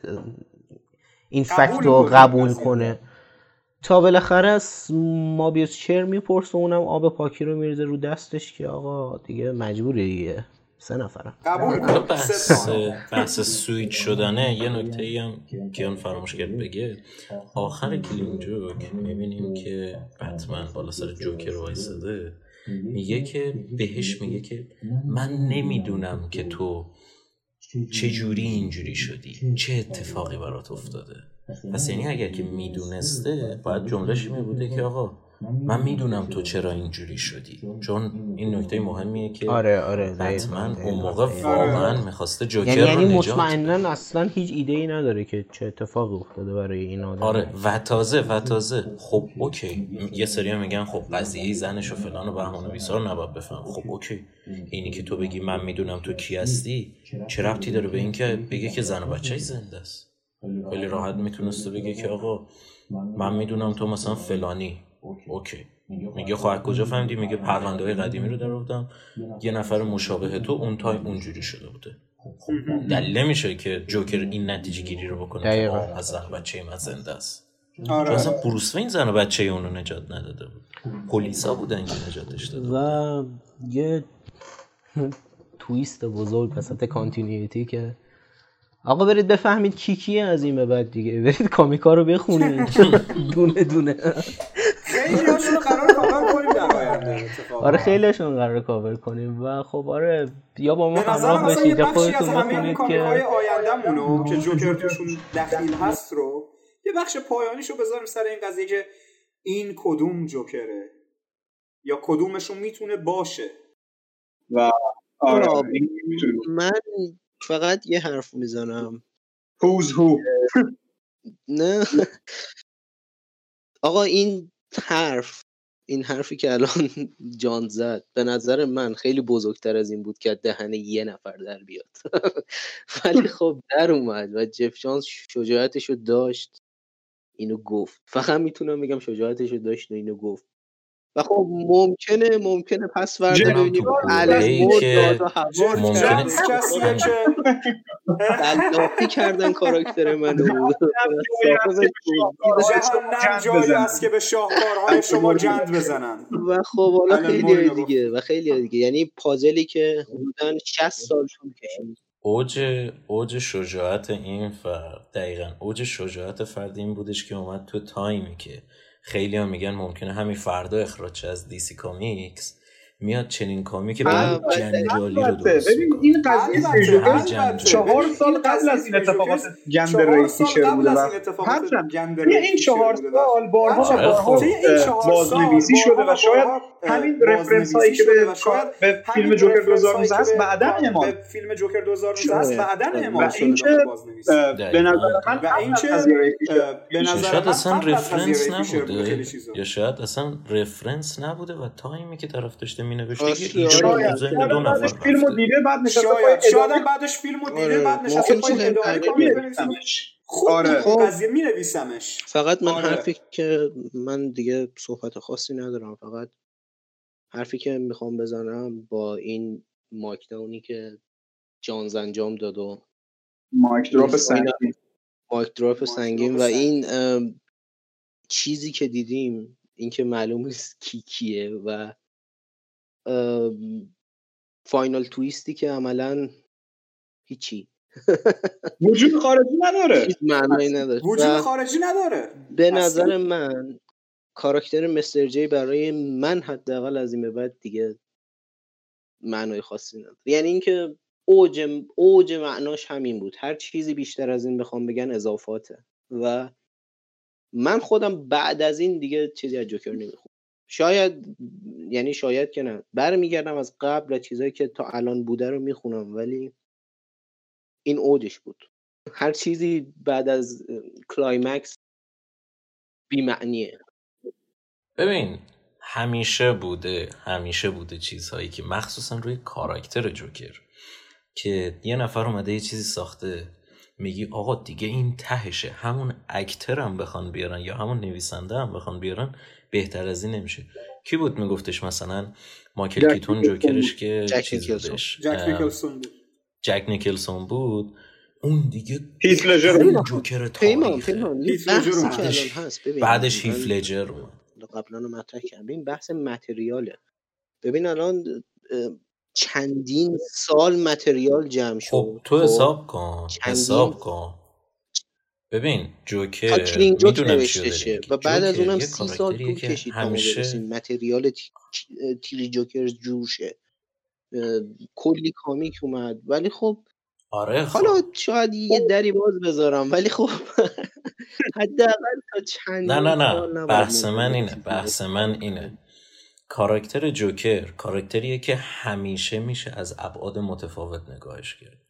این فکت رو قبول کنه. تا بالاخره از مابیوس چر می‌پرسه اونم آب پاکی رو میرزه رو دستش که آقا دیگه مجبوری دیگه. سه نفرم. قبول بحث بحث سویت شدنه. یه نکته ای هم کیان فراموش کرد بگه. آخر کلیم جوک می‌بینیم که بتمن بالا سر جوکر وایساده. میگه که بهش میگه که من نمی‌دونم که تو چه جوری اینجوری شدی؟ چه اتفاقی برات افتاده؟ پس یعنی اگر که می‌دونسته باید جملهش می بوده که آقا من می‌دونم تو چرا اینجوری شدی چون این نکته مهمیه که آره آره بتمن اون موقع واقعا می‌خواسته جوکر یعنی, یعنی رو مطمئنا اصلا هیچ ایده ای نداره که چه اتفاقی افتاده برای این آدم. آره و تازه و تازه. خب اوکی. یه سری میگن خب قضیه زنش و فلان و بهمان بیسار نباید بفهمه خب اوکی. اینی که تو بگی من می‌دونم تو کی هستی چه ربطی داره به اینکه بگه که زن و بچه زنده است؟ خیلی راحت می‌تونسته بگه که آقا من می‌دونم تو مثلا فلانی. اوکی. میگه خواهد خب کجا فهمیدی؟ میگه پرونده های قدیمی رو در یه نفر مشابه تو اون time اونجوری شده بوده. خب دلیل نمیشه که جوکر این نتیجه گیری رو بکنه. که از زن بچه من زنده است. آره. اصلا بروس این زن و بچه اونو نجات نداده بود. پلیسا بودن که نجاتش داده و یه twist بزرگ وسط continuity که آقا برید بفهمید کی کیه از این به بعد دیگه. برید comic ا رو بخونید. *laughs* دونه دونه. خیلی هاشون قرار کاور کنیم در آینده آره خیلی هاشون قرار کاور کنیم و خب آره یا با ما همراه بشید یا خودتون بخونید که آیندهمونو که جوکر توشون دخیل هست رو یه بخش پایانیشو بذاریم سر این قضیه که این کدوم جوکره؟ یا کدومشون می‌تونه باشه؟ و آره من فقط یه حرف می‌زنم. Who's who? نه. آقا این حرف این حرفی که الان جان زد به نظر من خیلی بزرگتر از این بود که دهن یه نفر در بیاد. *laughs* ولی خب در اومد و جف جانز شجاعتش رو داشت اینو گفت. فقط می‌تونم بگم شجاعتش رو داشت و اینو گفت. و خب ممکنه ممکنه. پس فردا ببینیم و هوا ممکنه تلافی کردن کاراکتر منو. *laughs* جایی است که به شاهکارهای شما گند بزنن. و خب حالا خیلی دیگه و خیلی دیگه. یعنی پازلی که حدودا 60 سال طول کشید. اوج اوج شجاعت این فرد. دقیقا اوج شجاعت فرد این بودش که اومد تو time ی که خیلی هم میگن ممکنه همین فردا اخراج از DC Comics میاد چنین comic به جنجالی رو درست ببین این قضیه چهار سال قبل از این اتفاقات گند رئیسی شده بوده این چهار سال بارها و بارها بازنویسی شده و شاید همین رفرنس هایی که به فیلم جوکر 2019 هست بعدا اعمال به فیلم جوکر 2019 هست بعدا اعمال. شده به نظر من و این چه به نظر شاید اصلا رفرنس نبوده یا شاید اصلا رفرنس نبوده. و تایمی که طرف داشته می نوشته شاید. دو نفر فیلمو دیده بعد نشسته شاید. شاید بعدش فیلمو دیده آره. بعد نشسته خوب آره. خب. قضیه می نویسمش فقط من آره. حرفی که من دیگه صحبت خاصی ندارم فقط حرفی که می‌خوام بزنم با این مایک داونی که جانز انجام داد و مایک دراپ سنگین. مایک دراپ سنگین و این چیزی که دیدیم اینکه معلوم نیست کی کیه و فاینال تویستی که عملا هیچی. *laughs* وجود خارجی نداره. هیچ معنی نداره وجود خارجی نداره. به نظر من کاراکتر مستر جی برای من حداقل از این به بعد دیگه معنای خاصی نداره. یعنی اینکه اوج اوج معناش همین بود. هر چیزی بیشتر از این بخوام بگن اضافاته. و من خودم بعد از این دیگه چیزی از جوکر نمی‌خوام شاید یعنی شاید که نه. برمیگردم از قبل و چیزایی که تا الان بوده رو می‌خونم ولی این اوجش بود. هر چیزی بعد از climax بیمعنیه. ببین همیشه بوده همیشه بوده چیزهایی که مخصوصا روی کاراکتر جوکر که یه نفر اومده یه چیزی ساخته میگی آقا دیگه این تهشه. همون actor هم بخوان بیارن یا همون نویسنده هم بخوان بیارن بهتر از این نمیشه. کی بود میگفتش مثلا ماکل کیتون جوکرش که جک نیکلسون. بود. جک نیکلسون بود. اون دیگه هیت لجر جوکر تاریخه. بعدش هیت لجر بود قبلا رو مطرح کردم. ببین بحث متریاله. ببین الان چندین سال متریال جمع شد. خب تو حساب کن حساب کن. ببین جوکر می‌دونم چیه و بعد از اونم سی سال طول کشید همیشه متریال تیری جوکر جور شه کلی کامیک اومد. ولی خب آره خب. حالا شاید یه دری باز بذارم ولی خب *laughs* حداقل تا چند نه نه نه. بحث من اینه بحث من اینه. کاراکتر جوکر کاراکتریه که همیشه میشه از ابعاد متفاوت نگاهش کرد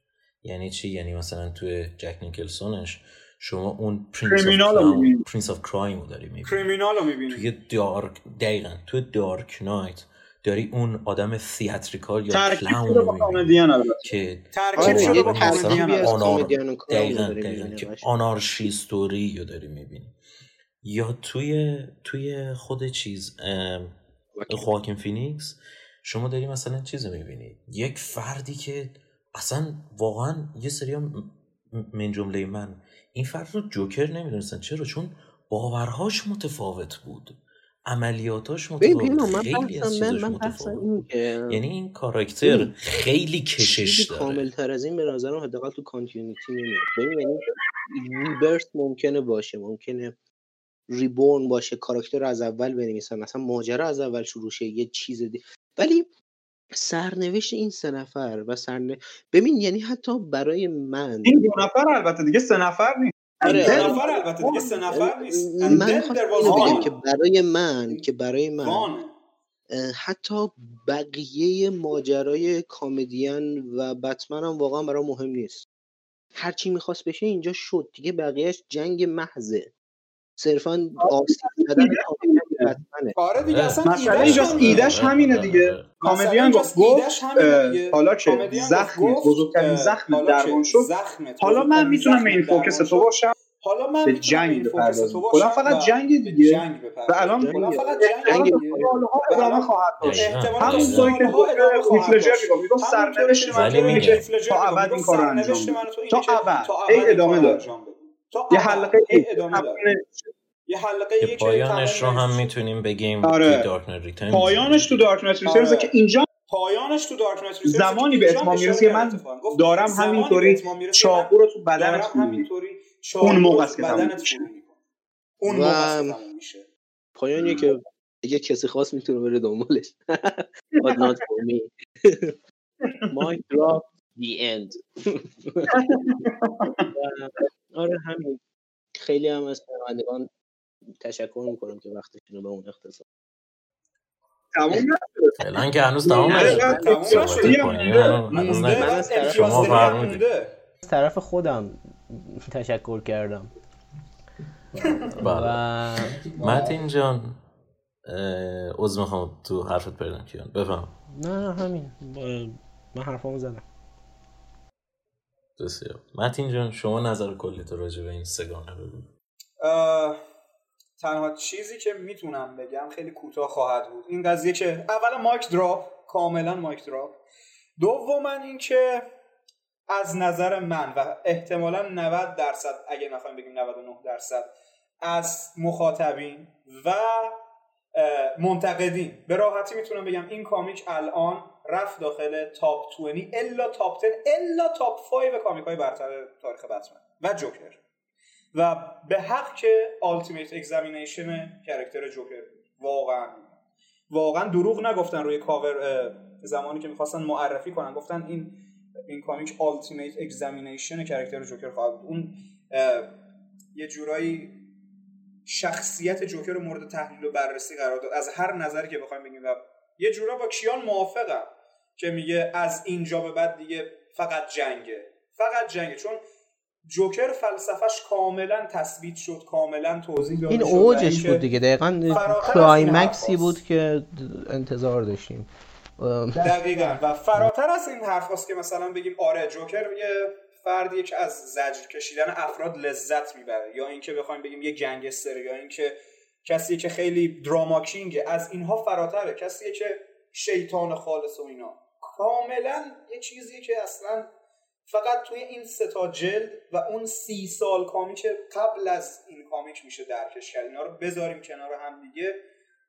یعنی چی؟ یعنی مثلا توی جک نیکلسونش شما اون Prince of Crime رو داری می‌بینی. criminal رو می‌بینی. توی Dark دقیقا توی Dark Knight داری اون آدم theatrical یا clown رو می‌بینی که ترکیب شده با کمدین دقیقا که آنارشیستوری رو داری می‌بینی. یا توی توی خود چیز خواکین فینیکس شما داری مثلا چیز می‌بینی. یک فردی که اصلا واقعا یه سری من جمله من این فرد رو جوکر نمی‌دونستن. چرا؟ چون باورهاش متفاوت بود. عملیاتاش متفاوت. خیلی از من, من متفاوت. یعنی این کاراکتر خیلی کشش داره. کامل تر از این به نظرم حداقل تو کانتینیتی نمیاد. ببین یعنی ریبرت ممکنه باشه ممکنه ریبورن باشه کاراکتر رو از اول بنویسن. مثلا ماجرا از اول شروع شه یه چیز دی ولی سرنوشت این سه نفر و سرن ببین یعنی حتی برای من این دو نفر البته دیگه سه نفر نیست. آره نفر البته دیگه سه نفر نیست. من بگم که برای من که برای من حتی بقیه ماجرای کامدین و بتمن هم واقعا برای مهم نیست. هرچی می‌خواست بشه اینجا شد. دیگه بقیهش جنگ محضه. صرفا آسیب زدن آره دیگه اصلا مثلا اینجاست ایدش همینه دیگه. کامدین گفت حالا که زخم بزرگترین زخم درمان شد. حالا من می‌تونم مین فوکس تو باشم. حالا من به جنگ بپردازم. کلا فقط جنگ دیگه. و الان فقط جنگ ادامه خواهد داشت. همون طوری که هیتلر میگم میگم سرنوشت من تا ابد این کارو انجام تا ابد. ای ادامه داره یه حلقه ادامه یه حلقه که پایانش رو هم می‌تونیم بگیم آره. دارک پایانش تو دارک نایت ریترنز که اینجا پایانش تو دارک نایت ریترنز زمانی به اتمام می‌رسه که من دارم همینطوری چاقو رو تو بدنت همینطوری اون موقع است که تموم میشه. اون موقع میشه. پایانی که یه کسی خاص می‌تونه بره دنبالش. *laughs* But not for me. *laughs* My drop the end. *laughs* آره همین. خیلی هم از شنوندگان تشکر می‌کنم که وقتشون رو به اون اختصاص تموم فعلا که هنوز تمام شما فرمودید از طرف خودم تشکر کردم. و متین جان عوض می‌خوام تو حرفت پردم کیان. بفهم. نه همین. من حرفامو زدم. بسیار. متین جان شما نظر کلی تو راجع به این سگانه بگو. تنها چیزی که می‌تونم بگم خیلی کوتاه خواهد بود. این قضیه که اولا مایک دراپ کاملا مایک دراپ. دوما اینکه از نظر من و احتمالا 90 درصد اگه نخوایم بگیم 99 درصد از مخاطبین و منتقدین. به راحتی می‌تونم بگم این comic الان رفت داخل top 20 الا top 10 الا top 5 comic های برتر تاریخ بتمن و جوکر. و به حق که ultimate examination character جوکر واقعا. واقعا دروغ نگفتن روی کاور زمانی که می‌خواستن معرفی کنن. گفتن این این comic ultimate examination character جوکر خواهد بود. اون یه جورایی شخصیت جوکر رو مورد تحلیل و بررسی قرار داد. از هر نظری که بخوایم بگیم. و یه جورا با کیان موافقم که میگه از اینجا به بعد دیگه فقط جنگه. فقط جنگه. چون جوکر فلسفش کاملا تثبیت شد کاملا توضیح داده این اوجش بود دیگه. دقیقا کلایمکسی بود که انتظار داشتیم. دقیقا. و فراتر از این حرف که مثلا بگیم آره جوکر یه فردیه که از زجر کشیدن افراد لذت می‌بره. یا اینکه بخوایم بگیم یه گنگستر یا اینکه کسی که خیلی دراماکینگه از اینها فراتره. کسیه که شیطان خالص و اینا. کاملا یه چیزی که اصلا فقط توی این ستا جلد و اون سی سال کامیک قبل از این کامیک میشه درکش کرد. اینا رو بذاریم کنار هم دیگه.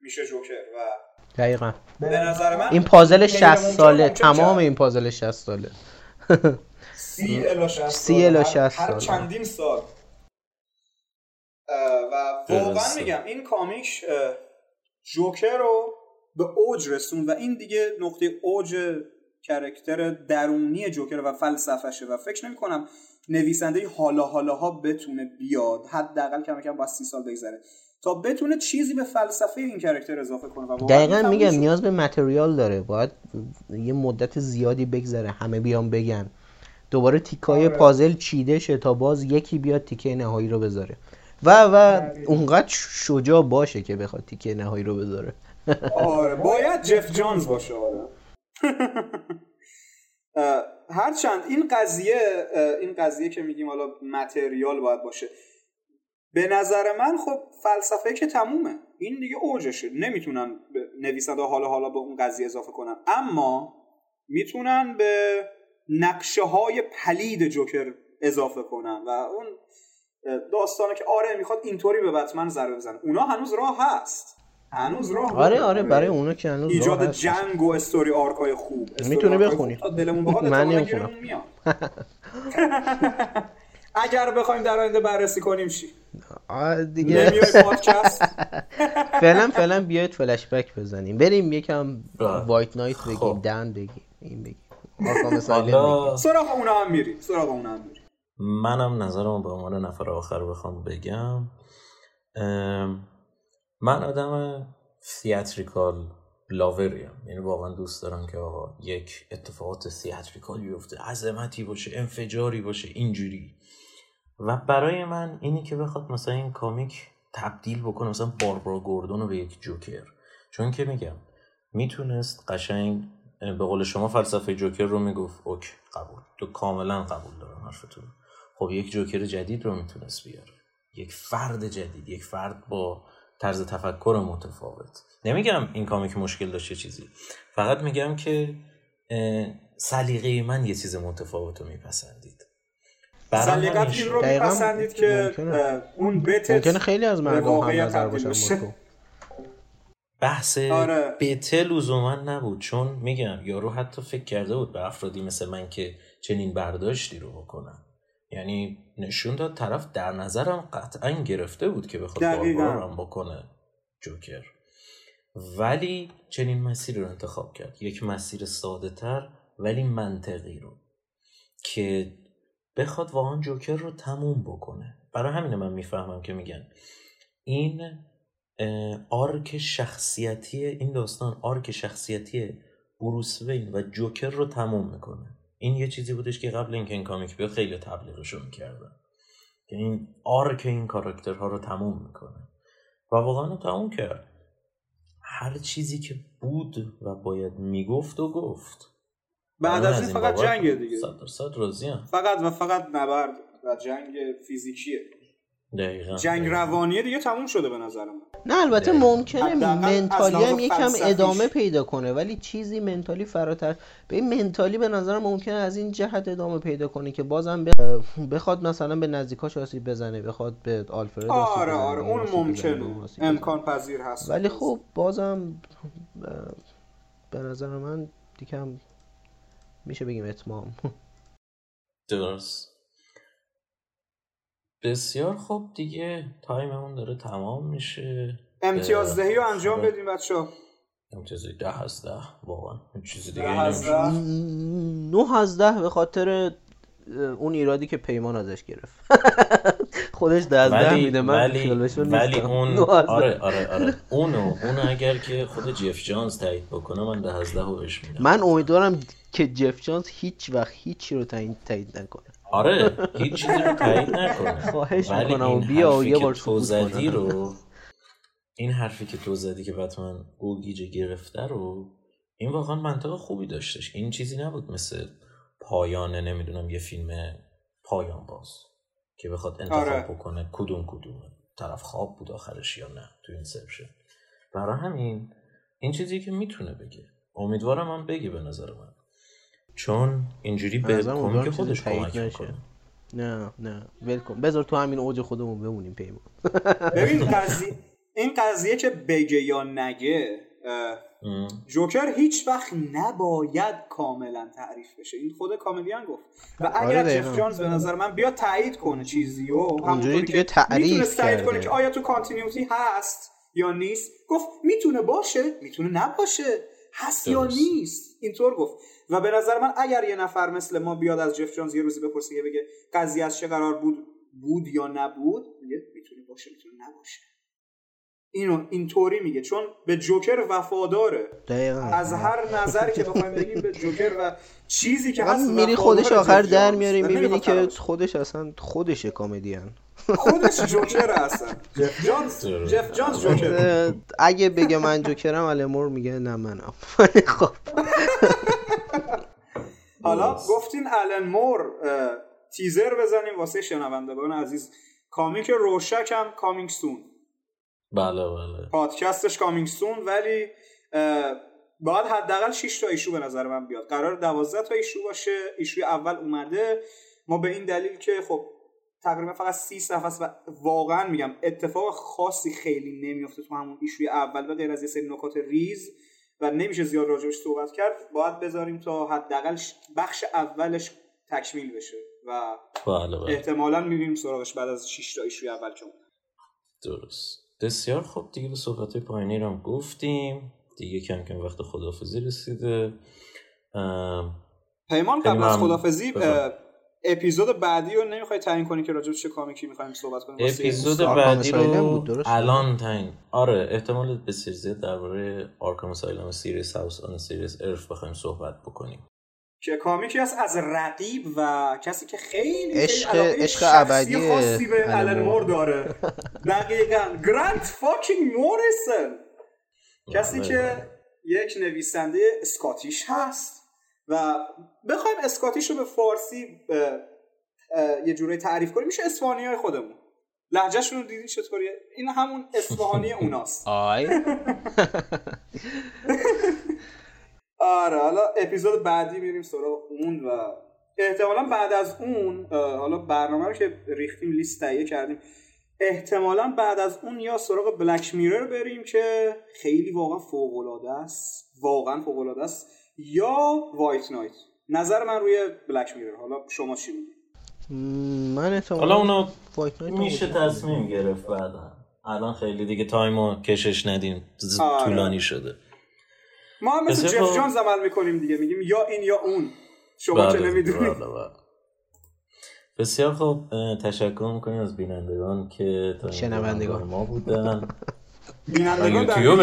میشه جوکر و دقیقا. به نظر من این پازل 60 ساله تمام این پازل 60 ساله. *laughs* سی الا 60 سی الا 60 هر چندین سال. و واقعا میگم این comic جوکر رو به اوج رسون و این دیگه نقطه اوج character درونی جوکر و فلسفشه و فکر نمی کنم نویسنده حالا حالا ها بتونه بیاد. حداقل کم کم با سی سال بگذره. تا بتونه چیزی به فلسفه این character اضافه کنه و دقیقا میگم نیاز به متریال داره. باید یه مدت زیادی بگذره همه بیان بگن. دوباره تیکای آره. پازل چیده شه تا باز یکی بیاد تیکه نهایی رو بذاره. و و اونقدر شجاع باشه که بخواد تیکه نهایی رو بذاره. آره باید جف جانز باشه آره. هرچند این قضیه این قضیه که میگیم حالا متریال باید باشه به نظر من خب فلسفه که تمومه. این دیگه اوجشه. نمی‌تونن نویسنده حالا حالا به اون قضیه اضافه کنن. اما می‌تونن به نقشه های پلید جوکر اضافه کنن و اون داستانه که آره می‌خواد اینطوری به بتمن ضربه بزنه. اونا هنوز راه هست. هنوز راه آره آره برای اونا که هنوز ایجاد جنگ و استوری آرکای خوب. می‌تونه بخونی. من نمی‌خونم. *laughs* اگر بخوایم در آینده بررسی کنیم چی؟ دیگه. *laughs* فعلا فعلا بیاید فلش بک بزنیم. بریم یکم وایت نایت بگیم خب. دن بگیم این بگیم. سراغ اونا هم میریم سراغ اونا هم میریم. منم نظرم به عنوان نفر آخر بخوام بگم. من آدم سیاتریکال لاوریم یعنی واقعا دوست دارم که آقا یک اتفاقات سیاتریکال بیفته. عظمتی باشه انفجاری باشه اینجوری. و برای من اینی که بخواد مثلا این کامیک تبدیل بکنه مثلا باربارا گوردون رو به یک جوکر. چون که میگم می‌تونست قشنگ به قول شما فلسفه جوکر رو می‌گفت اوک قبول. تو کاملا قبول دارم حرفتون. خب یک جوکر جدید رو می‌تونست بیاره. یک فرد جدید یک فرد با طرز تفکر متفاوت. نمیگم این کامیک مشکل داشته چیزی. فقط میگم که سلیقه من یه چیز متفاوت رو میپسندید. سلیقت این رو میپسندید که اون بتت ممکنه خیلی از مردم هم نظر باشن بحث آره. بته لزوما نبود چون میگم یارو حتی فکر کرده بود به افرادی مثل من که چنین برداشتی رو بکنن. یعنی نشون داد طرف در نظرم قطعا گرفته بود که بخواد باربارم بکنه جوکر. ولی چنین مسیری رو انتخاب کرد. یک مسیر ساده تر ولی منطقی رو. که بخواد واقعا جوکر رو تموم بکنه. برای همین من می‌فهمم که میگن. این arc شخصیتی این داستان arc شخصیتی بروس وین و جوکر رو تموم می‌کنه. این یه چیزی بودش که قبل اینکه این comic بیاد خیلی تبلیغشو می‌کردن. که این arc این کاراکترها رو تموم می‌کنه. و واقعا رو تموم کرد. هر چیزی که بود و باید می‌گفت و گفت. بعد از این فقط جنگ دیگه. صد صد راضی فقط و فقط نبرد و جنگ فیزیکیه. دقیقا جنگ روانیه دیگه تموم شده به نظر من. نه البته ممکنه منتالی هم یکم ادامه پیدا کنه ولی چیزی منتالی فراتر به این منتالی به نظر ممکنه از این جهت ادامه پیدا کنه که بازم بخواد مثلا به نزدیکاش آسیب بزنه بخواد به آلفرد آره آره اون ممکنه امکان پذیر هست. ولی خب بازم به نظر من دیگه میشه بگیم اتمام. *laughs* درست. بسیار خوب دیگه تایممون داره تمام میشه. امتیازدهی رو انجام بدیم بچه امتیازدهی ده از ده واقعا چیزی دیگه نه از ده به خاطر اون ایرادی که پیمان ازش گرفت. *laughs* خودش ده از ده میده من ولی, ولی اون *laughs* آره آره آره. اونو اونو اگر که خود جف جانز تایید بکنه من ده از ده بهش میدم. من امیدوارم که جف جانز هیچ وقت هیچی رو تایید نکنه. آره هیچ چیزی رو تایید نکنه خواهش می‌کنم. بیا یه بار تو زدی رو این حرفی که تو زدی که بتمن گوگیجه گرفته رو این واقعا منطق خوبی داشتش. این چیزی نبود مثل پایان نمی‌دونم یه فیلم پایان باز که بخواد انتخاب آره. بکنه کدوم کدوم طرف خواب بود آخرش یا نه تو این سرشه برای همین این چیزی که می‌تونه بگه. امیدوارم هم بگی به نظر من. چون اینجوری به کمک خودش کمک می‌کنه. نه نه. ولکن بذار تو همین اوج خودمون بمونیم پیمان. *laughs* ببین قضیه این قضیه که بگه یا نگه جوکر هیچ وقت نباید کاملا تعریف بشه. این خود کاملیان گفت. و اگر آره جف جانز به نظر من بیا تایید کنه چیزی و همونطوری دیگه تعریف تایید کنه که آیا تو کانتینیوتی هست یا نیست. گفت می‌تونه باشه می‌تونه نباشه. هست یا نیست؟ اینطور گفت. و به نظر من اگر یه نفر مثل ما بیاد از جف جانز یه روزی بپرسه که بگه قضیه از چه قرار بود بود یا نبود میگه می‌تونه باشه می‌تونه نباشه. اینو اینطوری میگه. چون به جوکر وفاداره. دقیقا. از هر نظری که بخوایم بگیم به جوکر و چیزی که هست میری خودش آخر در میاری می‌بینی که خودش اصلا خودش کمدین. خودش جوکر هستن. جف جانز جف جانز جوکر. اگه بگه من جوکرم المور میگه نه منم. *laughs* خب. حالا گفتین آلن مور تیزر بزنیم واسه شنوندگان عزیز. comic رورشاک هم coming soon بله بله. پادکستش coming soon ولی باید حداقل 6 تا issue به نظر من بیاد. قرار 12 تا issue باشه. issue ی اول اومده. ما به این دلیل که خب تقریبا فقط 30 صفحه است و واقعا میگم اتفاق خاصی خیلی نمیفته تو همون issue ی اول به غیر از یه سری نکات ریز و نمیشه زیاد راجعش صحبت کرد. باید بذاریم تا حداقل بخش اولش تکمیل بشه و بله بله. احتمالا می‌بینیم سراغش بعد از 6 تا ایشوی اول که درست. بسیار خوب. دیگه به صحبت پایینی رو هم گفتیم. دیگه کم کم وقت خدافزی رسیده. پیمان قبل از خدافزی اپیزود بعدی رو نمی‌خوای تعیین کنی که راجع چه کامیکی می‌خوایم صحبت کنیم؟ اپیزود بعدی رو الان تعیین. آره احتمال بسیار زیاد درباره Arkham Asylum Serious House on Serious Earth بخوایم صحبت بکنیم. که comic ی است از رقیب و کسی که خیلی عشق عشق ابدی خاصی به آلن مور. داره. دقیقاً. گرانت fucking موریسن کسی که یک نویسنده Scottish هست. و بخوایم Scottish رو به فارسی یه جوری تعریف کنیم. میشه اسفانی های خودمون. لحجهشون رو دیدین چطوریه؟ این همون اصفهانی اوناست. *laughs* آی. *laughs* آره حالا اپیزود بعدی میریم سراغ اون و احتمالا بعد از اون حالا برنامه رو که ریختیم لیست تهیه کردیم. احتمالا بعد از اون یا سراغ بلک میرر بریم که خیلی واقعا فوق العاده است. واقعا فوق العاده است. یا White Knight نظر من روی Black Mirror حالا شما چی میگید من احتمالا حالا اونو میشه تصمیم گرفت بعدا. الان خیلی دیگه time و کشش ندیم. آره. طولانی شده. ما هم مثل جف جانز عمل می‌کنیم دیگه. میگیم یا این یا اون. شما چه بله، نمی‌دونید بله، بله. بسیار خوب تشکر می‌کنیم از بینندگان که شنوندگان ما بودن. *laughs* بینندگان در یوتیوب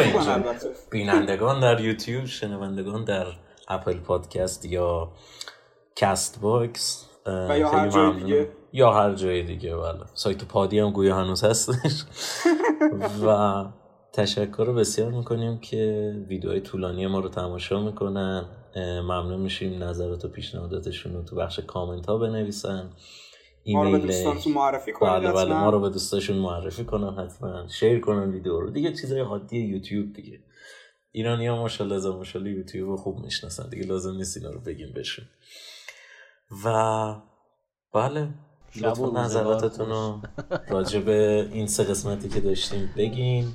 بینندگان در یوتیوب شنوندگان در Apple Podcast یا Castbox و یا هر جای دیگه. یا هر جای دیگه بله. سایت پادی هم گویا هنوز هستش. *laughs* و تشکر بسیار می‌کنیم که ویدیوهای طولانی ما رو تماشا می‌کنن. ممنون میشیم نظرات و پیشنهاداتشون رو تو بخش کامنت ها بنویسن. ما رو به دوستانتون معرفی کنن بله بله ما رو به دوستاشون معرفی کنن حتما. share کنن ویدیو رو. دیگه چیزای عادی یوتیوب دیگه. ایرانی ها ماشاءالله از ماشاءالله یوتیوب رو خوب می‌شناسن. دیگه لازم نیست اینا رو بگیم بشون و بله لطفا نظراتتون رو راجع به این سه قسمتی که داشتیم بگین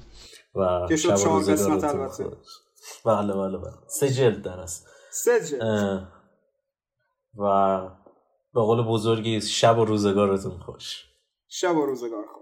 و چهار قسمت البته. بله بله بله. سه جلد در است. سه جلد. و به قول بزرگی شب و روزگارتون خوش. شب و روزگار خوش.